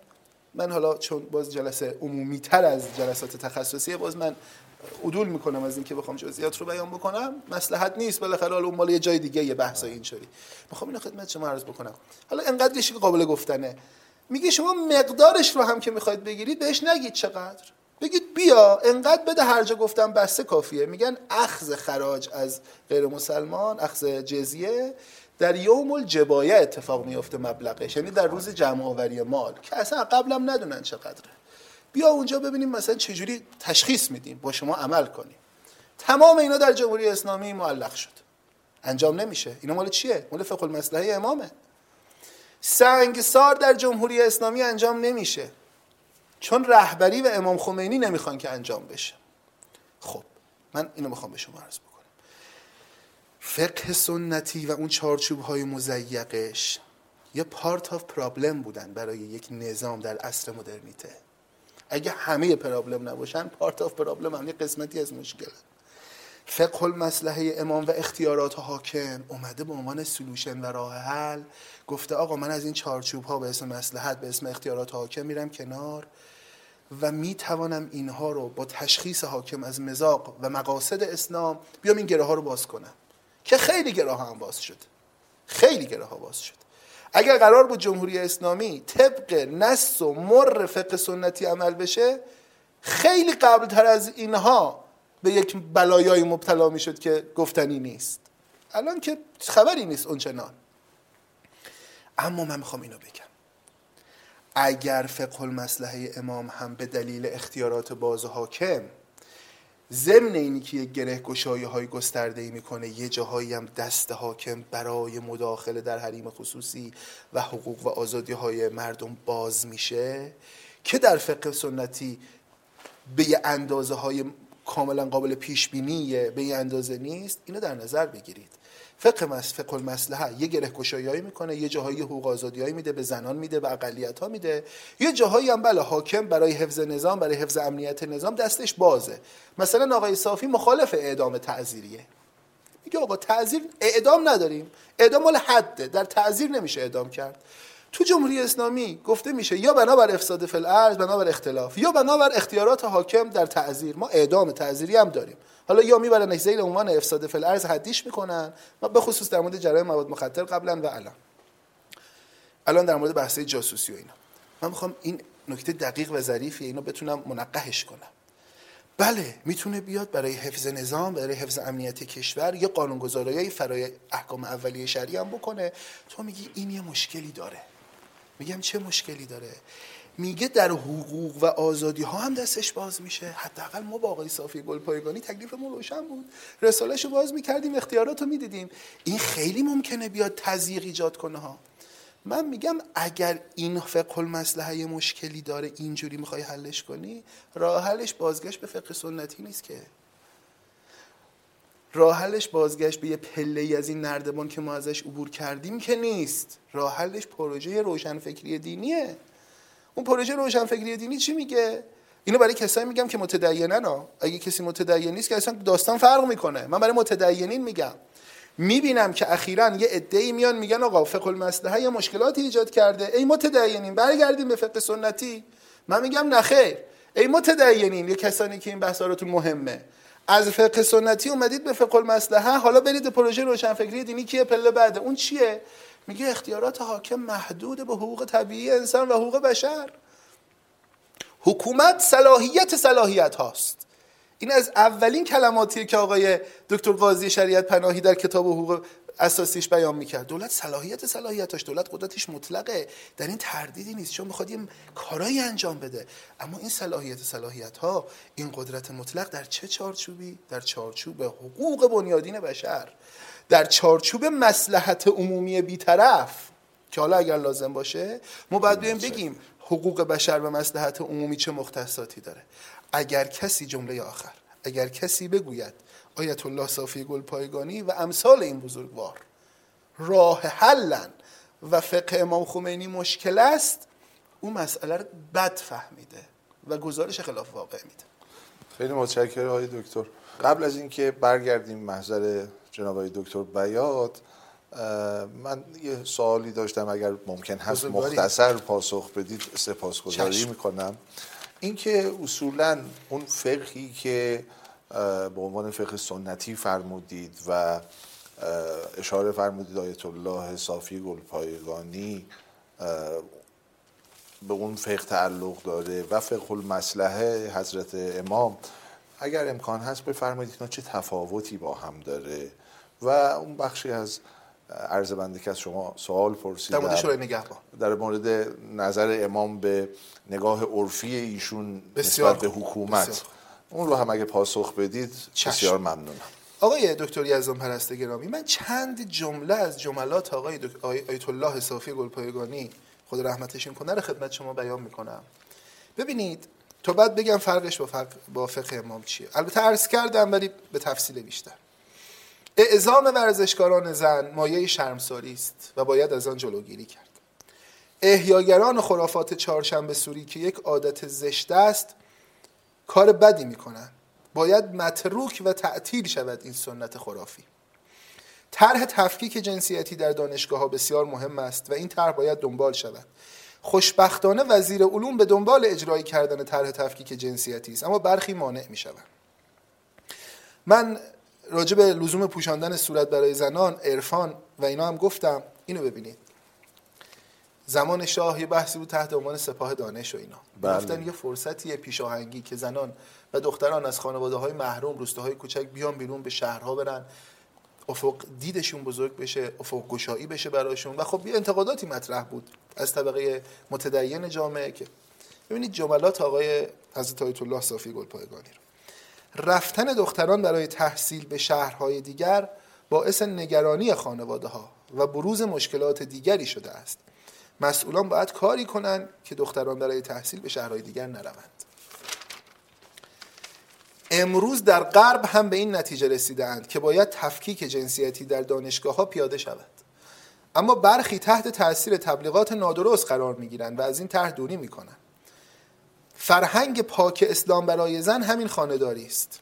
من حالا چون باز جلسه عمومی تر از جلسات تخصصی باز من عدول می‌کنم از اینکه بخوام جزئیات رو بیان بکنم. مصلحت نیست بالاخره حالا اون مال یه جای دیگه یه بحث اینجوری. می‌خوام اینو خدمت شما عرض بکنم. حالا انقدرش که قابل گفتنه. میگه شما مقدارش رو هم که می‌خواید بگیرید بهش نگید چقدر. بگید بیا انقدر بده هر جا گفتم بسته کافیه. میگن اخذ خراج از غیر مسلمان اخذ جزیه در یوم الجبایه اتفاق میفته مبلغش. یعنی در روز جمع آوری مال که اصلا قبلم ندونن چقدره. بیا اونجا ببینیم مثلا چجوری تشخیص میدیم با شما عمل کنیم. تمام اینا در جمهوری اسلامی معلق شد. انجام نمیشه. اینا مال چیه؟ مال فقه المصلحه امامه. سنگسار در جمهوری اسلامی انجام نمیشه. چون رهبری و امام خمینی نمی‌خوان که انجام بشه. خب من اینو می‌خوام به شما عرض بکنم. فقه سنتی و اون چارچوب های مضیقش یه part of problem بودن برای یک نظام در عصر مدرنیته. اگه همه problem نباشن part of problem هم یه قسمتی از مشکل. فقه المصلحه امام و اختیارات حاکم اومده به عنوان سلوشن و راه حل گفته آقا من از این چارچوب ها به اسم مسلحت به اسم اختیارات حاکم میرم کنار. و می توانم اینها رو با تشخیص حاکم از مزاق و مقاصد اسلام بیام این گره ها رو باز کنم. که خیلی گره ها هم باز شد. خیلی گره ها باز شد. اگر قرار بود جمهوری اسلامی طبق نص و مر فقه سنتی عمل بشه خیلی قبل تر از اینها به یک بلایای مبتلا می شد که گفتنی نیست. الان که خبری نیست اونچنان. اما من می‌خوام اینو بگم. اگر فقه المصلحه امام هم به دلیل اختیارات باز حاکم ضمن اینی که یک گره گشایی های گسترده ای می‌کنه یه جاهایی هم دست حاکم برای مداخله در حریم خصوصی و حقوق و آزادی های مردم باز میشه که در فقه سنتی به یه اندازه های کاملا قابل پیش بینی به یه اندازه نیست اینو در نظر بگیرید. فقه مس فقه المصلحه. یه گره می‌کنه یه جاهایی حقوق آزادیایی میده به زنان میده به اقلیت ها میده. یه جاهایی هم بله حاکم برای حفظ نظام برای حفظ امنیت نظام دستش بازه. مثلا آقای صافی مخالف اعدام تعزیریه میگه آقا تعزیر اعدام نداریم. اعدام مال حده. در تعزیر نمیشه اعدام کرد. تو جمهوری اسلامی گفته میشه یا بنابر افساد فل ارز بنابر اختلاف یا بنابر اختیارات حاکم در تعزیر ما اعدام تعزیری هم داریم. حالا یا می‌برن زیر عنوان افساد فل ارز حدیش می‌کنن و به خصوص در مورد جرایم مواد مخدر قبلا و الان. الان در مورد بحث جاسوسی و اینا. من می‌خوام این نکته دقیق و ظریفی اینو بتونم منقهش کنم. بله می‌تونه بیاد برای حفظ نظام برای حفظ امنیت کشور یه قانونگذاری فرای احکام اولیه شرعی هم بکنه. تو میگی این یه مشکلی داره. میگم چه مشکلی داره؟ میگه در حقوق و آزادی ها هم دستش باز میشه. حداقل ما با آقای صافی گل پایگانی تکلیفمون روشن بود. رسالهشو باز می‌کردیم اختیارات رو می‌دیدیم. این خیلی ممکنه بیاد تضییق ایجاد کنه ها. من میگم اگر این فقه المصلحه مشکلی داره اینجوری می‌خوای حلش کنی راه حلش بازگشت به فقه سنتی نیست که. راه حلش بازگشت به یه پله ای از این نردبان که ما ازش عبور کردیم که نیست. راه حلش پروژه روشنفکری دینیه. اون پروژه روشنفکری دینی چی میگه؟ اینو برای کسایی میگم که متدینن ها. اگه کسی متدین نیست که اصلا داستان فرق می‌کنه. من برای متدینین میگم. می‌بینم که اخیرا یه عده‌ای میان میگن آقا فقه المصلحه یه مشکلاتی ایجاد کرده. ای متدینین برگردیم به فقه سنتی. من میگم نخیر ای متدینین یه کسانی که این بحث مهمه. از فقه سنتی اومدید به فقه المصلحه. حالا برید پروژه روشنفکری دینی کیه؟ پله بعده اون چیه؟ میگه اختیارات حاکم محدود به حقوق طبیعی انسان و حقوق بشر. حکومت صلاحیت صلاحیت هاست. این از اولین کلماتیه که آقای دکتر قاضی شریعت پناهی در کتاب حقوق اساسیش بیان می‌کرد. دولت صلاحیت صلاحیتاش دولت قدرتش مطلقه. در این تردیدی نیست. چون می‌خواد یه کارایی انجام بده. اما این صلاحیت صلاحیت ها این قدرت مطلق در چه چارچوبی؟ در چارچوب حقوق بنیادین بشر. در چارچوب مسلحت عمومی بیطرف که حالا اگر لازم باشه ما باید بیایم بگیم حقوق بشر و مسلحت عمومی چه مختصاتی داره. اگر کسی جمله آخر اگر کسی بگوید آیت الله صافی گل پایگانی و امثال این بزرگوار راه حلن و فقه امام خمینی مشکل است او مسئله رو بد فهمیده و گزارش خلاف واقع میده. خیلی متشکرم آقای دکتر. قبل از اینکه برگردیم محضر جناب آقای دکتر بیات من یه سوالی داشتم اگر ممکن هست مختصر پاسخ بدید سپاسگزاری می‌کنم. اینکه اصولا اون فقهی که به عنوان فقه سنتی فرمودید و اشاره فرمودید آیت الله صافی گلپایگانی به اون فقه تعلق داره و فقه المسلحه حضرت امام اگر امکان هست بفرمایید اینا چه تفاوتی با هم داره؟ و اون بخشی از عرض بنده که از شما سوال پرسیدم در مورد شورای نگهبان. در مورد نظر امام به نگاه عرفی ایشون نسبت به حکومت. بسیار. اون رو هم اگه پاسخ بدید چشم. بسیار ممنونم. آقای دکتر یزدان پرسته گرامی من چند جمله از جملات آقای دک... آیت الله صافی گلپایگانی خود رحمتشون کنه رو خدمت شما بیان می‌کنم. ببینید تو بعد بگم فرقش با, فرق با فقه امام چیه. البته عرض کردم ولی به تفصیل بیشتر. اعزام ورزشکاران زن مایه شرمساری است و باید از آن جلوگیری کرد. احیاگران خرافات چهارشنبه سوری که یک عادت زشت است کار بدی می‌کنند باید متروک و تعطیل شود این سنت خرافی. طرح تفکیک جنسیتی در دانشگاه ها بسیار مهم است و این طرح باید دنبال شود. خوشبختانه وزیر علوم به دنبال اجرایی کردن طرح تفکیک جنسیتی است اما برخی مانع می شود من راجع به لزوم پوشاندن صورت برای زنان عرفان و اینا هم گفتم. اینو ببینید. زمان شاه یه بحثی بود تحت عنوان سپاه دانش و اینا. بله. گفتن یه فرصتیه پیشاهنگی که زنان و دختران از خانواده های محروم روستاهای کوچک بیان بیرون به شهرها برن. افق دیدشون بزرگ بشه افق گشایی بشه براشون. و خب یه انتقاداتی مطرح بود از طبقه متدین جامعه که ببینید جملات آقای حضرت آیت الله صافی گلپایگانی رو. رفتن دختران برای تحصیل به شهرهای دیگر باعث نگرانی خانواده ها و بروز مشکلات دیگری شده است. مسئولان باید کاری کنند که دختران برای تحصیل به شهرهای دیگر نروند. امروز در غرب هم به این نتیجه رسیدند که باید تفکیک جنسیتی در دانشگاه ها پیاده شود. اما برخی تحت تاثیر تبلیغات نادرست قرار می گیرند و از این طرح دوری می کنند فرهنگ پاک اسلام برای زن همین خانداری است.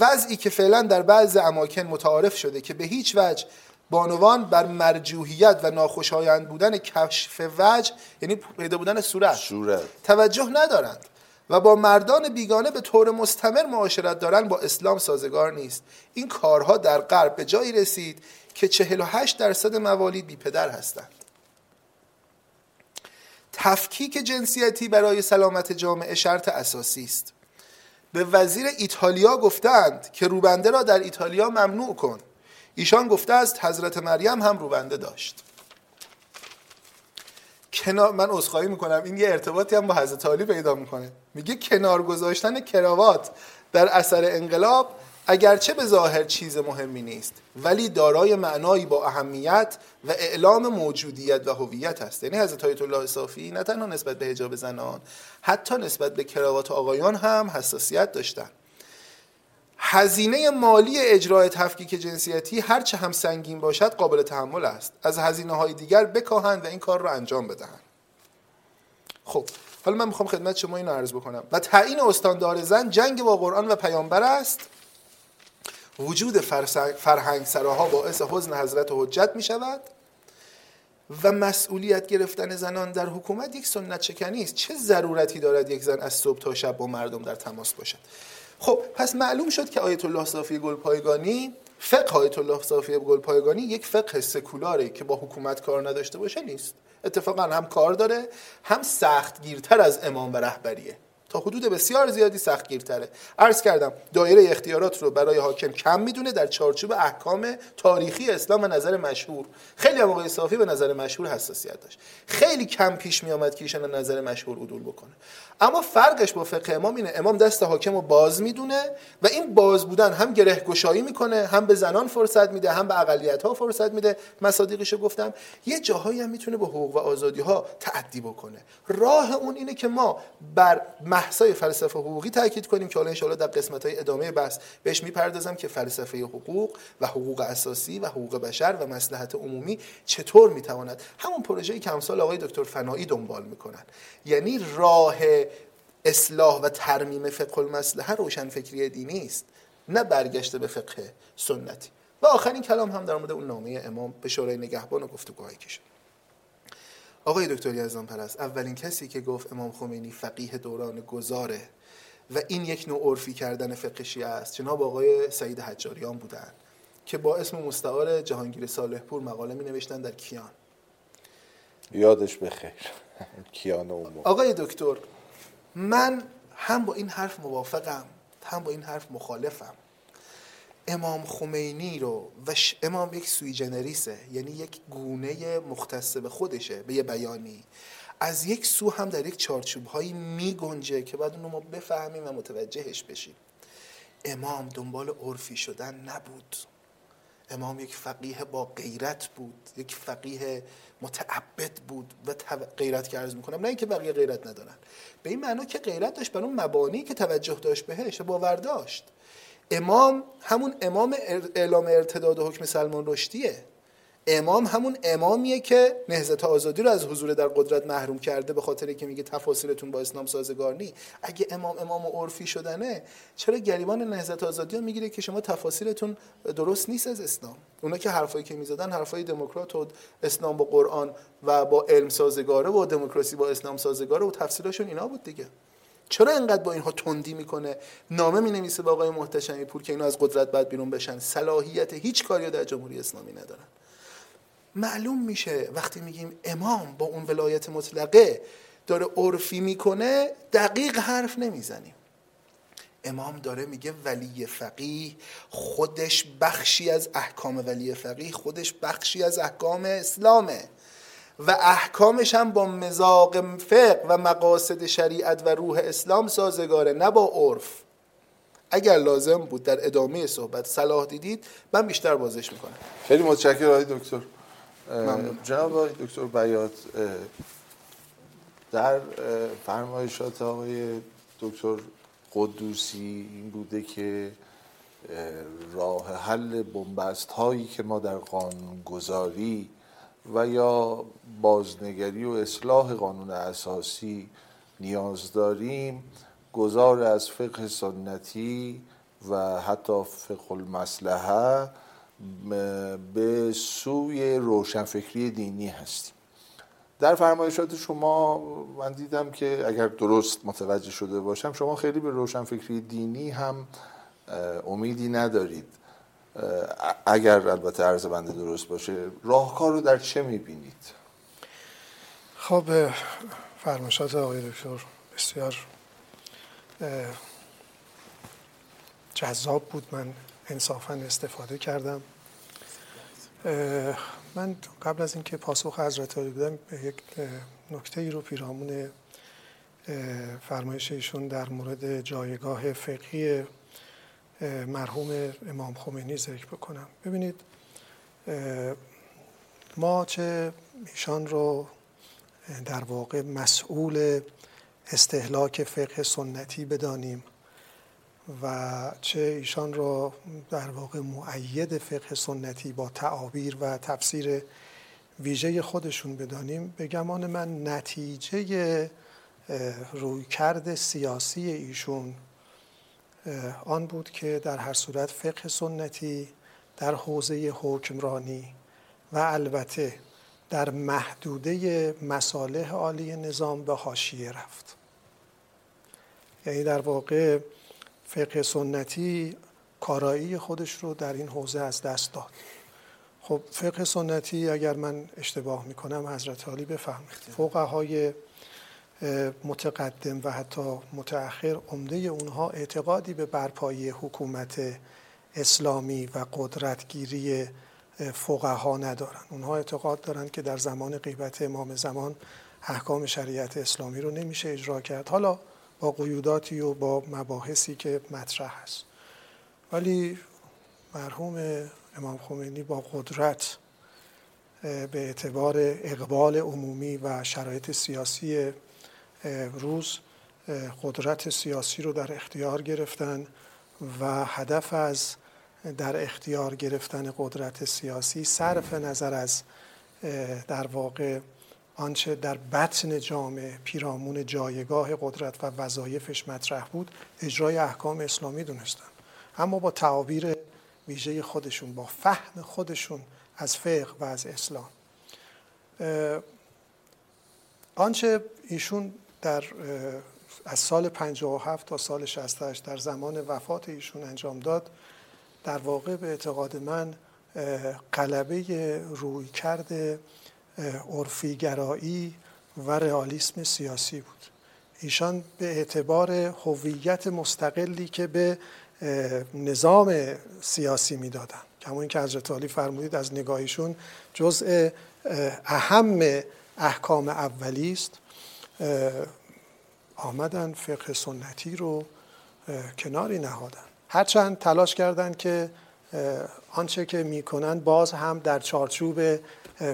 وضعی که فعلا در بعض اماکن متعارف شده که به هیچ وجه بانوان بر مرجوهیت و ناخوشایند بودن کشف وجه یعنی پیدا بودن صورت, صورت. توجه ندارند و با مردان بیگانه به طور مستمر معاشرت دارن با اسلام سازگار نیست. این کارها در غرب به جایی رسید که 48 درصد موالید بی پدر هستند. تفکیک جنسیتی برای سلامت جامعه شرط اساسی است. به وزیر ایتالیا گفتند که روبنده را در ایتالیا ممنوع کن. ایشان گفته است حضرت مریم هم روبنده داشت. کنار من عذرخواهی می‌کنم. این یه ارتباطی هم با حضرت علی پیدا می‌کنه. میگه کنار گذاشتن کراوات در اثر انقلاب اگرچه به ظاهر چیز مهمی نیست ولی دارای معنایی با اهمیت و اعلام موجودیت و هویت است. یعنی حضرت آیت الله صافی نه تنها نسبت به حجاب زنان حتی نسبت به کراوات آقایان هم حساسیت داشتن. هزینه مالی اجرای تفکیک جنسیتی هرچه هم سنگین باشد قابل تحمل است. از هزینه های دیگر بکاهند و این کار را انجام بدهند. خب حالا من می‌خوام خدمت شما اینو عرض بکنم. و تعیین استاندار زن جنگ با قرآن و پیامبر است. وجود فرهنگ سراها باعث حزن حضرت حجت می شود و مسئولیت گرفتن زنان در حکومت یک سنت شکنی است. چه ضرورتی دارد یک زن از صبح تا شب با مردم در تماس باشد؟ خب پس معلوم شد که آیت الله صافی گلپایگانی فقه آیت الله صافی گلپایگانی یک فقه سکولاره که با حکومت کار نداشته باشه نیست. اتفاقا هم کار داره هم سخت گیرتر از امام و رهبریه. تا حدود بسیار زیادی سختگیرتره. عرض کردم دایره اختیارات رو برای حاکم کم می‌دونه در چارچوب احکام تاریخی اسلام و نظر مشهور. خیلی هم آقای صافی به نظر مشهور حساسیت داشت. خیلی کم پیش میآمد که ایشون نظر مشهور عدول بکنه. اما فرقش با فقه امام اینه. امام دست حاکم رو باز می‌دونه و این باز بودن هم گره گشایی می‌کنه هم به زنان فرصت میده هم به اقلیت ها فرصت میده. مصادیقشو گفتم. یه جاهایی هم می‌تونه به حقوق و آزادی ها تعدی بکنه. راه اون اینه که ما بر محصای فلسفه حقوقی تاکید کنیم که حالا ان در قسمت های ادامه بحث بهش می‌پردازم که فلسفه حقوق و حقوق اساسی و حقوق بشر و مصلحت عمومی چطور می‌تواند همون پروژه‌ای که امثال آقای دکتر فنایی دنبال می‌کنن. یعنی راه اصلاح و ترمیم فقه المصلحه روشن فکری دینی است نه برگشته به فقه سنتی. و آخرین کلام هم در مورد اون نامه امام به شورای نگهبان و گفتگوهای کشید آقای دکتر یزدان پرست اولین کسی که گفت امام خمینی فقیه دوران گذاره و این یک نوع عرفی کردن فقه شیعه است جناب آقای سعید حجاریان بودن که با اسم مستعار جهانگیر صالح پور مقاله می نوشتن در کیان. یادش بخیر *laughs* کیان آقای دکتر من هم با این حرف موافقم هم با این حرف مخالفم. امام خمینی رو و امام یک سوی جنریسه یعنی یک گونه مختص به خودشه به یه بیانی. از یک سو هم در یک چارچوب هایی می گنجه که بعد اونو ما بفهمیم و متوجهش بشیم. امام دنبال عرفی شدن نبود. امام یک فقیه با غیرت بود یک فقیه متعبد بود و غیرت که عرض می‌کنم نه اینکه بقیه غیرت ندارن. به این معنا که غیرت داشت بر اون مبانی که توجه داشت بهش باور داشت. امام همون امام اعلام ارتداد حکم سلمان رشدیه. امام همون امامیه که نهضت آزادی رو از حضور در قدرت محروم کرده به خاطر که میگه تفاصیلتون با اسلام سازگار نی. اگه امام امام و عرفی شدنه چرا گریبان نهضت آزادی رو می‌گیره که شما تفاصیلتون درست نیست از اسلام؟ اونا که حرفایی که می‌زدن حرفای دموکرات و اسلام با قرآن و با علم سازگاره و دموکراسی با اسلام سازگاره و تفسیرشون اینا بود دیگه. چرا انقدر با اینها تندی می‌کنه؟ نامه می نویسه به آقای محتشمی پور که اینا از قدرت بعد بیرون بشن. صلاحیت هیچ کاری در جمهوری اسلامی ندارن. معلوم میشه وقتی میگیم امام با اون ولایت مطلقه داره عرفی می‌کنه دقیق حرف نمی‌زنیم. امام داره میگه ولی فقیه خودش بخشی از احکام ولی فقیه خودش بخشی از احکام اسلامه. و احکامش هم با مزاق فقه و مقاصد شریعت و روح اسلام سازگاره نه با عرف. اگر لازم بود در ادامه صحبت صلاح دیدید من بیشتر بازش می‌کنم. خیلی متشکرم آقای دکتر. جناب آقای دکتر بیات در فرمایشات آقای دکتر قدوسی این بوده که راه حل بنبست هایی که ما در قانون گذاری و یا بازنگری و اصلاح قانون اساسی نیاز داریم گذار از فقه سنتی و حتی فقه المصلحه به سوی روشنفکری دینی هستیم. در فرمایشات شما من دیدم که اگر درست متوجه شده باشم شما خیلی به روشنفکری دینی هم امیدی ندارید. اگر البته عرض بنده درست باشه راهکار رو در چه می‌بینید؟ خب فرمایشات آقای دکتر بسیار جذاب بود. من انصافا استفاده کردم. من قبل از اینکه پاسخ حضرت علی بدم یک نکته ای رو پیرامون فرمایش ایشون در مورد جایگاه فقهی مرحوم امام خمینی ذکر بکنم. ببینید ما چه ایشان رو در واقع مسئول استهلاک فقه سنتی بدانیم و چه ایشان را در واقع معید فقه سنتی با تعابیر و تفسیر ویژه خودشون بدانیم به گمان من نتیجه رویکرد سیاسی ایشون آن بود که در هر صورت فقه سنتی در حوزه حکمرانی و البته در محدوده مصالح عالی نظام به حاشیه رفت. یعنی در واقع فقه سنتی کارایی خودش رو در این حوزه از دست داد. خب فقه سنتی اگر من اشتباه می‌کنم حضرت عالی بفهمید فقهای متقدم و حتی متأخر عمده اونها اعتقادی به برپایی حکومت اسلامی و قدرتگیری فقها ندارن. اونها اعتقاد دارند که در زمان غیبت امام زمان احکام شریعت اسلامی رو نمیشه اجرا کرد. حالا با قیوداتی و با مباحثی که مطرح هست. ولی مرحوم امام خمینی با قدرت به اعتبار اقبال عمومی و شرایط سیاسی روز قدرت سیاسی رو در اختیار گرفتن و هدف از در اختیار گرفتن قدرت سیاسی صرف نظر از در واقع آنچه در بطن جامعه پیرامون جایگاه قدرت و وظایفش مطرح بود اجرای احکام اسلامی دونستن. اما با تعابیر ویژه خودشون با فهم خودشون از فقه و از اسلام. آنچه ایشون در از سال 57 تا سال 68 در زمان وفات ایشون انجام داد. در واقع به اعتقاد من قلبه روی کرده عرفیگرایی و رئالیسم سیاسی بود. ایشان به اعتبار هویت مستقلی که به نظام سیاسی می‌دادن. کما اینکه حضرت علی فرمودید از نگاهیشون جزء اهم احکام اولی است آمدن فقه سنتی رو کناری نهادن. هرچند تلاش کردند که آنچه که می‌کنن باز هم در چارچوب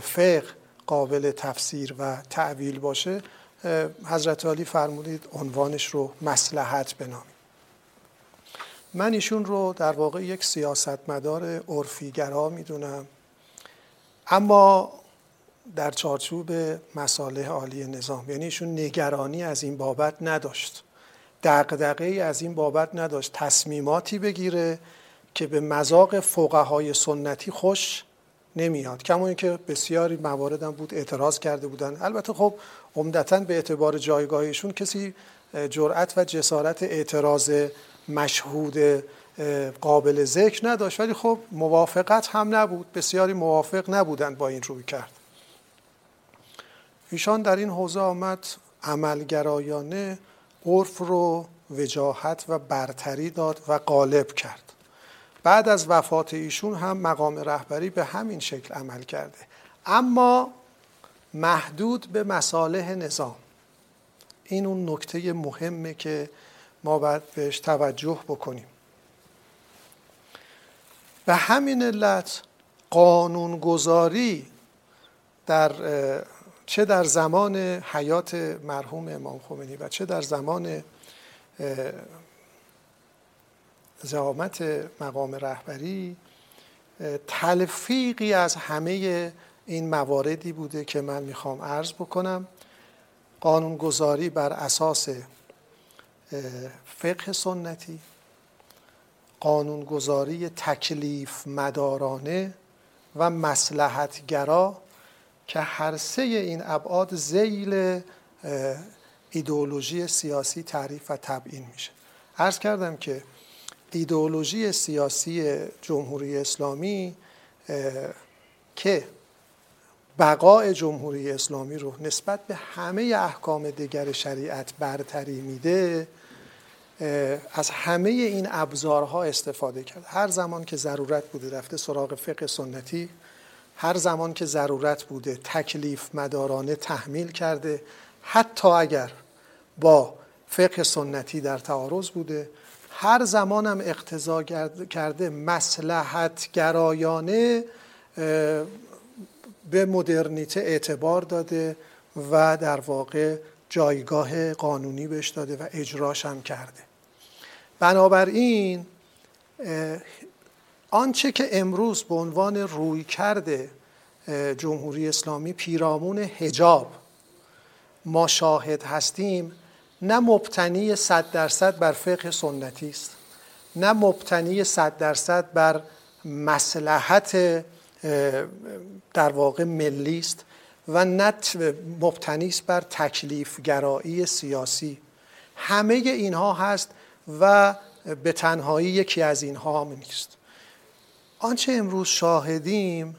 فقه قابل تفسیر و تعویل باشه حضرت علی فرمودید عنوانش رو مسلحت بنامید من ایشون رو در واقع یک سیاستمدار عرفیگرا می‌دونم. اما در چارچوب مصالح عالی نظام. یعنی ایشون نگرانی از این بابت نداشت. دقدقه از این بابت نداشت. تصمیماتی بگیره که به مذاق فقهای سنتی خوش نمیاد. کما اینکه بسیاری مواردم بود اعتراض کرده بودن. البته خب عمدتا به اعتبار جایگاهشون کسی جرأت و جسارت اعتراض مشهود قابل ذکر نداشت. ولی خب موافقت هم نبود. بسیاری موافق نبودند با این روی کرد. ایشان در این حوزه آمد عملگرایانه عرف رو وجاهت و برتری داد و غالب کرد. بعد از وفات ایشون هم مقام رهبری به همین شکل عمل کرده. اما محدود به مصالح نظام. این اون نکته مهمه که ما باید بهش توجه بکنیم. به همین علت قانونگذاری در چه در زمان حیات مرحوم امام خمینی و چه در زمان زعامت مقام رهبری تلفیقی از همه این مواردی بوده که من می‌خوام عرض بکنم. قانونگذاری بر اساس فقه سنتی قانونگذاری تکلیف مدارانه و مسلحتگرا که هر سه این ابعاد زیل ایدئولوژی سیاسی تعریف و تبیین میشه. عرض کردم که ایدئولوژی سیاسی جمهوری اسلامی که بقای جمهوری اسلامی رو نسبت به همه احکام دیگر شریعت برتری میده از همه این ابزارها استفاده کرد. هر زمان که ضرورت بوده رفته سراغ فقه سنتی هر زمان که ضرورت بوده تکلیف مدارانه تحمیل کرده حتی اگر با فقه سنتی در تعارض بوده هر زمان هم اقتضا کرده مسلحت گرایانه به مدرنیته اعتبار داده و در واقع جایگاه قانونی بهش داده و اجراش هم کرده. بنابراین آنچه که امروز به عنوان روی کرده جمهوری اسلامی پیرامون هجاب ما شاهد هستیم نه مبتنی صد درصد بر فقه سنتی است نه مبتنی صد درصد بر مسلحت در واقع ملی است و نه مبتنی است بر تکلیف گرایی سیاسی. همه اینها هست و به تنهایی یکی از اینها هم نیست. آنچه امروز شاهدیم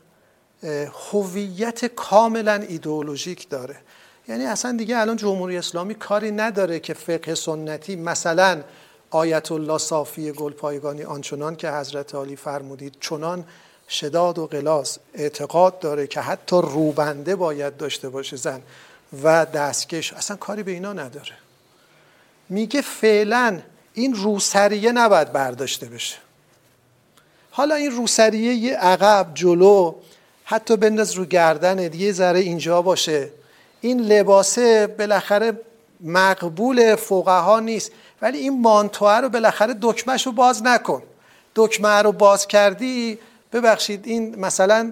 هویت کاملا ایدئولوژیک داره. یعنی اصلا دیگه الان جمهوری اسلامی کاری نداره که فقه سنتی مثلا آیت الله صافی گلپایگانی آنچنان که حضرت عالی فرمودید چنان شداد و قلاس اعتقاد داره که حتی روبنده باید داشته باشه زن و دستکش. اصلا کاری به اینا نداره. میگه فعلا این روسریه نباید برداشته بشه. حالا این روسریه یه عقب جلو حتی بنداز رو گردن یه ذره اینجا باشه. این لباسه بالاخره مقبول فقها نیست. ولی این مانتوه رو بالاخره دکمهش رو باز نکن. دکمه رو باز کردی ببخشید این مثلا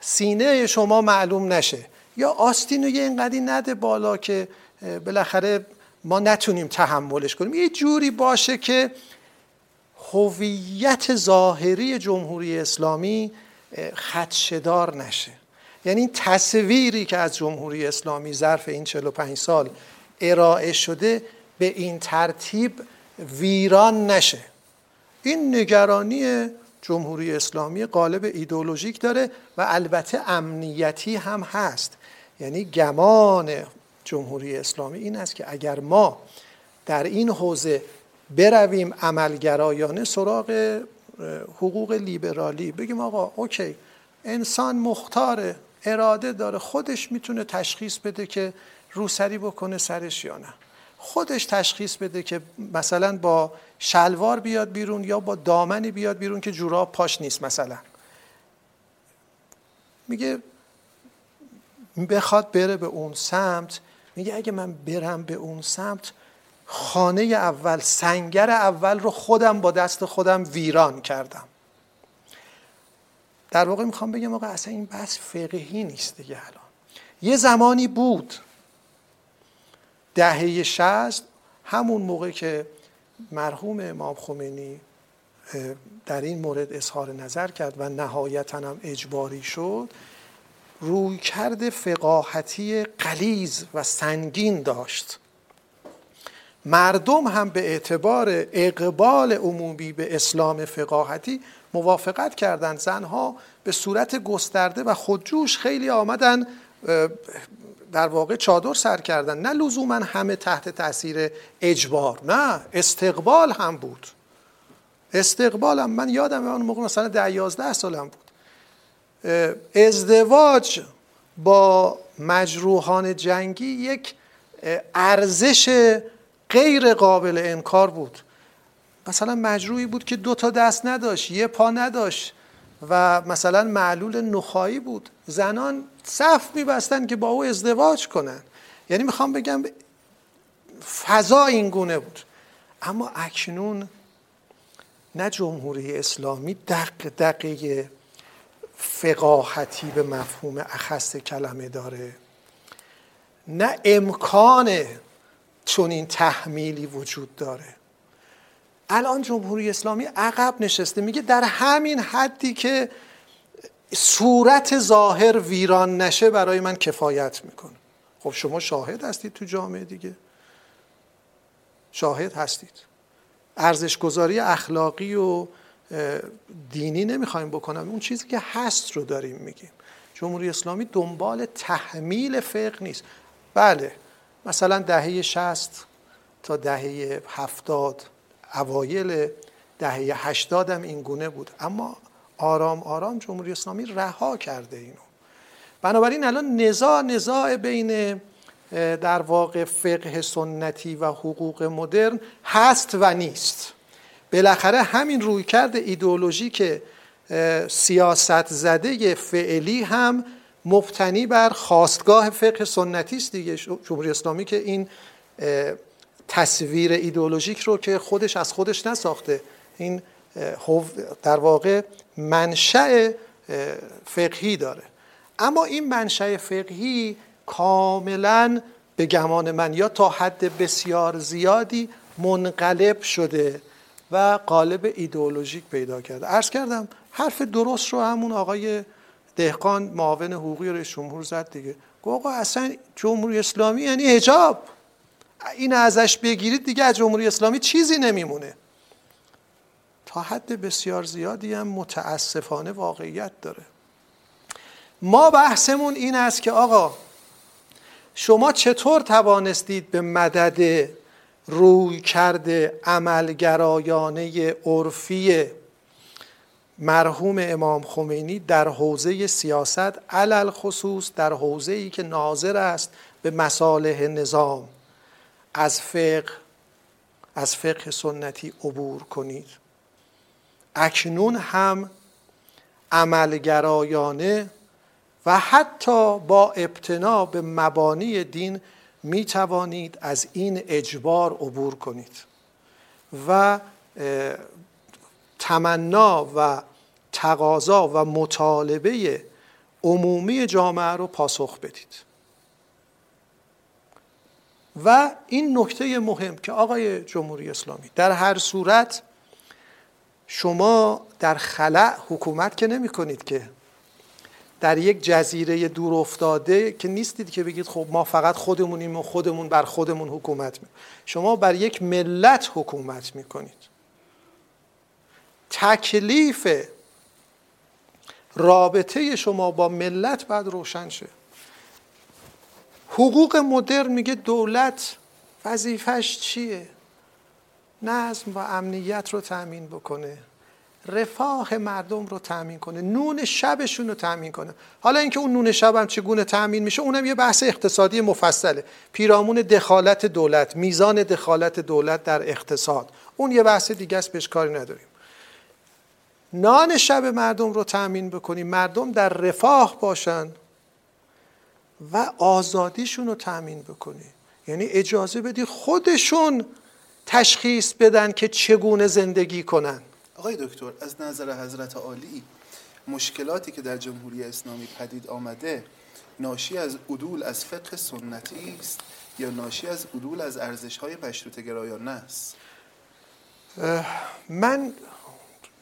سینه شما معلوم نشه. یا آستین رو یه اینقدی نده بالا که بالاخره ما نتونیم تحملش کنیم. یه جوری باشه که هویت ظاهری جمهوری اسلامی خدشدار نشه. یعنی تصویری که از جمهوری اسلامی ظرف این 45 سال ارائه شده به این ترتیب ویران نشه. این نگرانی جمهوری اسلامی قالب ایدولوژیک داره و البته امنیتی هم هست. یعنی گمان جمهوری اسلامی این است که اگر ما در این حوزه برویم عملگرایانه سراغ حقوق لیبرالی. بگیم آقا اوکی انسان مختاره اراده داره خودش می‌تونه تشخیص بده که روسری بکنه سرش یا نه. خودش تشخیص بده که مثلا با شلوار بیاد بیرون یا با دامنی بیاد بیرون که جوراب پاش نیست مثلا. میگه بخواد بره به اون سمت میگه اگه من برم به اون سمت خانه اول سنگر اول رو خودم با دست خودم ویران کردم. در واقع می‌خوام بگم آقا اصلا این بحث فقهی نیست دیگه الان. یه زمانی بود دهه شست همون موقع که مرحوم امام خمینی در این مورد اظهار نظر کرد و نهایتا هم اجباری شد روی کرد فقاهتی قلیز و سنگین داشت. مردم هم به اعتبار اقبال عمومی به اسلام فقاهتی موافقت کردند. زنها به صورت گسترده و خودجوش خیلی آمدن در واقع چادر سر کردن. نه لزوما همه تحت تاثیر اجبار نه استقبال هم بود. استقبال هم من یادم اون موقع مثلا ده یازده سالم بود. ازدواج با مجروحان جنگی یک ارزش غیر قابل انکار بود. مثلا مجروحی بود که دو تا دست نداشت یه پا نداشت و مثلا معلول نخایی بود. زنان صف میبستن که با او ازدواج کنن. یعنی می‌خوام بگم فضا این گونه بود. اما اکنون نه جمهوری اسلامی دق دقیقه فقاهتی به مفهوم اخص کلمه داره نه امکان چون این تحمیلی وجود داره. الان جمهوری اسلامی عقب نشسته میگه در همین حدی که صورت ظاهر ویران نشه برای من کفایت می‌کنه. خب شما شاهد هستید تو جامعه دیگه. شاهد هستید. ارزشگذاری اخلاقی و دینی نمی‌خوایم بکنم. اون چیزی که هست رو داریم میگیم. جمهوری اسلامی دنبال تحمیل فقه نیست. بله. مثلا دهه شست تا دهه هفتاد اوایل دهه هشتاد هم این گونه بود. اما آرام آرام جمهوری اسلامی رها کرده اینو. بنابراین الان نزاع نزاع بین در واقع فقه سنتی و حقوق مدرن هست و نیست. بالاخره همین روی کرده ایدئولوژی که سیاست زده فعلی هم مبتنی بر خواستگاه فقه سنتی است دیگه جمهوری اسلامی که این تصویر ایدئولوژیک رو که خودش از خودش نساخته. این در واقع منشأ فقهی داره. اما این منشأ فقهی کاملا به گمان من یا تا حد بسیار زیادی منقلب شده و قالب ایدئولوژیک پیدا کرده. عرض کردم حرف درست رو همون آقای دهقان معاون حقوقی رئیس جمهور زد دیگه. گفت اصلا جمهوری اسلامی یعنی حجاب. این ازش بگیرید دیگه از جمهوری اسلامی چیزی نمیمونه. تا حد بسیار زیادی هم متاسفانه واقعیت داره. ما بحثمون این است که آقا شما چطور توانستید به مدد روی کرده عملگرایانه عرفی مرحوم امام خمینی در حوزه سیاست علل خصوص در حوزه ای که ناظر است به مصالح نظام. از فقه از فقه سنتی عبور کنید. اکنون هم عملگرایانه و حتی با ابتنا به مبانی دین می توانید از این اجبار عبور کنید. و تمنا و تقاضا و مطالبه عمومی جامعه رو پاسخ بدید. و این نکته مهم که آقای جمهوری اسلامی در هر صورت شما در خلع حکومت که نمی کنید که در یک جزیره دور افتاده که نیستید که بگید خب ما فقط خودمونیم و خودمون بر خودمون حکومت می شما بر یک ملت حکومت می کنید. تکلیف رابطه شما با ملت باید روشن شه. حقوق مدرن میگه دولت وظیفش چیه؟ نظم و امنیت رو تأمین بکنه. رفاه مردم رو تأمین کنه. نون شبشون رو تأمین کنه. حالا اینکه اون نون شب هم چگونه تأمین میشه اونم یه بحث اقتصادی مفصله. پیرامون دخالت دولت میزان دخالت دولت در اقتصاد. اون یه بحث دیگه است بهش کاری نداریم. نان شب مردم رو تأمین بکنیم مردم در رفاه باشن و آزادیشون رو تأمین بکنی. یعنی اجازه بدی خودشون تشخیص بدن که چگونه زندگی کنن. آقای دکتر از نظر حضرت عالی مشکلاتی که در جمهوری اسلامی پدید آمده ناشی از عدول از فقه سنتی است یا ناشی از عدول از ارزش های مشروط گرایانه است؟ من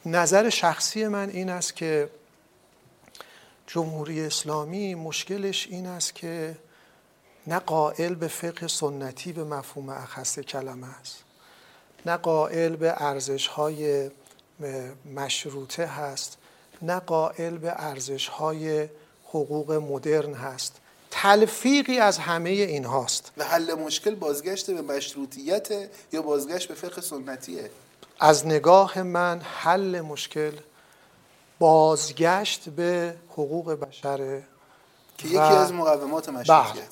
نظر شخصی من این است که جمهوری اسلامی مشکلش این است که نه قائل به فقه سنتی به مفهوم اخص کلمه است. نه قائل به ارزش های مشروطه هست. نه قائل به ارزش های حقوق مدرن هست. تلفیقی از همه این هاست و حل مشکل بازگشت به مشروطیت یا بازگشت به فقه سنتیه؟ از نگاه من حل مشکل بازگشت به حقوق بشره که یکی از مقومات مشروطیت. بله.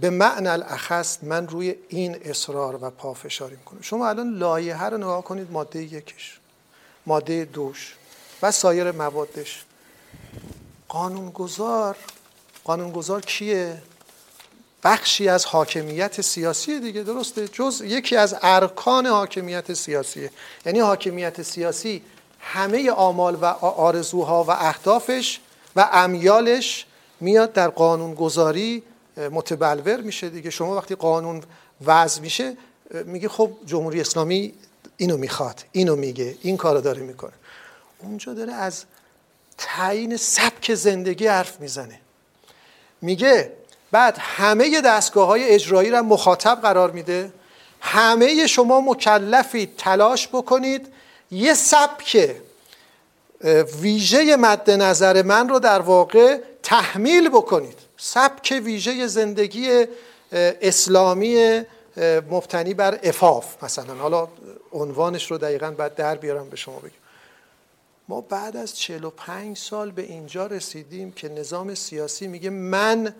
به معنی الاخص من روی این اصرار و پافشاری می‌کنم. شما الان لایحه رو نگاه کنید ماده یکش ماده دوش و سایر موادش. قانونگذار قانونگذار کیه؟ بخشی از حاکمیت سیاسی دیگه درسته؟ جز یکی از ارکان حاکمیت سیاسی یعنی حاکمیت سیاسی همه آمال و آرزوها و اهدافش و امیالش میاد در قانونگذاری متبلور میشه دیگه. شما وقتی قانون وضع میشه میگه خب جمهوری اسلامی اینو می‌خواد اینو میگه این کارو داره می‌کنه. اونجا داره از تعیین سبک زندگی حرف می‌زنه. میگه بعد همه دستگاه های اجرایی را مخاطب قرار میده. همه شما مکلفید تلاش بکنید. یه سبک ویژه مد نظر من رو در واقع تحمیل بکنید. سبک ویژه زندگی اسلامی مبتنی بر افاف مثلا. حالا عنوانش رو دقیقا باید در بیارم به شما بگم. ما بعد از 45 سال به اینجا رسیدیم که نظام سیاسی میگه من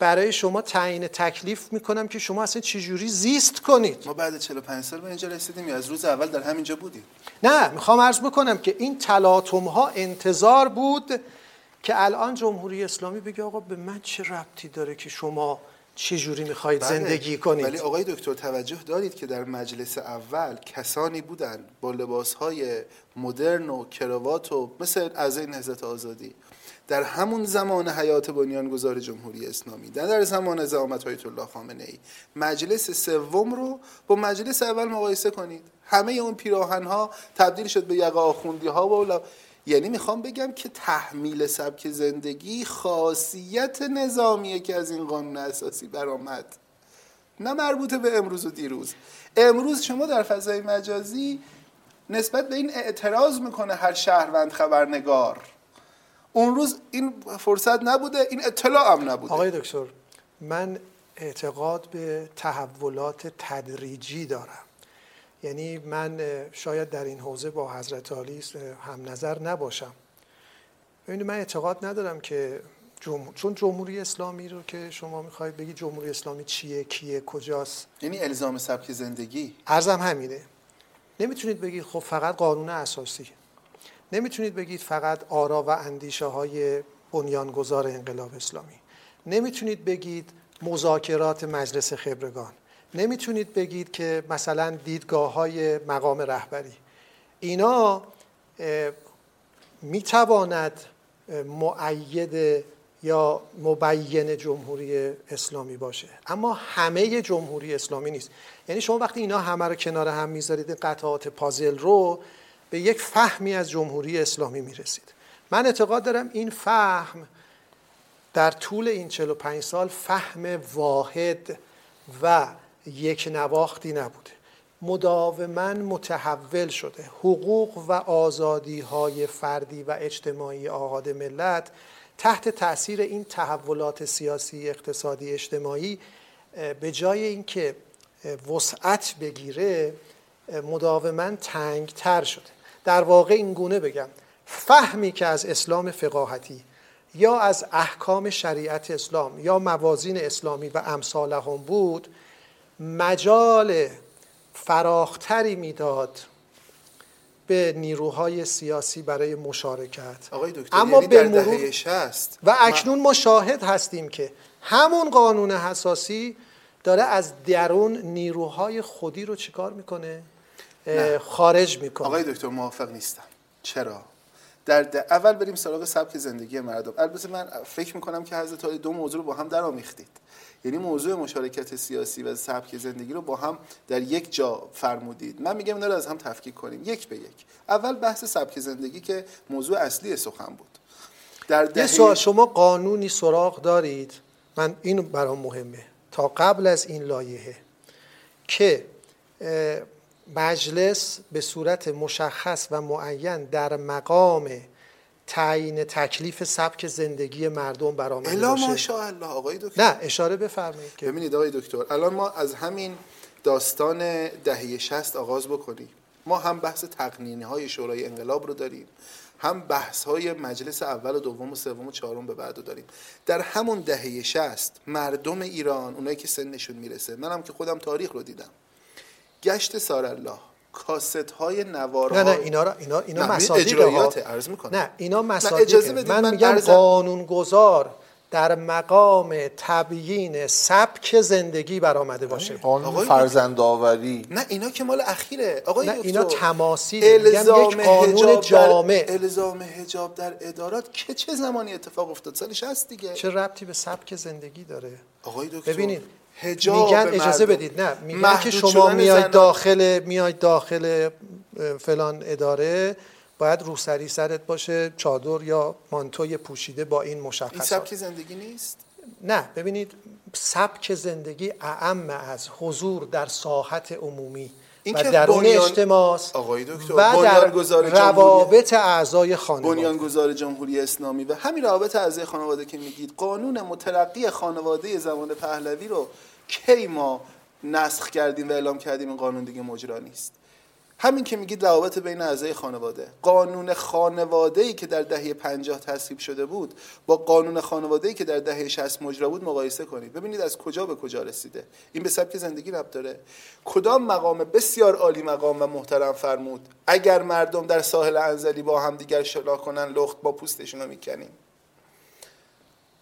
برای شما تعیین تکلیف می‌کنم که شما اصلا چجوری زیست کنید ما بعد 45 سال به اینجا رسیدیم یا از روز اول در همینجا بودیم نه می‌خوام عرض بکنم که این تلاطم ها انتظار بود که الان جمهوری اسلامی بگه آقا به من چه ربطی داره که شما چجوری می‌خواهید بله. زندگی کنید ولی آقای دکتر توجه دارید که در مجلس اول کسانی بودند با لباسهای مدرن و کراوات و مثل اعضای نهضت آزادی در همون زمان حیات بنیانگذار جمهوری اسلامی در, در زمان زعامت آیت الله خامنه ای مجلس سوم رو با مجلس اول مقایسه کنید. همه اون پیراهن ها تبدیل شد به یقه آخوندی ها و یعنی می‌خوام بگم که تحمیل سبک زندگی خاصیت نظامیه که از این قانون اساسی برآمد. نه مربوط به امروز و دیروز. امروز شما در فضای مجازی نسبت به این اعتراض می‌کنه هر شهروند خبرنگار. اون روز این فرصت نبوده این اطلاع هم نبوده. آقای دکتر من اعتقاد به تحولات تدریجی دارم. یعنی من شاید در این حوزه با حضرت علی هم نظر نباشم. ببینید من اعتقاد ندارم که جمهور... چون جمهوری اسلامی رو که شما می‌خواید بگید جمهوری اسلامی چیه کیه کجاست. یعنی الزام سبک زندگی. ارزم همینه. نمی‌تونید بگید خب فقط قانون اساسی. نمی‌تونید بگید فقط آرا و اندیشه های بنیانگذار انقلاب اسلامی. نمی‌تونید بگید مذاکرات مجلس خبرگان. نمی‌تونید بگید که مثلا دیدگاه های مقام رهبری. اینا می‌تواند معید یا مبین جمهوری اسلامی باشه. اما همه جمهوری اسلامی نیست. یعنی شما وقتی اینا همه رو کنار هم می‌ذارید قطعات پازل رو به یک فهمی از جمهوری اسلامی می‌رسید. من اعتقاد دارم این فهم در طول این 45 سال فهم واحد و یک نواختی نبوده. مداوما متحول شده. حقوق و آزادی های فردی و اجتماعی آهاد ملت تحت تاثیر این تحولات سیاسی اقتصادی اجتماعی به جای اینکه وسعت بگیره مداوما تنگتر شده. در واقع این گونه بگم فهمی که از اسلام فقاهتی یا از احکام شریعت اسلام یا موازین اسلامی و امثالهم بود مجال فراختری می‌داد به نیروهای سیاسی برای مشارکت. آقای دکتر اما یعنی به در دهه 60 و اکنون ما شاهد هستیم که همون قانون حساسی داره از درون نیروهای خودی رو چیکار می‌کنه؟ خارج می‌کنه. آقای دکتر موافق نیستم. چرا؟ در اول بریم سراغ سبک زندگی مردم. البته من فکر می‌کنم که حضرت دو موضوع رو با هم در آمیختید یعنی موضوع مشارکت سیاسی و سبک زندگی رو با هم در یک جا فرمودید. من میگم اینا رو از هم تفکیک کنیم. یک به یک. اول بحث سبک زندگی که موضوع اصلی سخن بود. در دهه... سوال شما قانونی سراغ دارید؟ من اینو برام مهمه. تا قبل از این لایحه که مجلس به صورت مشخص و معین در مقام تعیین تکلیف سبک زندگی مردم برآمده باشه. الا ماشاءالله آقای دکتر. نه اشاره بفرمایید که ببینید آقای دکتر الان ما از همین داستان دهه 60 آغاز بکنیم. ما هم بحث تقنینی های شورای انقلاب رو داریم. هم بحث های مجلس اول و دوم و سوم و چهارم به بعد داریم. در همون دهه 60 مردم ایران اونایی که سنشون می‌رسه منم که خودم تاریخ رو دیدم. گشت سارالله. کاست های نوارها نه نه اینا را اینا اینا مصادیق عرض می‌کنم. نه اینا مصادیق من, من میگم قانون گذار در مقام تبیین سبک زندگی برآمده باشه. قانون فرزندآوری. نه اینا که مال اخیره. آقای نه اینا تماسی الزام یک قانون جامع. الزام حجاب در ادارات که چه زمانی اتفاق افتاد؟ سال 60 دیگه. چه ربطی به سبک زندگی داره؟ آقای دکتر ببینید میگن اجازه بدید. نه میگن که شما میاید داخل میاید داخل فلان اداره باید روسری سرت باشه چادر یا مانتوی پوشیده با این مشخصات. این سبک زندگی نیست؟ نه ببینید سبک زندگی اعم از حضور در ساحت عمومی این و درون بنیان... اجتماع آقای دکتر و در روابط اعضای خانواده. بنیانگذار جمهوری اسلامی و همین روابط اعضای خانواده که میگید قانون مترقی خانواده زمان پهلوی رو کی ما نسخ کردیم و اعلام کردیم این قانون دیگه مجرا نیست. همین که میگید روابط بین اعضای خانواده. قانون خانواده ای که در دهه 50 تصویب شده بود با قانون خانواده ای که در دهه 60 مجرا بود مقایسه کنید. ببینید از کجا به کجا رسیده. این به سبک زندگی ربط داره. کدام مقام بسیار عالی مقام و محترم فرمود؟ اگر مردم در ساحل انزلی با هم دیگر شنا کنن لخت با پوستشون رو می‌کنیم.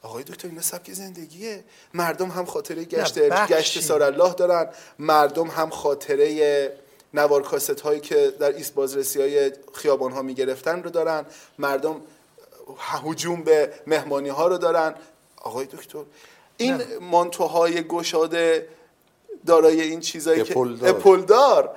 آقای دکتر این سبک زندگیه. مردم هم خاطره گشت گشت سار الله دارن. مردم هم خاطره نوار کاست هایی که در ایست بازرسی های خیابان ها می گرفتن رو دارن. مردم هجوم به مهمانی ها رو دارن. آقای دکتر این مانتوهای گشاده دارای این چیزایی که اپلدار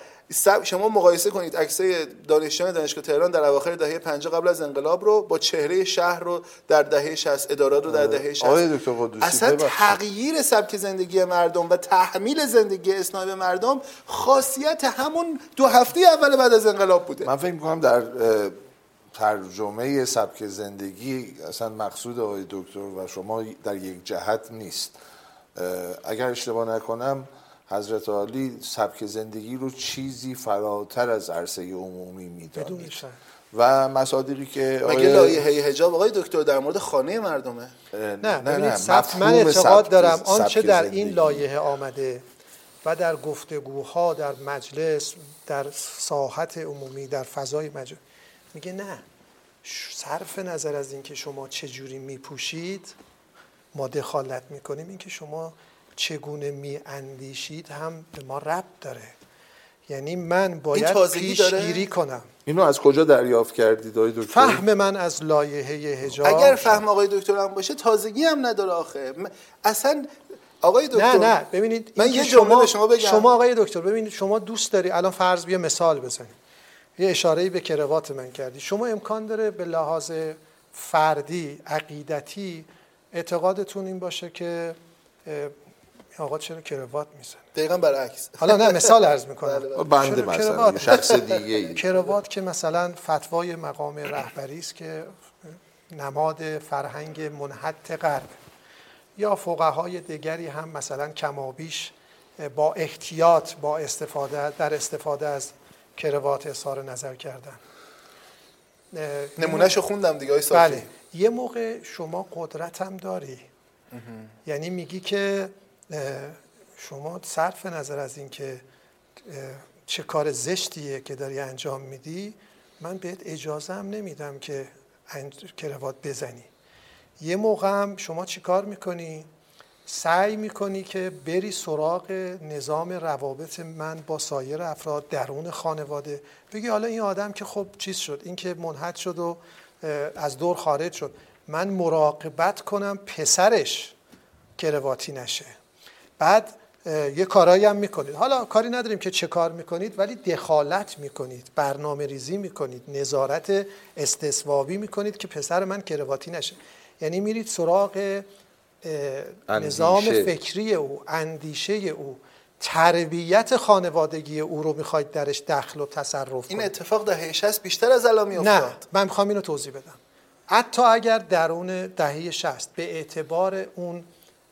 شما مقایسه کنید عکسای دانشجویان دانشگاه تهران در اواخر دهه 50 قبل از انقلاب رو با چهره شهر رو در دهه 60 ادارات رو در دهه 60 آقای دکتر قدوسی اصلا تغییر سبک زندگی مردم و تحمیل زندگی اسلامی مردم خاصیت همون دو هفته اول بعد از انقلاب بوده. من فکر می‌کنم در ترجمه سبک زندگی اصلا مقصود آقای دکتر و شما در یک جهت نیست. اگر اشتباه نکنم حضرت عالی سبک زندگی رو چیزی فراتر از عرصه عمومی می‌دانید و مصادیقی که مگه لایحه حجاب آقای دکتر در مورد خانه مردمه؟ نه نه, نه, سبک من اعتقاد دارم آنچه در این لایحه آمده و در گفتگوها در مجلس در ساحت عمومی در فضای مجلس. میگه نه صرف نظر از اینکه شما چجوری میپوشید ما دخالت می‌کنیم. اینکه شما چگونه می اندیشید هم به ما ربط داره. یعنی من باید پیشگیری کنم. اینو از کجا دریافت کردید آقای دکتر؟ فهم من از لایحه حجاب. اگر فهم آقای دکتر هم باشه تازگی هم نداره آخه. اصلا آقای دکتر نه نه ببینید من یه جمله به شما بگم. شما آقای دکتر ببینید شما دوست داری الان فرض بیا مثال بزنید یه اشاره به کروات من کردی. شما امکان داره به لحاظ فردی عقیدتی اعتقادتون این باشه که آقا چرا کروات می‌زنه؟ دقیقا برعکس. حالا نه مثال عرض می‌کنم. بله، بله. بنده مثلا شخص دیگه ای. کروات که مثلا فتوای مقام رهبری است که نماد فرهنگ منحت غرب. یا فقهای دیگری هم مثلا کمابیش با احتیاط با استفاده در استفاده از کروات اظهار نظر کردن. نمونهشو خوندم دیگه بله. یه موقع شما قدرت هم داری. یعنی میگی که شما صرف نظر از اینکه چه کار زشتیه که داری انجام میدی من بهت اجازه هم نمیدم که کروات بزنی. یه موقع هم شما چی کار می‌کنی؟ سعی می‌کنی که بری سراغ نظام روابط من با سایر افراد درون خانواده. بگی حالا این آدم که خب چیز شد این که منحد شد و از دور خارج شد. من مراقبت کنم پسرش کرواتی نشه. بعد یه کارایی هم می‌کنید. حالا کاری نداریم که چه کار می‌کنید ولی دخالت می‌کنید برنامه ریزی می‌کنید نظارت استثوابی می‌کنید که پسر من کرواتی نشه. یعنی میرید سراغ نظام فکری او اندیشه او. تربیت خانوادگی او رو می‌خواید درش دخل و تصرف این اتفاق دهه 60 بیشتر از الان میافتاد. نه من می‌خوام اینو توضیح بدم. حتی اگر درون دهه 60 به اعتبار اون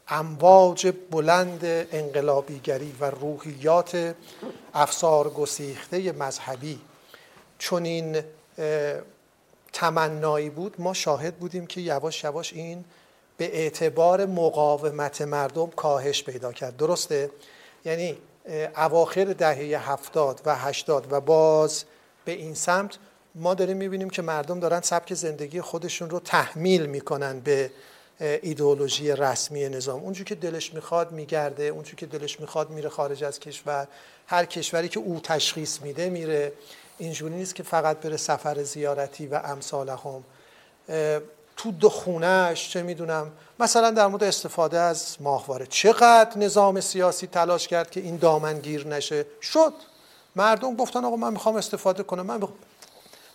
امواج بلند انقلابیگری و روحیات افسار گسیخته مذهبی چون این تمنایی بود ما شاهد بودیم که یواش یواش این به اعتبار مقاومت مردم کاهش پیدا کرد درسته؟ یعنی اواخر دهه هفتاد و هشتاد و باز به این سمت ما داریم می‌بینیم که مردم دارن سبک زندگی خودشون رو تحمیل می‌کنن به ایدئولوژی رسمی نظام. اونجور که دلش می‌خواد میگرده اونجور که دلش می‌خواد میره خارج از کشور. هر کشوری که او تشخیص میده میره. اینجوری نیست که فقط بره سفر زیارتی و امثال هم تو دو خونهش چه می‌دونم مثلا در مورد استفاده از ماهواره. چقدر نظام سیاسی تلاش کرد که این دامن گیر نشه؟ شد. مردم گفتن آقا من می‌خوام استفاده کنم. من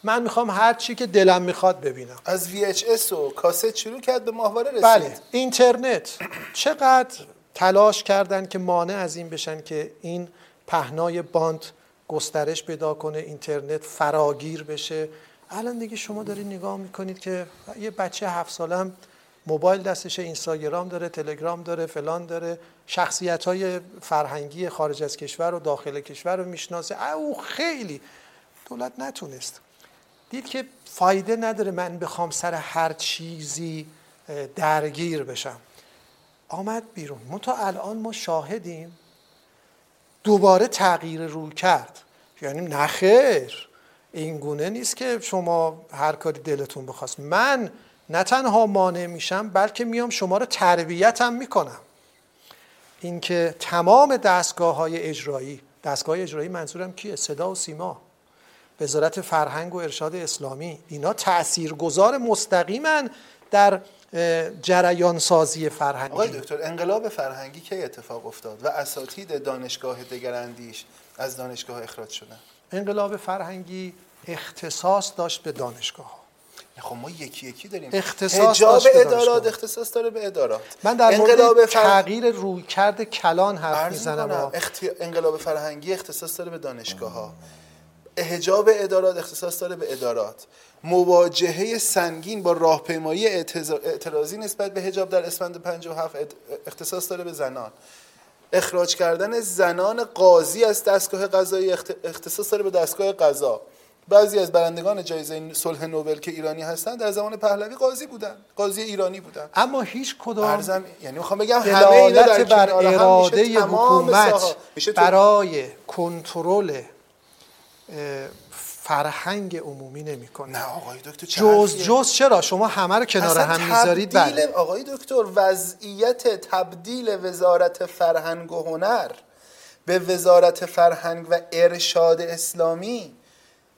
من می‌خوام هر چی که دلم می‌خواد ببینم. از VHS و کاست شروع کرد به ماهواره رسید. بله اینترنت. چقدر تلاش کردن که مانع از این بشن که این پهنای باند گسترش پیدا کنه اینترنت فراگیر بشه. الان دیگه شما دارید نگاه می‌کنید که یه بچه هفت سالم موبایل دستشه اینستاگرام داره تلگرام داره فلان داره. شخصیت های فرهنگی خارج از کشور و داخل کشور رو می‌شناسه. او خیلی. دولت نتونست. دید که فایده نداره من بخوام سر هر چیزی درگیر بشم. آمد بیرون. تا الان ما شاهدیم. دوباره تغییر روی کرد. یعنی نخیر این گونه نیست که شما هر کاری دلتون بخواست. من نه تنها مانع میشم بلکه میام شما رو تربیتم می‌کنم. اینکه تمام دستگاه های اجرایی دستگاه اجرایی منظورم کیه؟ صدا و سیما. وزارت فرهنگ و ارشاد اسلامی. اینا تاثیرگذار مستقیما در جریان سازی فرهنگی. آقای دکتر انقلاب فرهنگی کی اتفاق افتاد و اساتید دانشگاه دگراندیش از دانشگاه اخراج شدن؟ انقلاب فرهنگی اختصاص داشت به دانشگاه خب ما یکی یکی داریم. اختصاص حجاب ادارات اختصاص داره به ادارات. من در مورد فر... تغییر رویکرد کلان حرف می‌زنم. اختی... انقلاب فرهنگی اختصاص داره به دانشگاه ها. حجاب ادارات اختصاص داره به ادارات. مواجهه سنگین با راهپیمایی اعتراضی نسبت به حجاب در اسفند 57 اختصاص داره به زنان. اخراج کردن زنان قاضی از دستگاه قضایی اختصاص داره به دستگاه قضا. بعضی از برندگان جایزه صلح نوبل که ایرانی هستند در زمان پهلوی قاضی بودن قاضی ایرانی بودن. اما هیچ کدام ارزم یعنی می‌خوام بگم همه اینا در بر اراده حکومت برای کنترل فرهنگ عمومی نمی‌کنه. نه آقای دکتر جز جز چرا؟ شما همه رو کنار هم می‌ذارید؟ بله. آقای دکتر وضعیت تبدیل وزارت فرهنگ و هنر به وزارت فرهنگ و ارشاد اسلامی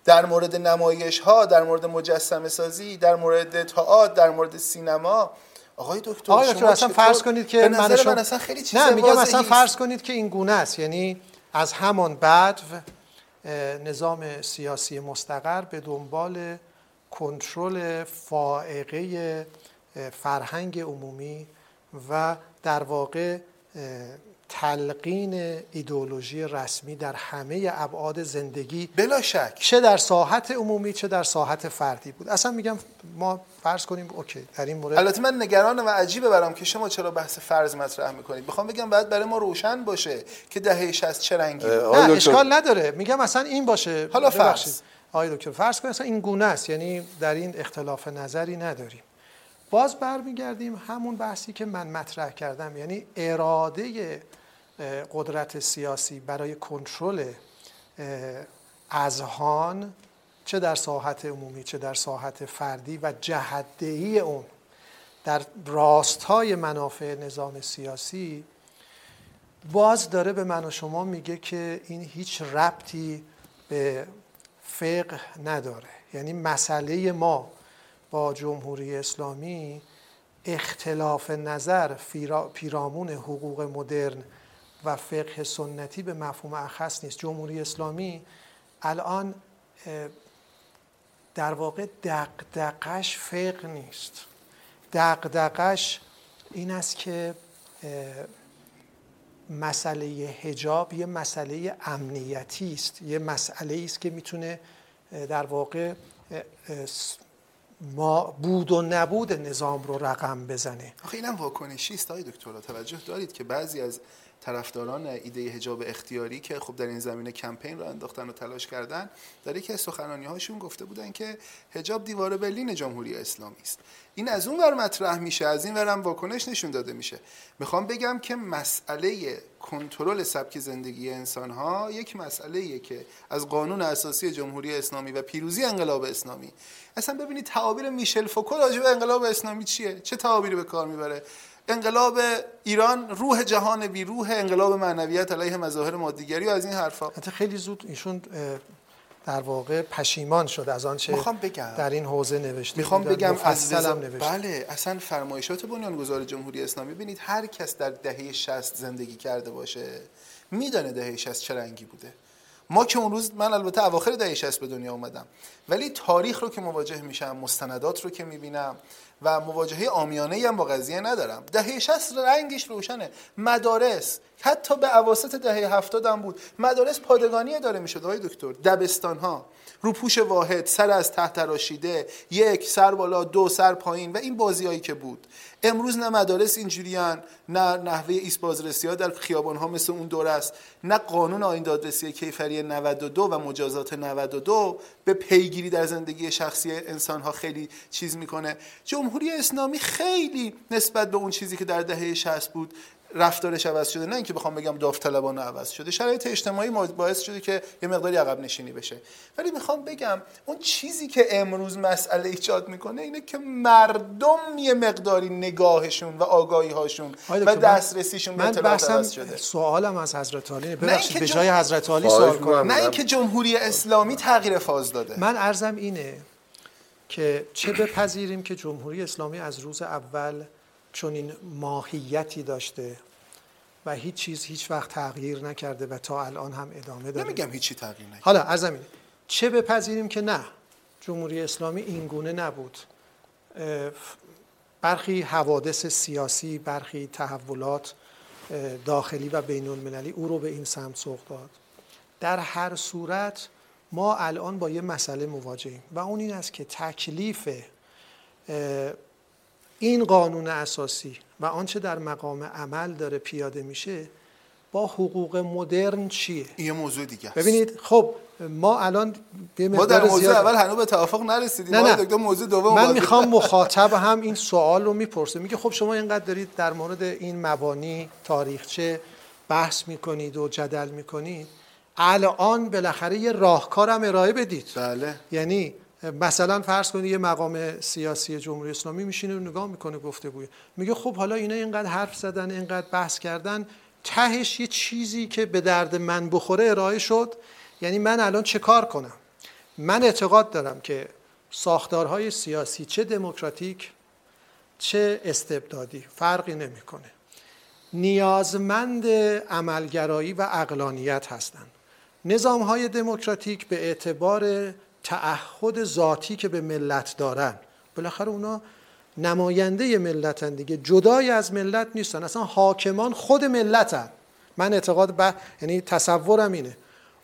در مورد نمایش ها در مورد مجسمه سازی در مورد تئاتر در مورد سینما. آقای دکتر آقای دکتر اصلا فرض کنید که من, شما... من اصلا خیلی چیز نه میگم اصلا فرض کنید که این گونه است. یعنی از همان بعد نظام سیاسی مستقر به دنبال کنترل فائقه فرهنگ عمومی و در واقع تلقین ایدئولوژی رسمی در همه ابعاد زندگی بلا شک. چه در ساحت عمومی چه در ساحت فردی بود. اصلا میگم ما فرض کنیم اوکی در این مورد البته من نگران و عجیبه برام که شما چرا بحث فرض مطرح می‌کنید. می‌خوام بگم بعد برای ما روشن باشه که دهه 60 چه رنگی نه اشکال نداره. میگم اصلا این باشه. حالا فرض. آقای دکتر فرض کنید اصلا این گونه است. یعنی در این اختلاف نظری نداریم. باز برمیگردیم همون بحثی که من مطرح کردم. یعنی اراده قدرت سیاسی برای کنترل اذهان چه در ساحت عمومی چه در ساحت فردی و جهدهی اون. در راستای منافع نظام سیاسی باز داره به من و شما میگه که این هیچ ربطی به فقه نداره. یعنی مسئله ما با جمهوری اسلامی اختلاف نظر پیرامون حقوق مدرن و فقه سنتی به مفهوم اخص نیست. جمهوری اسلامی الان در واقع دقدقش فقه نیست. دقدقش این است که مسئله هجاب یه مسئله امنیتی است. یه مسئله است که می‌تونه در واقع ما بود و نبود نظام رو رقم بزنه. آخه اینم واکنشی است دکتر توجه دارید که بعضی از طرفداران ایده حجاب اختیاری که خب در این زمینه کمپین رو انداختن و تلاش کردن در یکی از سخنانی هاشون گفته بودن که حجاب دیوار برلین جمهوری اسلامی است. این از اون ور مطرح میشه از این ورم واکنش نشون داده میشه. می‌خوام بگم که مسئله کنترل سبک زندگی انسان ها یک مسئله که از قانون اساسی جمهوری اسلامی و پیروزی انقلاب اسلامی. اصلا ببینید تعابیر میشل فوکو راجع به انقلاب اسلامی چیه؟ چه تعابیری به کار می‌بره؟ انقلاب ایران روح جهان بی روح انقلاب معنویت علیه مظاهر مادیگری و از این حرفا. حتی خیلی زود ایشون در واقع پشیمان شد از آنچه می‌خوام بگم. در این حوزه نوشته می‌خوام بگم از نوشته. بله اصلا فرمایشات بنیانگذار جمهوری اسلامی ببینید هر کس در دهه 60 زندگی کرده باشه میدانه دهه 60 چه رنگی بوده. ما که اون روز من البته اواخر دهه 60 به دنیا اومدم ولی تاریخ رو که مواجه میشم مستندات رو که می‌بینم و مواجهه آمیانه هم با قضیه ندارم. دهه 60 رنگش روشنه. مدارس. حتی به اواسط دهه 70 هم بود. مدارس پادگانی داره می‌شد آقای دکتر. دبستان ها روپوش واحد سر از تحت تراشیده یک سر بالا دو سر پایین و این بازیایی که بود. امروز نه مدارس اینجوریان نه نحوه ایست بازرسی ها در خیابان ها مثل اون دور است. نه قانون آین دادرسی کیفری 92 و مجازات 92 به پیگیری در زندگی شخصی انسان ها خیلی چیز می‌کنه. جمهوری اسلامی خیلی نسبت به اون چیزی که در دهه 60 بود رفتارش عوض شده نه اینکه بخوام بگم داوطلبانه عوض شده. شرایط اجتماعی باعث شده که یه مقداری عقب نشینی بشه. ولی می‌خوام بگم اون چیزی که امروز مسئله ایجاد می‌کنه اینه که مردم یه مقداری نگاهشون و آگاهی هاشون و دسترسیشون به اطلاعات عوض شده. سوالم از حضرت علی. ببخشید به جای حضرت علی سوال کنم. نه اینکه جمهوری اسلامی تغییر فاز داده. من عرضم اینه که چه بپذیریم که جمهوری اسلامی از روز اول چون این ماهیتی داشته و هیچ چیز هیچ وقت تغییر نکرده و تا الان هم ادامه داره. نمیگم هیچی تغییر نکرده. حالا از زمین چه بپذیریم که نه جمهوری اسلامی اینگونه نبود. برخی حوادث سیاسی برخی تحولات داخلی و بین المللی او رو به این سمت سوق داد. در هر صورت ما الان با یه مسئله مواجهیم و اون این است که تکلیف این قانون اساسی و آنچه در مقام عمل داره پیاده میشه با حقوق مدرن چیه؟ این موضوع دیگه ببینید خب ما الان ما در موضوع اول هنوز به توافق نرسیدیم. نه نه. دکتر موضوع دوم من می‌خوام مخاطب هم این سوال رو می‌پرسه. میگه خب شما اینقدر دارید در مورد این مبانی تاریخچه بحث می‌کنید و جدل می‌کنید. الان بالاخره یه راهکارم ارائه بدید. بله. یعنی مثلا فرض کنید یه مقام سیاسی جمهوری اسلامی میشینه و نگاه می‌کنه گفتگوی. میگه خب حالا اینا اینقدر حرف زدن اینقدر بحث کردن تهش یه چیزی که به درد من بخوره ارائه شد. یعنی من الان چه کار کنم؟ من اعتقاد دارم که ساختارهای سیاسی چه دموکراتیک چه استبدادی فرقی نمی‌کنه. نیازمند عملگرایی و اقلانیت هستند. نظام های دموکراتیک به اعتبار تعهد ذاتی که به ملت دارن. بالاخره اونا نماینده ملتن دیگه. جدای از ملت نیستن. اصلا حاکمان خود ملتن. من اعتقاد به یعنی تصورم اینه.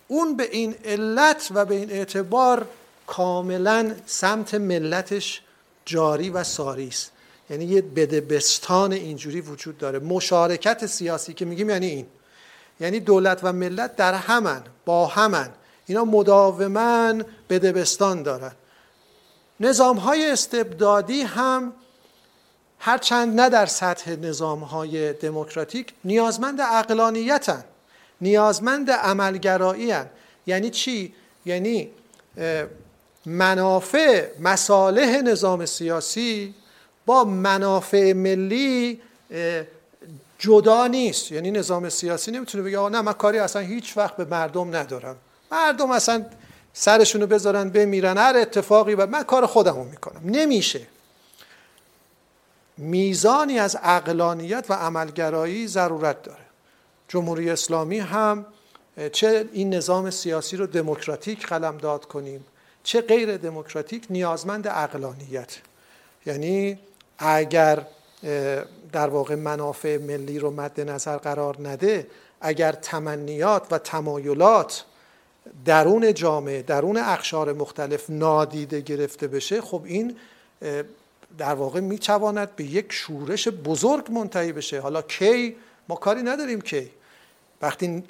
اون به این علت و به این اعتبار کاملا سمت ملتش جاری و ساری است. یعنی یه بدبستان اینجوری وجود داره. مشارکت سیاسی که میگیم یعنی این. یعنی دولت و ملت در همن با همن. اینا بدبستان دارن. نظام های استبدادی هم هرچند نه در سطح نظام های دموکراتیک نیازمند اقلانیتن نیازمند عملگرایی یعنی چی؟ یعنی منافع مصالح نظام سیاسی با منافع ملی جدا نیست. یعنی نظام سیاسی نمی‌تونه بگه نه من کاری اصلا هیچ وقت به مردم ندارم. مردم اصلا سرشونو بذارن بمیرن. هر اتفاقی و من کار خودمو می‌کنم. نمیشه. میزانی از اقلانیت و عملگرایی ضرورت داره. جمهوری اسلامی هم چه این نظام سیاسی رو دموکراتیک داد کنیم چه غیر دموکراتیک نیازمند اقلانیت یعنی اگر در واقع منافع ملی رو مد نظر قرار نده اگر تمنیات و تمایلات درون جامعه درون اخشار مختلف نادیده گرفته بشه خب این در واقع می‌تواند به یک شورش بزرگ منتهی بشه. حالا کی؟ ما کاری نداریم کی. وقتی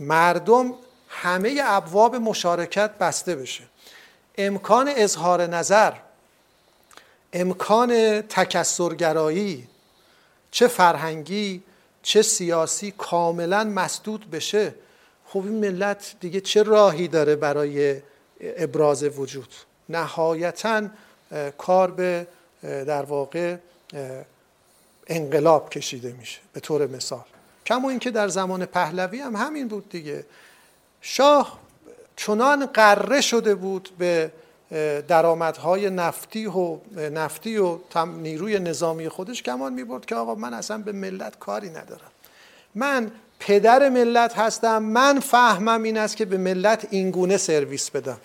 مردم همه ابواب مشارکت بسته بشه. امکان اظهار نظر امکان تکسرگرایی چه فرهنگی چه سیاسی کاملا مسدود بشه. خب این ملت دیگه چه راهی داره برای ابراز وجود؟ نهایتا کار به در واقع انقلاب کشیده میشه به طور مثال. کما اینکه در زمان پهلوی هم همین بود دیگه. شاه چنان قره شده بود به درآمدهای نفتی و نفتی و نیروی نظامی خودش کمان می‌برد که آقا من اصلا به ملت کاری ندارم. من پدر ملت هستم من فهمم این است که به ملت اینگونه سرویس بدم.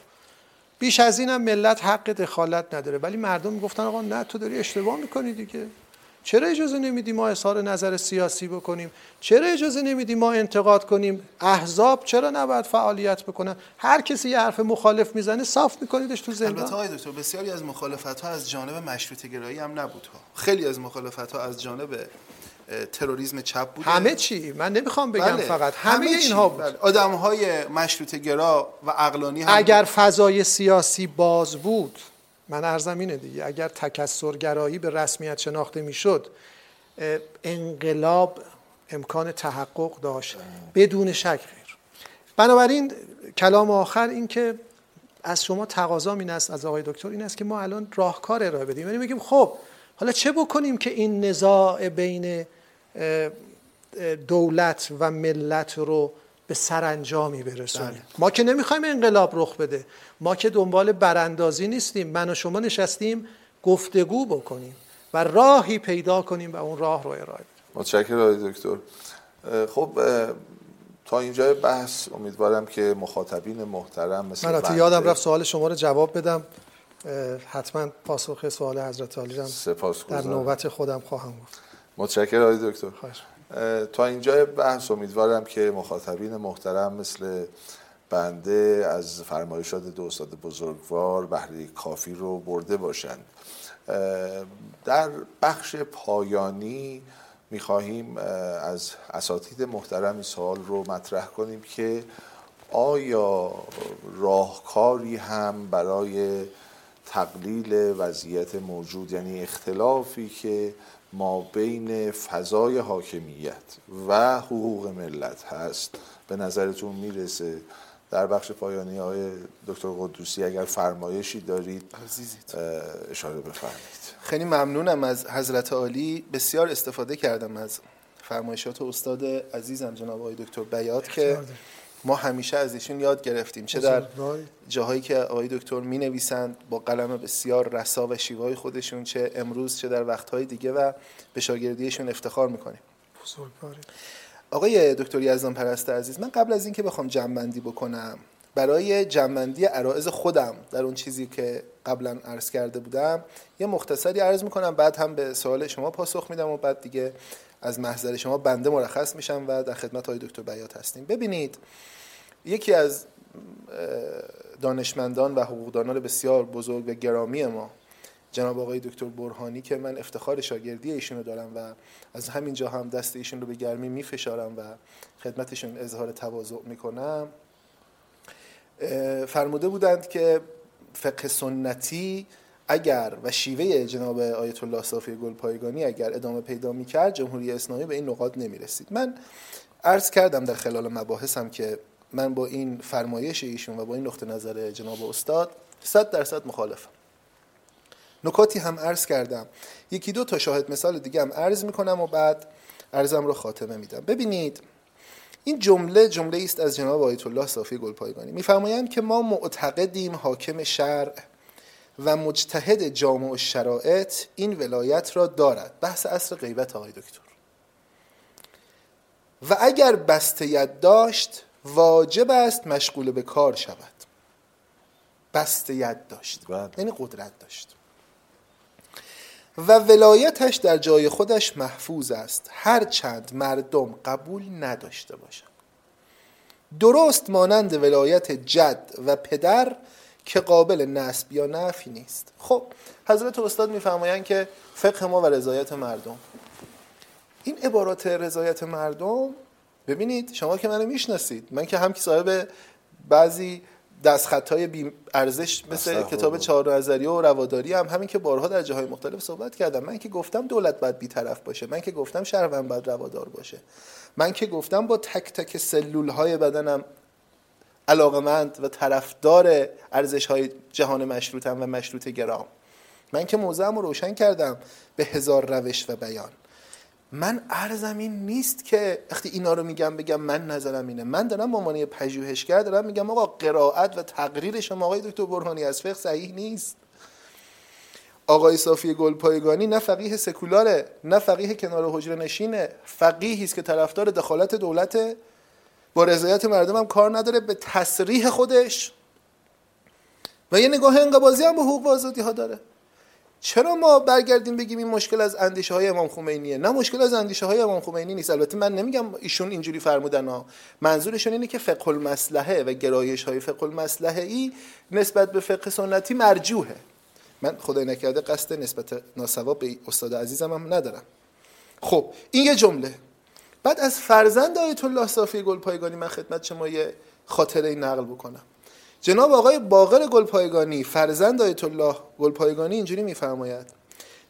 بیش از اینم ملت حق دخالت نداره. ولی مردم می‌گفتن آقا نه تو داری اشتباه می‌کنی دیگه. چرا اجازه نمیدی ما اظهار نظر سیاسی بکنیم؟ چرا اجازه نمیدی ما انتقاد کنیم؟ احزاب چرا نباید فعالیت بکنن؟ هر کسی یه حرف مخالف می‌زنه صاف میکنیدش تو زندان. البته آقای دکتر بسیاری از مخالفت ها از جانب مشروطه گرایی هم نبود ها خیلی از مخالفت ها از جانب تروریسم چپ بوده؟ همه چی؟ من نمی‌خوام بگم بله. فقط. همه, اینها بود. بله. آدم های مشروطه گرا و عقلانی هم اگر فضای سیاسی باز بود من ارزم اینه دیگه اگر تکسرگرایی به رسمیت شناخته می‌شد انقلاب امکان تحقق داشت. بدون شک غیر. بنابراین کلام آخر این که از شما تقاضا این است از آقای دکتر این است که ما الان راهکار ارائه بدیم. یعنی بگیم خب حالا چه بکنیم که این نزاع بین دولت و ملت رو به سرانجامی برسونیم؟ بله. ما که نمی‌خوایم انقلاب رخ بده. ما که دنبال براندازی نیستیم. من و شما نشستیم گفتگو بکنیم و راهی پیدا کنیم و اون راه رو ارائه بدیم. متشکرم آقای دکتر. خب تا اینجای بحث امیدوارم که مخاطبین محترم مثل من یادم رفت سوال شما رو جواب بدم. حتما پاسخ سوال حضرت عالی رو در. نوبت خودم خواهم گفت متشکرم آقای دکتر. خواهش اه، تا اینجای بحث امیدوارم که مخاطبین محترم مثل بنده از فرمایشات دو استاد بزرگوار بهره کافی رو برده باشند. در بخش پایانی می‌خواهیم از اساتید محترم این سوال رو مطرح کنیم که آیا راهکاری هم برای تقلیل وضعیت موجود یعنی اختلافی که ما بین فضای حاکمیت و حقوق ملت هست به نظرتون می‌رسه در بخش پایانی های دکتر قدوسی اگر فرمایشی دارید عزیزید. اشاره بفرمایید خیلی ممنونم از حضرت عالی بسیار استفاده کردم از فرمایشات استاد عزیزم جناب آقای دکتر بیات که. ما همیشه از ایشون یاد گرفتیم چه در. جاهایی که آقای دکتر می نویسند با قلم بسیار رسا و شیوای خودشون چه امروز چه در وقتهای دیگه و به شاگردیشون افتخار می‌کنیم. آقای دکتر یزدان پرست عزیز من قبل از اینکه بخوام جنبندی بکنم برای جنبندی عرائز خودم در اون چیزی که قبلا عرض کرده بودم یه مختصری عرض می‌کنم بعد هم به سوال شما پاسخ میدم و بعد دیگه از محضر شما بنده مرخص میشم و در خدمت آقای دکتر بیات هستیم. ببینید یکی از دانشمندان و حقوقدانان بسیار بزرگ و گرامی ما جناب آقای دکتر برهانی که من افتخار شاگردی ایشون رو دارم و از همین جا هم دست ایشون رو به گرمی میفشارم و خدمتشون اظهار تواضع می‌کنم. فرموده بودند که فقه سنتی اگر و شیوه جناب آیت الله صافی گلپایگانی اگر ادامه پیدا می‌کرد جمهوری اسلامی به این نقاط نمی‌رسید. من عرض کردم در خلال مباحثم که من با این فرمایش ایشون و با این نقطه نظر جناب استاد صد درصد مخالفم. نکاتی هم عرض کردم. یکی دو تا شاهد مثال دیگه هم عرض می‌کنم و بعد عرضم رو خاتمه میدم. ببینید این جمله جمله است از جناب آیت الله صافی گلپایگانی. میفرمایند که ما معتقدیم حاکم شرع و مجتهد جامع و شرایط این ولایت را دارد. بحث اصر غیبت آقای دکتر. و اگر بستیت داشت واجب است مشغول به کار شود. بستیت داشت بله. یعنی قدرت داشت. و ولایتش در جای خودش محفوظ است. هر چند مردم قبول نداشته باشند. درست مانند ولایت جد و پدر که قابل نسب یا نفی نیست. خب حضرت استاد میفرمایند که فقه ما و رضایت مردم. این عبارات رضایت مردم ببینید شما که منو می‌شناسید من که هم که صاحب بعضی دستخطهای بی ارزش مثل. کتاب چهار نظریه و رواداری هم همین که بارها در جاهای مختلف صحبت کردم. من که گفتم دولت باید بیطرف باشه. من که گفتم شهروند باید روادار باشه. من که گفتم با تک تک سلول های بدنم علاقمند و طرفدار ارزش های جهان مشروطم و مشروط گرام. من که موضعم رو روشن کردم به هزار روش و بیان. من ارزم این نیست که وقتی اینا رو میگم بگم من نظرم اینه. من دارم به عنوان پژوهشگر دارم میگم آقا قرائت و تقریر شما آقای دکتر برهانی از فقه صحیح نیست. آقای صافی گلپایگانی نه فقیه سکولاره نه فقیه کنار حجره نشینه. فقیهی است که طرفدار دخالت دولت با رضایت مردم هم کار نداره به تصریح خودش. و یه نگاه انقباضی هم به حقوق و آزادی ها داره. چرا ما برگردیم بگیم این مشکل از اندیشه های امام خمینیه؟ نه مشکل از اندیشه های امام خمینی نیست. البته من نمیگم ایشون اینجوری فرمودن ها. منظورشون اینه که فقه المصلحه و گرایش های فقه المصلحه ای نسبت به فقه سنتی مرجوحه. من خدای نکرده قصد نسبت ناسواب به استاد عزیزم هم ندارم. خب این یه جمله. بعد از فرزند آیت الله صافی گلپایگانی من خدمت شما یه خاطره نقل بکنم. جناب آقای باقر گلپایگانی فرزند آیت الله گلپایگانی اینجوری میفرماید.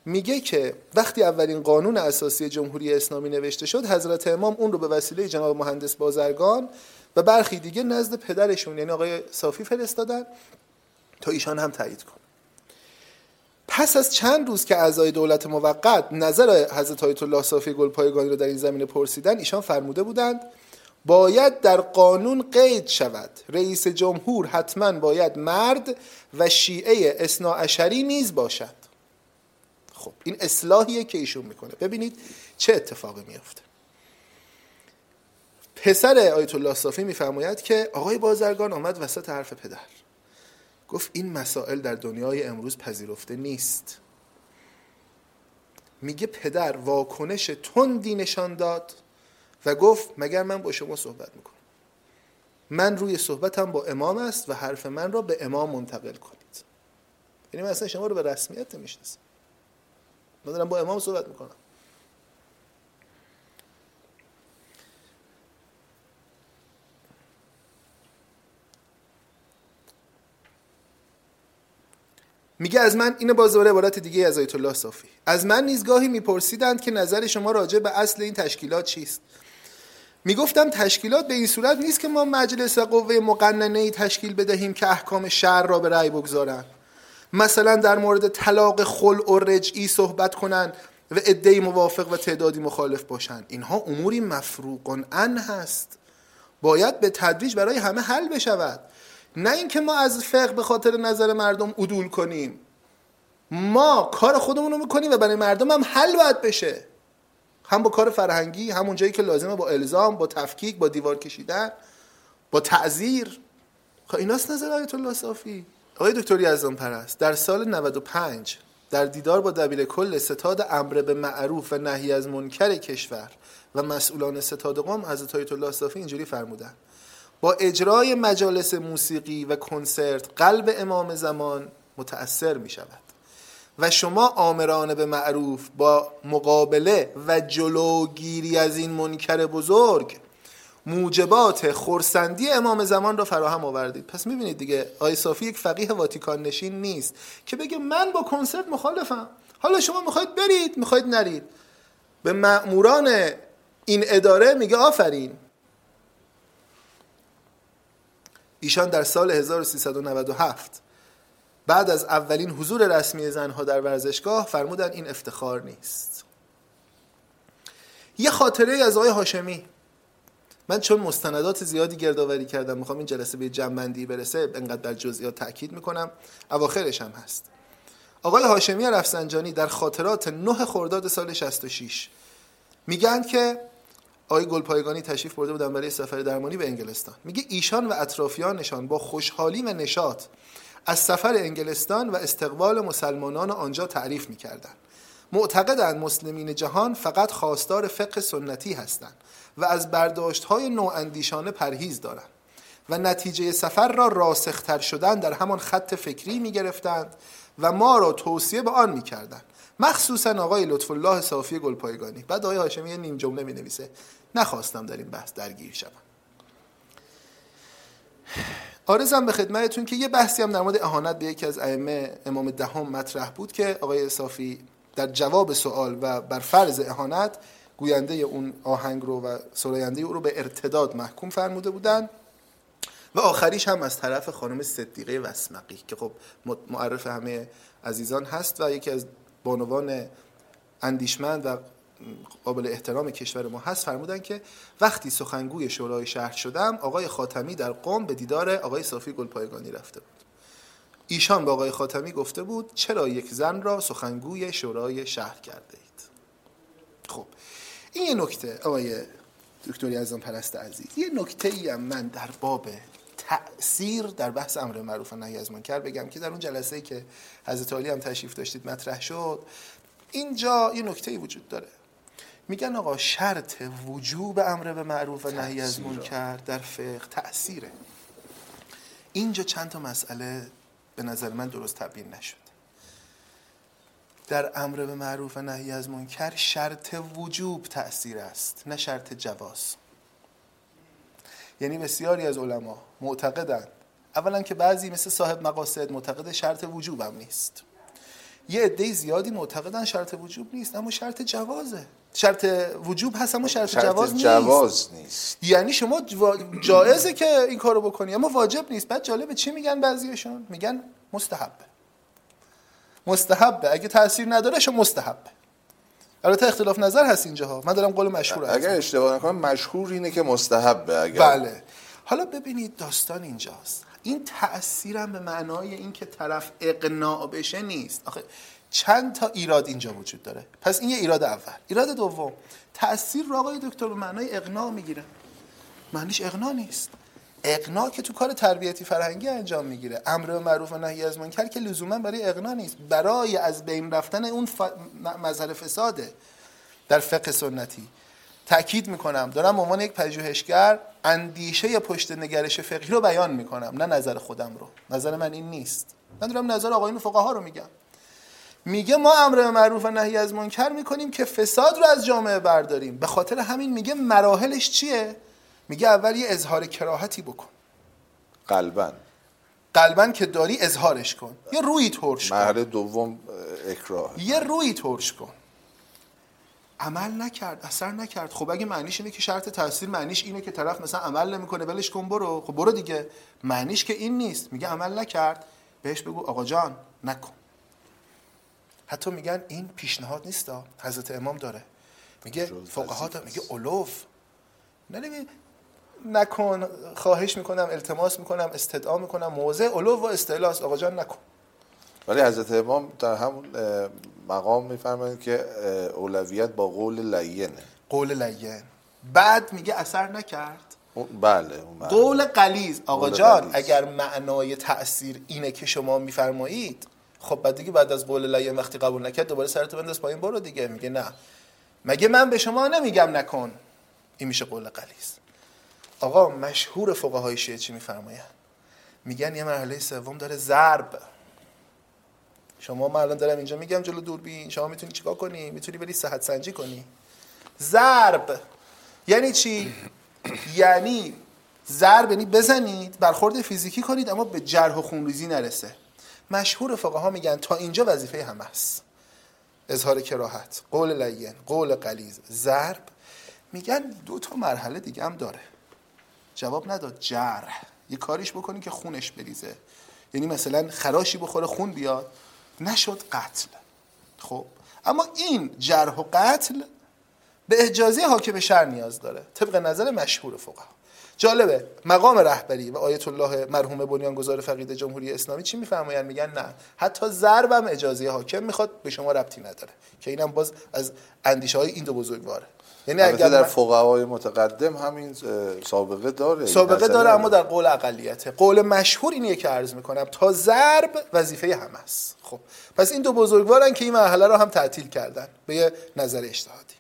میگه که وقتی اولین قانون اساسی جمهوری اسلامی نوشته شد حضرت امام اون رو به وسیله جناب مهندس بازرگان و برخی دیگه نزد پدرشون یعنی آقای صافی فرستادن تا ایشان هم تایید کن پس از چند روز که اعضای دولت موقت نظر حضرت آیت الله صافی گلپایگانی رو در این زمینه پرسیدن ایشان فرموده بودند باید در قانون قید شود. رئیس جمهور حتما باید مرد و شیعه اصناعشری نیز باشد. خب این اصلاحیه که ایشون می‌کنه. ببینید چه اتفاقی میافته. پسر آیت الله صافی میفرماید که آقای بازرگان آمد وسط حرف پدر. گفت این مسائل در دنیای امروز پذیرفته نیست. میگه پدر واکنش تندی نشان داد و گفت مگر من با شما صحبت می‌کنم؟ من روی صحبتم با امام است و حرف من را به امام منتقل کنید. یعنی من اصلا شما رو به رسمیت نمی‌شناسم. من دارم با امام صحبت می‌کنم. میگه از من اینو باز دوباره عبارت دیگه از آیت الله صافی. از من نیزگاهی میپرسیدند که نظر شما راجع به اصل این تشکیلات چیست؟ می‌گفتم تشکیلات به این صورت نیست که ما مجلس قوه مقننه ای تشکیل بدهیم که احکام شهر را به رأی بگذارند. مثلا در مورد طلاق خل و رجعی صحبت کنند و عدهای موافق و تعدادی مخالف باشند. اینها اموری مفروق ان هست. باید به تدریج برای همه حل بشود. نه اینکه ما از فقه به خاطر نظر مردم عدول کنیم. ما کار خودمون رو می‌کنیم و برای مردم هم حل باید بشه. هم با کار فرهنگی همون جایی که لازمه با الزام با تفکیک با دیوار کشیدن با تعذیر. خب ایناست نظر آیت الله صافی. آقای دکتری ازم پرست در سال 95 در دیدار با دبیر کل ستاد امر به معروف و نهی از منکر کشور و مسئولان ستاد قوم حضرت آیت الله صافی اینجوری فرمودن. با اجرای مجالس موسیقی و کنسرت قلب امام زمان متأثر می شود و شما آمرانه به معروف با مقابله و جلوگیری از این منکر بزرگ موجبات خورسندی امام زمان را فراهم آوردید. پس می‌بینید دیگه آی صافی یک فقیه واتیکان نشین نیست که بگه من با کنسرت مخالفم. حالا شما می‌خواید برید می‌خواید نرید. به مأموران این اداره میگه آفرین. ایشان در سال 1397 بعد از اولین حضور رسمی زنها در ورزشگاه فرمودن این افتخار نیست. یه خاطره از آقای هاشمی. من چون مستندات زیادی گردآوری کردم می‌خوام این جلسه به جنبندی برسه انقدر در جزئیات تاکید می‌کنم. اواخرش هم هست. آقای هاشمی رفسنجانی در خاطرات نه خرداد سال 66 میگن که آقای گلپایگانی تشریف برده بودن برای سفر درمانی به انگلستان. میگه ایشان و اطرافیانشان با خوشحالی و نشاط از سفر انگلستان و استقبال مسلمانان آنجا تعریف می‌کردند. معتقدند مسلمین جهان فقط خواستار فقه سنتی هستند و از برداشت های نواندیشانه پرهیز دارند و نتیجه سفر را راسختر شدن در همان خط فکری می گرفتند و ما را توصیه به آن می کردند مخصوصا آقای لطف الله صافی گلپایگانی. بعد آقای هاشمی نیم جمله می نویسه نخواستم در این بحث درگیر شوم. آرزم به خدمتتون که یه بحثی هم در مورد اهانت به یکی از ائمه امام دهم مطرح بود که آقای صافی در جواب سوال و بر فرض اهانت گوینده اون آهنگ رو و سراینده او رو به ارتداد محکوم فرموده بودند و آخریش هم از طرف خانم صدیقه وسمقی که خب معرف همه عزیزان هست و یکی از بانوان اندیشمند و قابل احترام کشور ما هست فرمودن که وقتی سخنگوی شورای شهر شدم آقای خاتمی در قم به دیدار آقای صافی گلپایگانی رفته بود. ایشان به آقای خاتمی گفته بود چرا یک زن را سخنگوی شورای شهر کرده اید؟ خب این یه نکته آقای دکتری ازم پرست عزیز یه نکته ای هم من در باب تاثیر در بحث امر معروف و نهی از منکر بگم که در اون جلسه که حضرت علی هم تشریف داشتید مطرح شد اینجا یه نکته وجود داره. میگن آقا شرط وجوب امر به معروف و نهی از منکر در فقه تأثیره. اینجا چند تا مسئله به نظر من درست تبیین نشد در امر به معروف و نهی از منکر شرط وجوب تأثیر است نه شرط جواز. یعنی بسیاری از علما معتقدند. اولا که بعضی مثل صاحب مقاصد معتقد شرط وجوب هم نیست. یه عده زیادی معتقدن شرط وجوب نیست اما شرط جوازه. شرط وجوب هست اما شرط, شرط جواز, جواز نیست. یعنی شما جایزه که این کارو بکنی اما واجب نیست. بعد جالبه چی میگن بعضیشون؟ میگن مستحبه. مستحبه. اگه تاثیر نداره شما مستحبه. البته اختلاف نظر هست اینجاها من دارم قول مشهور اگر اشتباه نکنم مشهور اینه که مستحبه اگر بله. حالا ببینید داستان اینجاست. این تأثیرم به معنای اینکه طرف اقناع بشه نیست. آخه چند تا ایراد اینجا وجود داره. پس این یه ایراد اول. ایراد دوم. تأثیر رو آقای دکتر به معنای اقناع می‌گیره. معنیش اقناع نیست. اقناع که تو کار تربیتی فرهنگی انجام می‌گیره. امر معروف و نهی از منکر که لزوما برای اقناع نیست. برای از بین رفتن اون ف... مظهر فساده در فقه سنتی. تاکید می‌کنم. دارم عنوان یک پژوهشگر اندیشه پشت نگرش فقهی رو بیان می‌کنم. نه نظر خودم رو. نظر من این نیست. من دارم نظر آقایون فقها رو میگم. میگه ما امر به معروف و نهی از منکر می‌کنیم که فساد رو از جامعه برداریم. به خاطر همین میگه مراحلش چیه؟ میگه اول یه اظهار کراهتی بکن. قلبا. قلبا که داری اظهارش کن. یه روی ترش کن. مرحله دوم اکراه. یه روی ترش کن. عمل نکرد اثر نکرد. خب اگه معنیش اینه که شرط تاثیر معنیش اینه که طرف مثلا عمل نمی‌کنه ولش کن برو. خب برو دیگه. معنیش که این نیست. میگه عمل نکرد. بهش بگو آقا جان نکن. حتی میگن این پیشنهاد نیست حضرت امام داره. میگه فقها میگه اولوف نه نکن خواهش می‌کنم التماس می‌کنم استدعا می‌کنم موضع علو و استعلاس آقا جان نکن. ولی حضرت امام در همون مقام میفرمایند که اولویت با قول لینه. قول لین. بعد میگه اثر نکرد. بله قول قلیز. آقا جان اگر معنای تاثیر اینه که شما میفرمایید خب بعد دیگه بعد از قول لین وقتی قبول نکرد دوباره سرتو بنداز پایین برو دیگه. میگه نه. مگه من به شما نمیگم نکن. این میشه قول قلیز آقا مشهور فقهای شیعه چی میفرمایند؟ میگن یه مرحله سوم داره ضرب. شما من الان دارم اینجا میگم جلو دوربین. شما می‌تونی چیکار کنی؟ می‌تونی بری صحت سنجی کنی. ضرب. یعنی چی؟ یعنی ضرب یعنی بزنید برخورد فیزیکی کنید اما به جرح و خونریزی نرسه. مشهور فقها میگن تا اینجا وظیفه همه است. اظهار کراهت قول لین قول قلیز ضرب. میگن دو تا مرحله دیگه هم داره. جواب نداد جرح. یه کاریش بکنی که خونش بریزه. یعنی مثلا خراشی بخوره خون بیاد. نشد قتل. خب. اما این جرح و قتل به اجازه حاکم شهر نیاز داره. طبق نظر مشهور فقها. جالبه. مقام رهبری و آیت الله مرحوم بنیانگذار فقید جمهوری اسلامی چی میفرمایند؟ میگن نه. حتی ضربم اجازه حاکم می‌خواد به شما ربطی نداره. که اینم باز از اندیشه های این دو بزرگواره. یعنی اگر در فقهای متقدم همین سابقه داره. سابقه داره اما در قول اقلیته. قول مشهور اینیه که عرض می‌کنم تا ضرب وظیفه هم است. خب. پس این دو بزرگوارن که این مرحله رو هم تعطیل کردن به نظر اجتهادی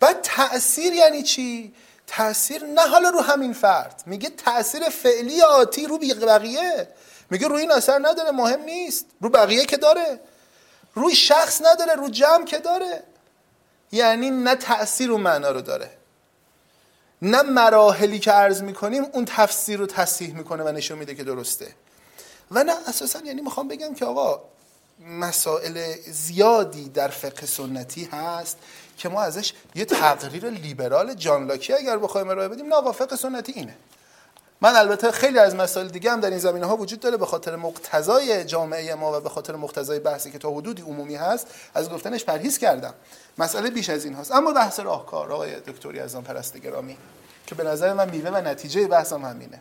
بعد تأثیر یعنی چی؟ تأثیر نه حالا رو همین فرد. میگه تأثیر فعلی آتی رو بقیه. میگه روی این اثر نداره مهم نیست. رو بقیه که داره. روی شخص نداره رو جمع که داره. یعنی نه تأثیر و معنا رو داره. نه مراحلی که عرض می‌کنیم اون تفسیر رو تصحیح می‌کنه و نشون میده که درسته. و نه اساسا یعنی می‌خوام بگم که آقا مسائل زیادی در فقه سنتی هست. که ما ازش یه تقریر لیبرال جان لاکی اگر بخوایم ارائه بدیم فقه سنتی اینه. من البته خیلی از مسائل دیگه هم در این زمینه ها وجود داره به خاطر مقتضای جامعه ما و به خاطر مقتضای بحثی که تا حدودی عمومی هست از گفتنش پرهیز کردم. مسئله بیش از این هست اما بحث راهکار آقای دکتری از آن پرست گرامی که به نظر من میوه و نتیجه بحثم همینه.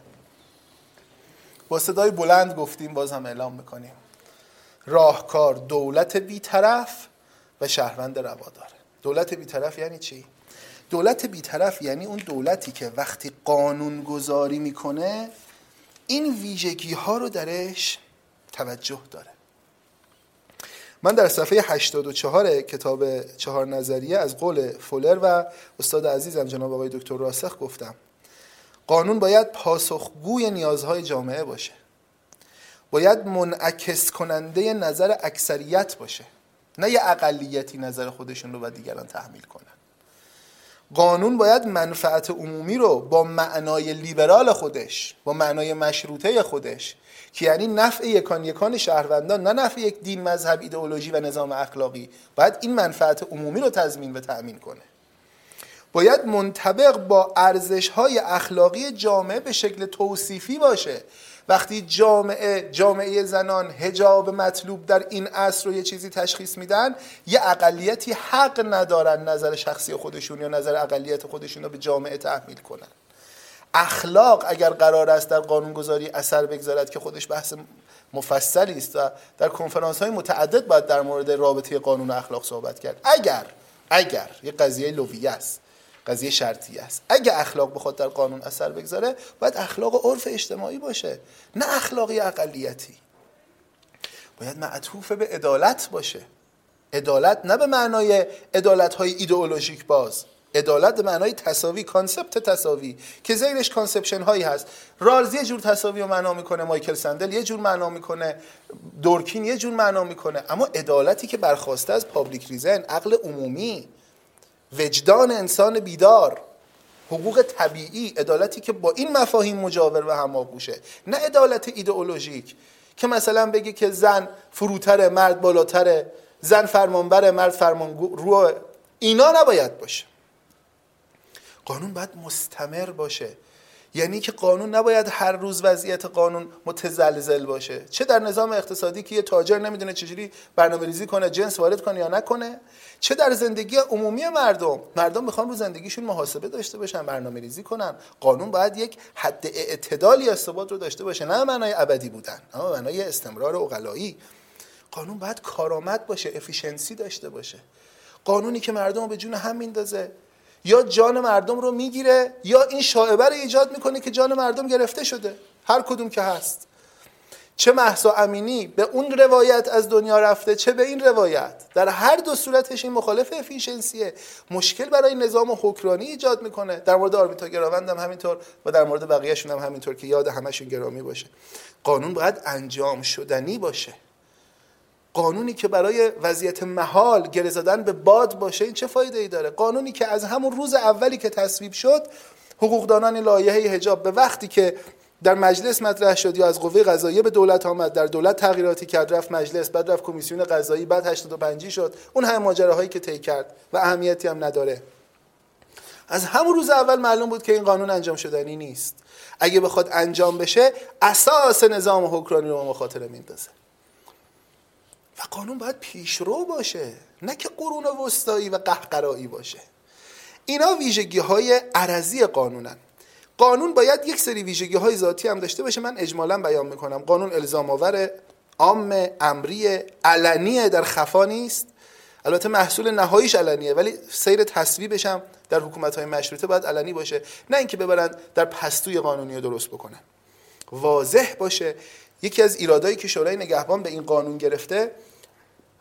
با صدای بلند گفتیم باز هم اعلام می‌کنیم. راهکار دولت بیطرف و شهروند روادار دولت بیطرف یعنی چی؟ دولت بیطرف یعنی اون دولتی که وقتی قانون گذاری می‌کنه این ویژگی ها رو درش توجه داره. من در صفحه 84 کتاب چهار نظریه از قول فولر و استاد عزیزم جناب آقای دکتر راسخ گفتم قانون باید پاسخگوی نیازهای جامعه باشه. باید منعکس کننده نظر اکثریت باشه. نه یه اقلیتی نظر خودشون رو و دیگران تحمیل کنن. قانون باید منفعت عمومی رو با معنای لیبرال خودش با معنای مشروطه خودش که یعنی نفع یکان یکان شهروندان نه نفع یک دین مذهب ایدئولوژی و نظام اخلاقی. باید این منفعت عمومی رو تضمین و تأمین کنه. باید منطبق با ارزش های اخلاقی جامعه به شکل توصیفی باشه. وقتی جامعه جامعه زنان هجاب مطلوب در این عصر رو یه چیزی تشخیص میدن یه اقلیتی حق ندارن نظر شخصی خودشون یا نظر اقلیت خودشون رو به جامعه تحمیل کنن. اخلاق اگر قرار است در قانونگذاری اثر بگذارد که خودش بحث مفصلی است و در کنفرانس های متعدد باید در مورد رابطه قانون و اخلاق صحبت کرد. اگر اگر یه قضیه لویه است. قضیه شرطی است. اگه اخلاق بخواد در قانون اثر بگذاره باید اخلاق عرف اجتماعی باشه نه اخلاقی اقلیتی. باید معطوف به عدالت باشه. عدالت نه به معنای عدالت های ایدئولوژیک باز. عدالت به معنای تساوی concept تساوی که زیرش conception هایی هست. رالز یه جور تساوی رو معنا می‌کنه مایکل سندل یه جور معنا می‌کنه دورکین یه جور معنا می‌کنه. اما عدالتی که برخاسته از public reason عقل عمومی وجدان انسان بیدار حقوق طبیعی عدالتی که با این مفاهیم مجاور و هماغوشه نه عدالت ایدئولوژیک که مثلا بگی که زن فروتر مرد بالاتره زن فرمانبر مرد فرمان رو اینا نباید باشه. قانون باید مستمر باشه. یعنی که قانون نباید هر روز وضعیت قانون متزلزل باشه. چه در نظام اقتصادی که یه تاجر نمی‌دونه چجوری برنامه ریزی کنه جنس وارد کنه یا نکنه. چه در زندگی عمومی مردم؟ مردم می‌خوان رو زندگیشون محاسبه داشته باشن برنامه ریزی کنن. قانون باید یک حد اعتدالی از ثبات رو داشته باشه نه معنای ابدی بودن اما معنای استمرار اقلایی. قانون باید کارآمد باشه efficiency داشته باشه. قانونی که مردم رو به جون هم میندازه. یا جان مردم رو می‌گیره یا این شائبه رو ایجاد می‌کنه که جان مردم گرفته شده. هر کدوم که هست. چه مهسا امینی به اون روایت از دنیا رفته چه به این روایت. در هر دو صورتش این مخالف efficiency ه مشکل برای نظام حکرانی ایجاد می‌کنه. در مورد آرمیتا گراوند هم همینطور و در مورد بقیهشون هم همینطور که یاد همشون گرامی باشه. قانون باید انجام شدنی باشه. قانونی که برای وضعیت محال گره زدن به باد باشه این چه فایده ای داره؟ قانونی که از همون روز اولی که تصویب شد حقوقدانان لایحه حجاب به وقتی که در مجلس مطرح شد. یا از قوه قضاییه به دولت آمد. در دولت تغییراتی کرد رفت مجلس بعد رفت کمیسیون قضایی بعد 85 شد. اون همه ماجراهایی که طی کرد و اهمیتی هم نداره. از همون روز اول معلوم بود که این قانون انجام شدنی نیست. اگه بخواد انجام بشه اساس نظام حکمرانی رو مخاطره میندازه. و قانون باید پیشرو باشه. نه که قرون وسطایی و قهقرایی باشه. اینا ویژگی های عرضی قانونن. قانون باید یک سری ویژگی های ذاتی هم داشته باشه. من اجمالا بیان می‌کنم. قانون الزام آور عام امری علنیه در خفا نیست. البته محصول نهاییش علنیه ولی سیر تصویبش هم در حکومت های مشروطه باید علنی باشه. نه اینکه ببرن در پستوی قانونی درست بکنن. واضح باشه. یکی از ایرادایی که شورای نگهبان به این قانون گرفته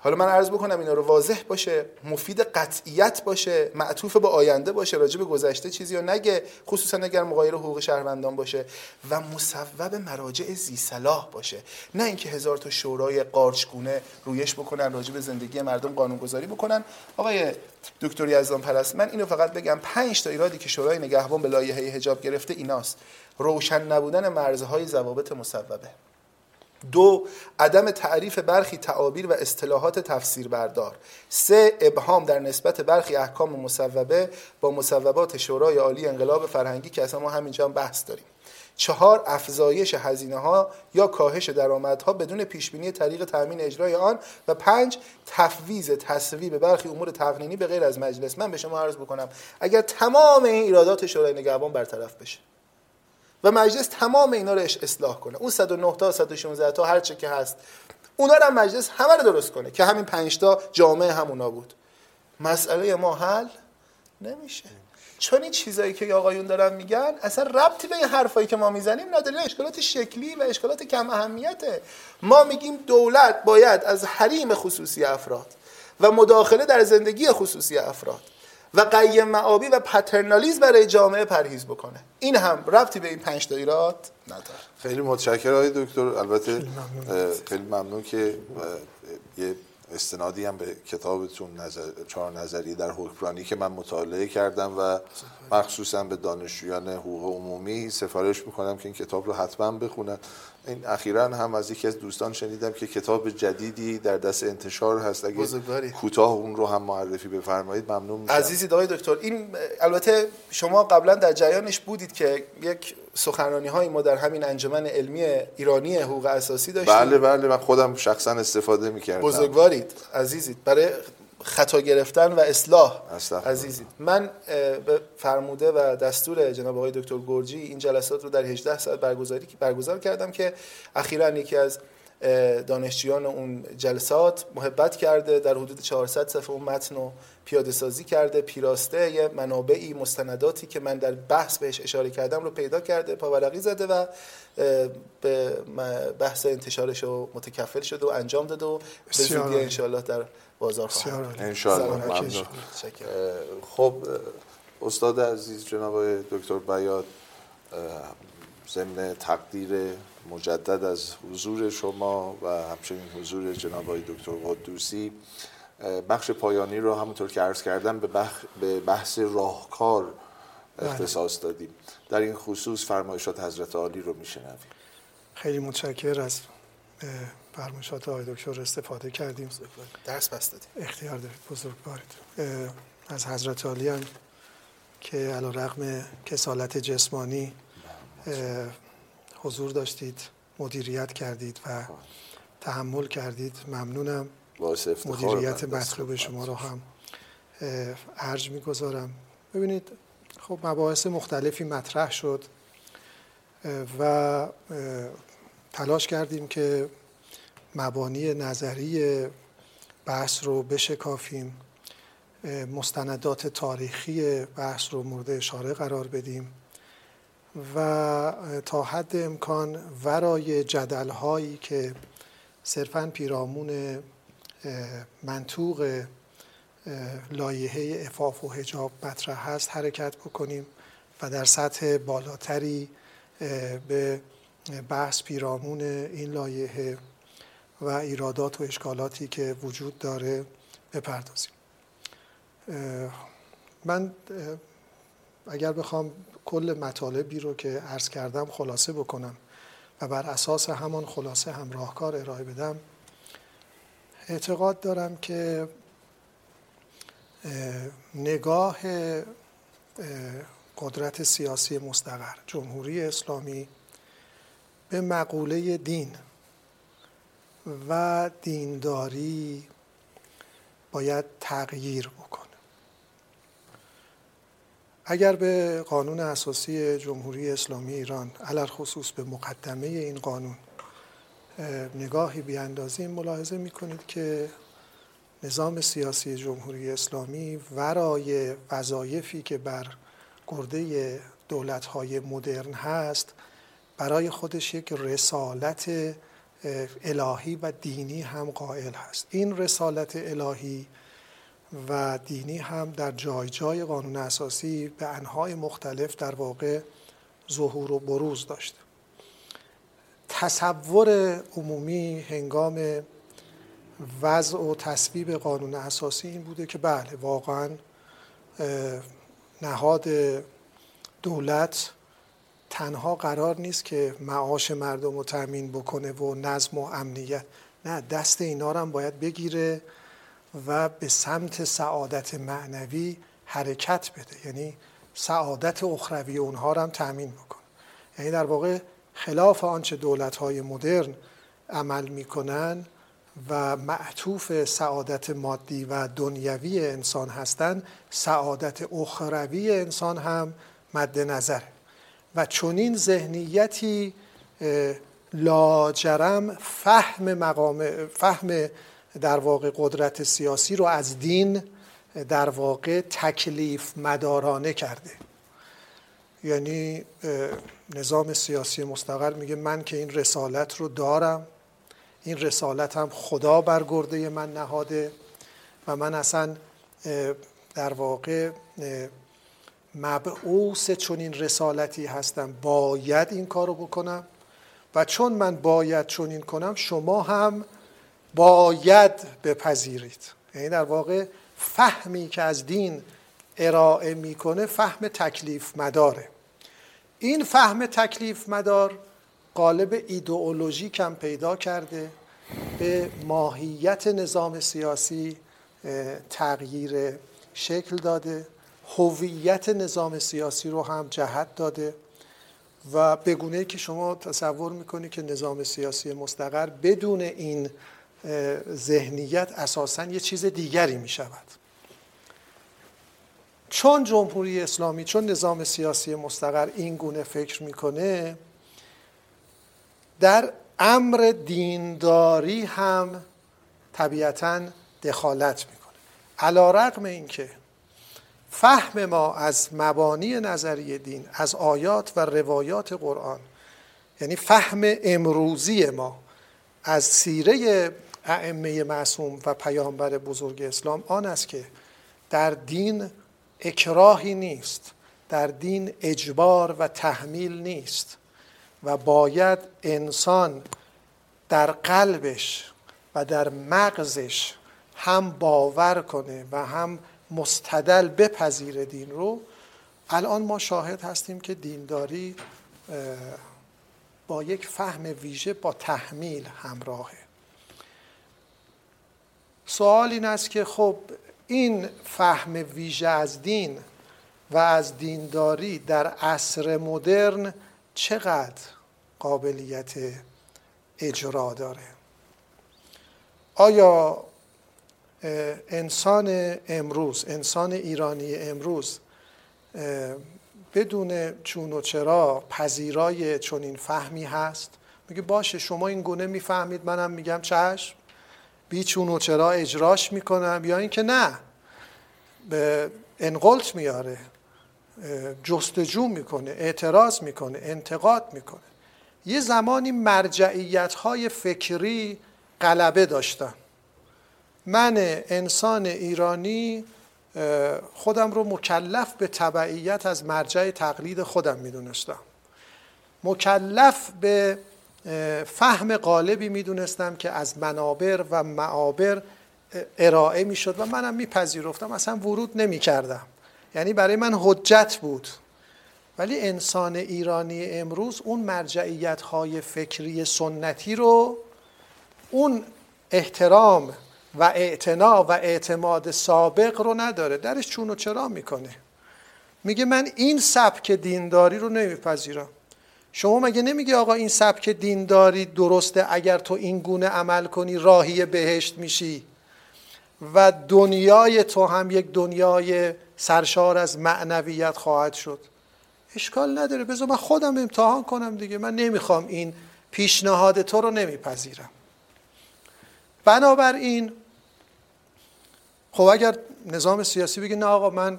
حالا من عرض بکنم اینا رو واضح باشه مفید قطعیت باشه معطوف به آینده باشه راجع به گذشته چیزی رو نگه خصوصا اگر مغایر حقوق شهروندان باشه و مصوب مراجع زی صلاح باشه. نه اینکه هزار تا شورای قارچگونه رویش بکنن راجع به زندگی مردم قانونگذاری بکنن. آقای دکتر یزدان پرست من اینو فقط بگم پنج تا ایرادی که شورای نگهبان به لایحه حجاب گرفته ایناست. روشن نبودن مرزهای ضوابط مصوبه. دو عدم تعریف برخی تعابیر و اصطلاحات تفسیر بردار سه ابهام در نسبت برخی احکام مصوبه با مصوبات شورای عالی انقلاب فرهنگی که اصلا ما همینجا هم بحث داریم. چهار افزایش هزینه ها یا کاهش درآمدها بدون پیش بینی طریق تامین اجرای آن. و پنج تفویض تصویب برخی امور تقنینی به غیر از مجلس. من به شما عرض بکنم اگر تمام این ایرادات شورای نگهبان برطرف بشه و مجلس تمام اینا رو اصلاح کنه. اون 109 تا 116 تا هر چه که هست. اونا رو مجلس همه رو درست کنه که همین 5 تا جامعه همونا بود. مسئله ما حل نمیشه. چون این چیزایی که آقایون دارن میگن اصلا ربطی به این حرفایی که ما می‌زنیم نداره. اشکالات شکلی و اشکالات کم اهمیته. ما میگیم دولت باید از حریم خصوصی افراد و مداخله در زندگی خصوصی افراد. و قیم معابی و پترنالیزم برای جامعه پرهیز بکنه. این هم ربطی به این پنج تا ایراد نداره. خیلی متشکرم آقای دکتر. البته خیلی ممنون. که یه استنادی هم به کتابتون نظر، چهار نظری در حکمرانی که من مطالعه کردم و مخصوصا به دانشجویان حقوق عمومی سفارش می‌کنم که این کتاب رو حتما بخونن. این اخیرا هم از یکی از دوستان شنیدم که کتاب جدیدی در دست انتشار هست. اگه کوتاه اون رو هم معرفی بفرمایید ممنون میشم. عزیزی آقای دکتر این البته شما قبلا در جریانش بودید که یک سخنرانی های ما در همین انجمن علمی ایرانی حقوق اساسی داشتیم. بله بله من خودم شخصا استفاده می‌کردم. بزرگوارید عزیزید. برای خطا گرفتن و اصلاح. عزیزید من به فرموده و دستور جناب آقای دکتر گرجی این جلسات رو در 18 ساعت برگزاری برگزار کردم که اخیرا یکی از دانشجویان اون جلسات محبت کرده در حدود 400 صفحه اون متن رو پیاده سازی کرده پیراسته یه منابعی مستنداتی که من در بحث بهش اشاره کردم رو پیدا کرده پاورقی زده و به بحث انتشارش رو متکفل شده و انجام داده و به زودی انشاءالله در بازار خواهد انشاءالله. خب استاد عزیز جناب دکتر بیاد ضمن تقدیر مجدد از حضور شما و همچنین حضور جناب دکتر قدوسی. بخش پایانی رو همونطور که عرض کردم به بحث راهکار بله. اختصاص دادیم. در این خصوص فرمایشات حضرت عالی رو میشنویم. خیلی متشکر از فرمایشات آقای دکتر استفاده کردیم. درس بس دادیم اختیار دارید. بزرگوارید از حضرت عالی هم که علا رقم کسالت جسمانی حضور داشتید مدیریت کردید و تحمل کردید. ممنونم. مدیریت مطلوب شما رو هم ارج می‌گذارم. ببینید خب مباحث مختلفی مطرح شد و تلاش کردیم که مبانی نظری بحث رو بشکافیم. مستندات تاریخی بحث رو مورد اشاره قرار بدیم. و تا حد امکان ورای جدل هایی که صرفا پیرامون منطوق لایحه افاف و حجاب مطرح هست حرکت بکنیم و در سطح بالاتری به بحث پیرامون این لایحه و ایرادات و اشکالاتی که وجود داره بپردازیم. من اگر بخوام کل مطالبی رو که عرض کردم خلاصه بکنم و بر اساس همان خلاصه هم راهکار ارائه بدم اعتقاد دارم که نگاه قدرت سیاسی مستقر جمهوری اسلامی به مقوله دین و دینداری باید تغییر بکنه. اگر به قانون اساسی جمهوری اسلامی ایران علل خصوص به مقدمه این قانون نگاهی بیاندازیم ملاحظه می‌کنید که نظام سیاسی جمهوری اسلامی ورای وظایفی که بر گرده دولت‌های مدرن هست برای خودش یک رسالت الهی و دینی هم قائل هست. این رسالت الهی و دینی هم در جای جای قانون اساسی به انهای مختلف در واقع ظهور و بروز داشته تصور عمومی هنگام وضع و تصویب قانون اساسی این بوده که بله واقعا نهاد دولت تنها قرار نیست که معاش مردم رو تأمین بکنه و نظم و امنیت. نه دست اینا هم باید بگیره و به سمت سعادت معنوی حرکت بده. یعنی سعادت اخروی اونها رو هم تأمین بکنه. یعنی در واقع خلاف آنچه دولت های مدرن عمل می‌کنن و معطوف سعادت مادی و دنیوی انسان هستند سعادت اخروی انسان هم مد نظره. و چنین ذهنیتی لاجرم فهم مقام فهم در واقع قدرت سیاسی رو از دین در واقع تکلیف مدارانه کرده. یعنی نظام سیاسی مستقر میگه من که این رسالت رو دارم این رسالت هم خدا بر گرده من نهاده و من اصلا در واقع مبعوث این رسالتی هستم. باید این کارو بکنم؟ و چون من باید چون این کنم شما هم باید بپذیرید. یعنی در واقع فهمی که از دین ارائه می‌کنه فهم تکلیف مداره این فهم تکلیف مدار قالب ایدئولوژیک هم پیدا کرده به ماهیت نظام سیاسی تغییر شکل داده. هویت نظام سیاسی رو هم جهت داده و بگونه که شما تصور می‌کنی که نظام سیاسی مستقر بدون این ذهنیت اساسا یه چیز دیگری می‌شود. چون جمهوری اسلامی چون نظام سیاسی مستقر این گونه فکر می‌کنه در امر دینداری هم طبیعتا دخالت می‌کنه. علا رقم اینکه فهم ما از مبانی نظری دین از آیات و روایات قرآن. یعنی فهم امروزی ما از سیره ائمه معصوم و پیامبر بزرگ اسلام آن است که در دین اکراهی نیست در دین اجبار و تحمیل نیست و باید انسان در قلبش و در مغزش هم باور کنه و هم مستدل بپذیر دین رو الان ما شاهد هستیم که دینداری با یک فهم ویژه با تحمیل همراهه. سوال این است که خب این فهم ویژه از دین و از دینداری در عصر مدرن چقدر قابلیت اجرا داره؟ آیا انسان امروز انسان ایرانی امروز بدون چون و چرا پذیرای چنین فهمی هست؟ میگه باشه شما این گونه می‌فهمید. منم میگم چشم. بی چون و چرا اجراش می‌کنم یا اینکه نه. به انقلت میاره. جستجو می‌کنه اعتراض می‌کنه انتقاد می‌کنه. یه زمانی مرجعیت های فکری غلبه داشتن. من انسان ایرانی خودم رو مکلف به تبعیت از مرجع تقلید خودم می‌دونستم. مکلف به فهم غالبی می‌دونستم که از منابر و معابر ارائه می‌شد و منم میپذیرفتم. اصلا ورود نمی‌کردم. یعنی برای من حجت بود. ولی انسان ایرانی امروز اون مرجعیت های فکری سنتی رو اون احترام و اعتنا و اعتماد سابق رو نداره. درش چون و چرا می‌کنه؟ میگه من این سبک دینداری رو نمیپذیرم. شما مگه نمیگی آقا این سبک دینداری درسته اگر تو این گونه عمل کنی راهی بهشت میشی و دنیای تو هم یک دنیای سرشار از معنویت خواهد شد؟ اشکال نداره. بذار من خودم امتحان کنم دیگه. من نمی‌خوام این پیشنهاد تو رو نمیپذیرم. بنابراین خب اگر نظام سیاسی بگه نه آقا من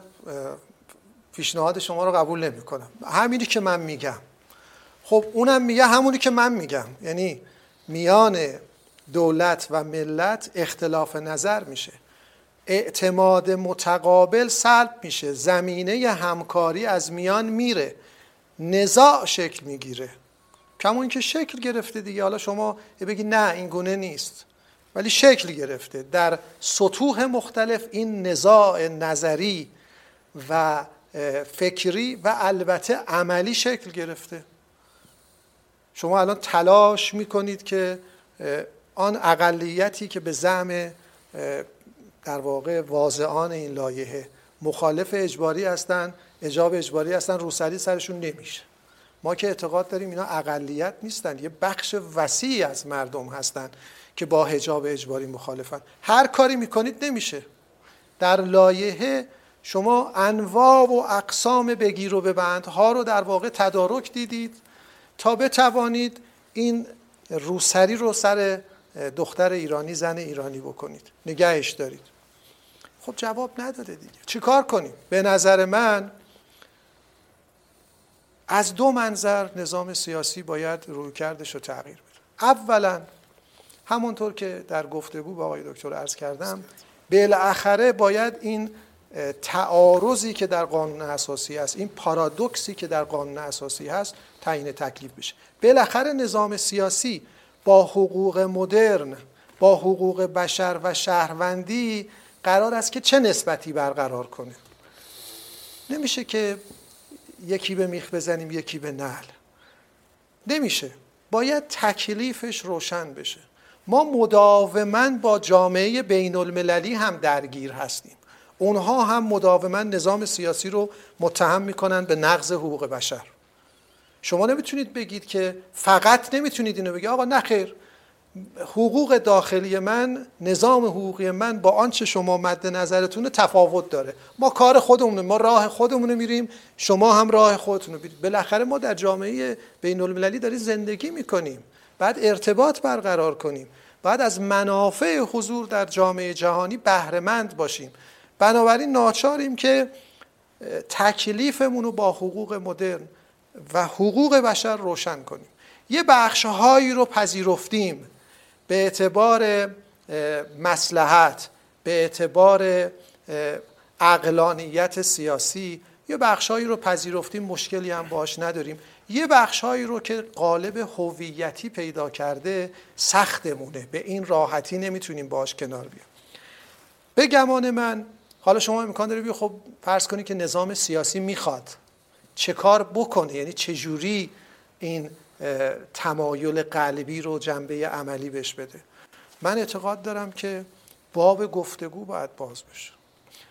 پیشنهاد شما رو قبول نمی کنم همینی که من میگم. خب اونم میگه همونی که من میگم. یعنی میان دولت و ملت اختلاف نظر میشه. اعتماد متقابل سلب میشه. زمینه همکاری از میان میره. نزاع شکل می‌گیره. کمون که شکل گرفته دیگه. حالا شما بگی نه این گونه نیست. ولی شکل گرفته. در سطوح مختلف این نزاع نظری و فکری و البته عملی شکل گرفته. شما الان تلاش می‌کنید که آن اقلیتی که به زعم در واقع واضعان این لایحه مخالف اجباری هستن اجاب اجباری هستن روسری سرشون نمیشه. ما که اعتقاد داریم اینا اقلیت نیستن. یه بخش وسیعی از مردم هستن. که با حجاب اجباری مخالفن. هر کاری می‌کنید نمیشه. در لایحه شما انواع و اقسام بگیر و ببند. ها رو در واقع تدارک دیدید تا بتوانید این روسری رو سر دختر ایرانی زن ایرانی بکنید. نگهش دارید. خب جواب نداده دیگه. چیکار کنیم؟ به نظر من از دو منظر نظام سیاسی باید روی کردش رو تغییر بده. اولا همونطور که در گفتگو با آقای دکتر عرض کردم بالاخره باید این تعارضی که در قانون اساسی هست این پارادوکسی که در قانون اساسی هست تعیین تکلیف بشه. بالاخره نظام سیاسی با حقوق مدرن با حقوق بشر و شهروندی قرار است که چه نسبتی برقرار کنه؟ نمیشه که یکی به میخ بزنیم یکی به نل نمیشه. باید تکلیفش روشن بشه. ما مداوما با جامعه بین المللی هم درگیر هستیم. اونها هم مداوما نظام سیاسی رو متهم می‌کنن به نقض حقوق بشر. شما نمی‌تونید بگید که فقط نمی‌تونید اینو بگید. آقا نخیر حقوق داخلی من نظام حقوقی من با آنچه شما مد نظرتون تفاوت داره. ما کار خودمون ما راه خودمون میریم شما هم راه خودتون رو بالاخره ما در جامعه بین المللی داریم زندگی می‌کنیم. بعد ارتباط برقرار کنیم. بعد از منافع حضور در جامعه جهانی بهرهمند باشیم. بنابراین ناچاریم که تکلیفمون رو با حقوق مدرن و حقوق بشر روشن کنیم. یه بخشهایی رو پذیرفتیم به اعتبار مسلحت به اعتبار اقلانیت سیاسی. یه بخشهایی رو پذیرفتیم مشکلی هم باش نداریم. یه بخشهایی رو که قالب هویتی پیدا کرده سختمونه. به این راحتی نمی‌تونیم باش کنار بیام. به گمان من حالا شما امکان داره خب فرض کنید که نظام سیاسی می‌خواد چه کار بکنه؟ یعنی چجوری این تمایل قلبی رو جنبه عملی بهش بده؟ من اعتقاد دارم که باب گفتگو باید باز بشه.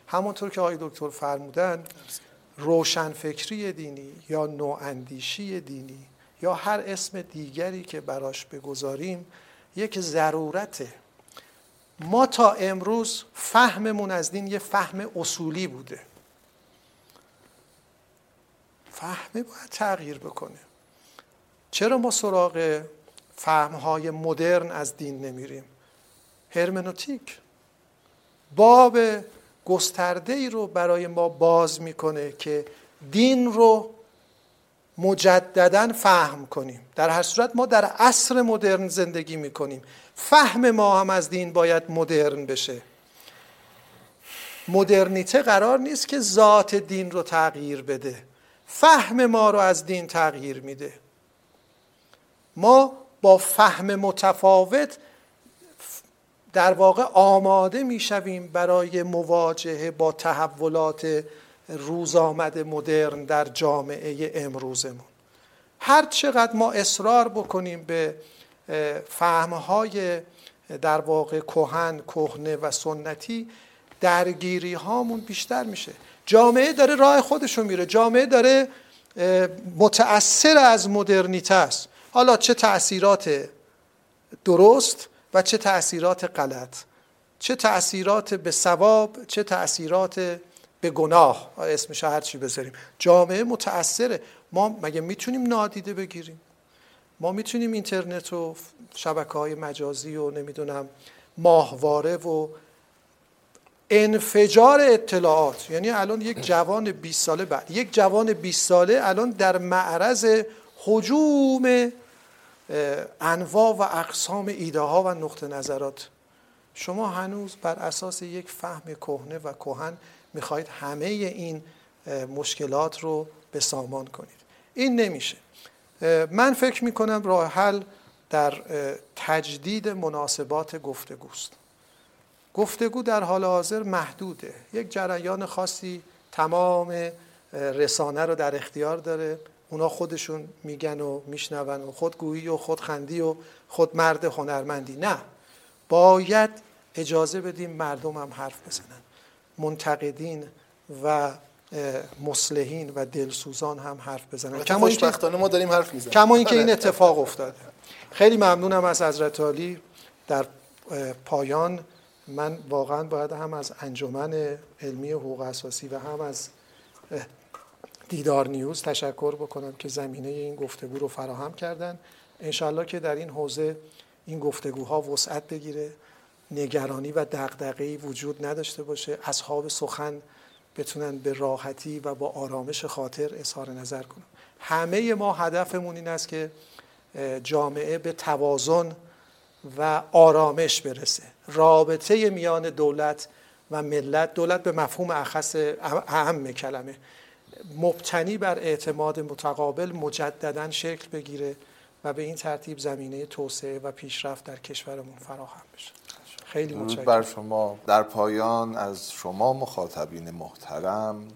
همونطور که آقای دکتر فرمودن روشنفکری دینی یا نواندیشی دینی یا هر اسم دیگری که براش بگذاریم یک ضرورته. ما تا امروز فهممون از دین یه فهم اصولی بوده. فهمه باید تغییر بکنه. چرا ما سراغ فهمهای مدرن از دین نمیریم؟ هرمنوتیک. باب گسترده ای رو برای ما باز می‌کنه که دین رو مجددا فهم کنیم. در هر صورت ما در عصر مدرن زندگی می‌کنیم. فهم ما هم از دین باید مدرن بشه. مدرنیته قرار نیست که ذات دین رو تغییر بده. فهم ما رو از دین تغییر میده. ما با فهم متفاوت در واقع آماده می‌شویم برای مواجهه با تحولات روز آمد مدرن در جامعه امروزمون. هر چقدر ما اصرار بکنیم به فهمهای در واقع کهن کهنه و سنتی درگیری هامون بیشتر میشه. جامعه داره راه خودشو میره. جامعه داره متأثر از مدرنیته است. حالا چه تأثیرات درست و چه تأثیرات غلط. چه تأثیرات به ثواب چه تأثیرات به گناه. اسمش هر چی بذاریم. جامعه متأثره. ما مگه می‌تونیم نادیده بگیریم؟ ما می‌تونیم اینترنت و شبکه های مجازی و نمی‌دونم ماهواره و انفجار اطلاعات. یعنی الان یک جوان 20 ساله بعد یک جوان 20 ساله الان در معرض حجوم انواع و اقسام ایده ها و نقطه نظرات. شما هنوز بر اساس یک فهم کهنه و کهن می‌خواهید همه این مشکلات رو به سامان کنید. این نمیشه. من فکر می‌کنم راه حل در تجدید مناسبات گفتگوست. گفتگو در حال حاضر محدوده. یک جریان خاصی تمام رسانه رو در اختیار داره. اونا خودشون میگن و میشنون و خودگویی و خودخندی و خود مرد هنرمندی. نه. باید اجازه بدیم مردم هم حرف بزنن. منتقدین و مسلحین و دلسوزان هم حرف بزنن. کما خوشبختانه ما داریم حرف می‌زنیم. کما اینکه این اتفاق افتاده. خیلی ممنونم از حضرت علی در پایان من واقعا باید هم از انجمن علمی حقوق اساسی و هم از دیدار نیوز تشکر بکنم که زمینه این گفتگو رو فراهم کردن. انشالله که در این حوزه این گفتگوها وسعت بگیره نگرانی و دغدغه‌ای وجود نداشته باشه اصحاب سخن بتونن به راحتی و با آرامش خاطر اظهار نظر کنن. همه ما هدفمون این است که جامعه به توازن و آرامش برسه. رابطه میان دولت و ملت دولت به مفهوم اخص اهم کلمه. مبتنی بر اعتماد متقابل مجددا شکل بگیره و به این ترتیب زمینه توسعه و پیشرفت در کشورمون فراهم بشه. خیلی متشکرم. بر شما. در پایان از شما مخاطبین محترم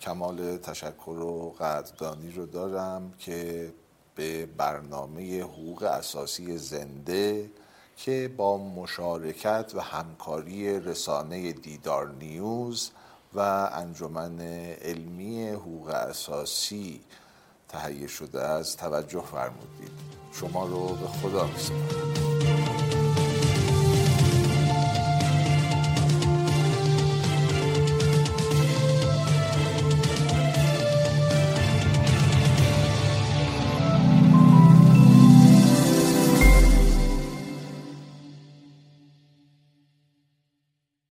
کمال تشکر و قدردانی رو دارم که به برنامه حقوق اساسی زنده که با مشارکت و همکاری رسانه دیدار نیوز و انجمن علمی حقوق اساسی تهیه شده است. توجه فرمودید. شما رو به خدا میسپارم.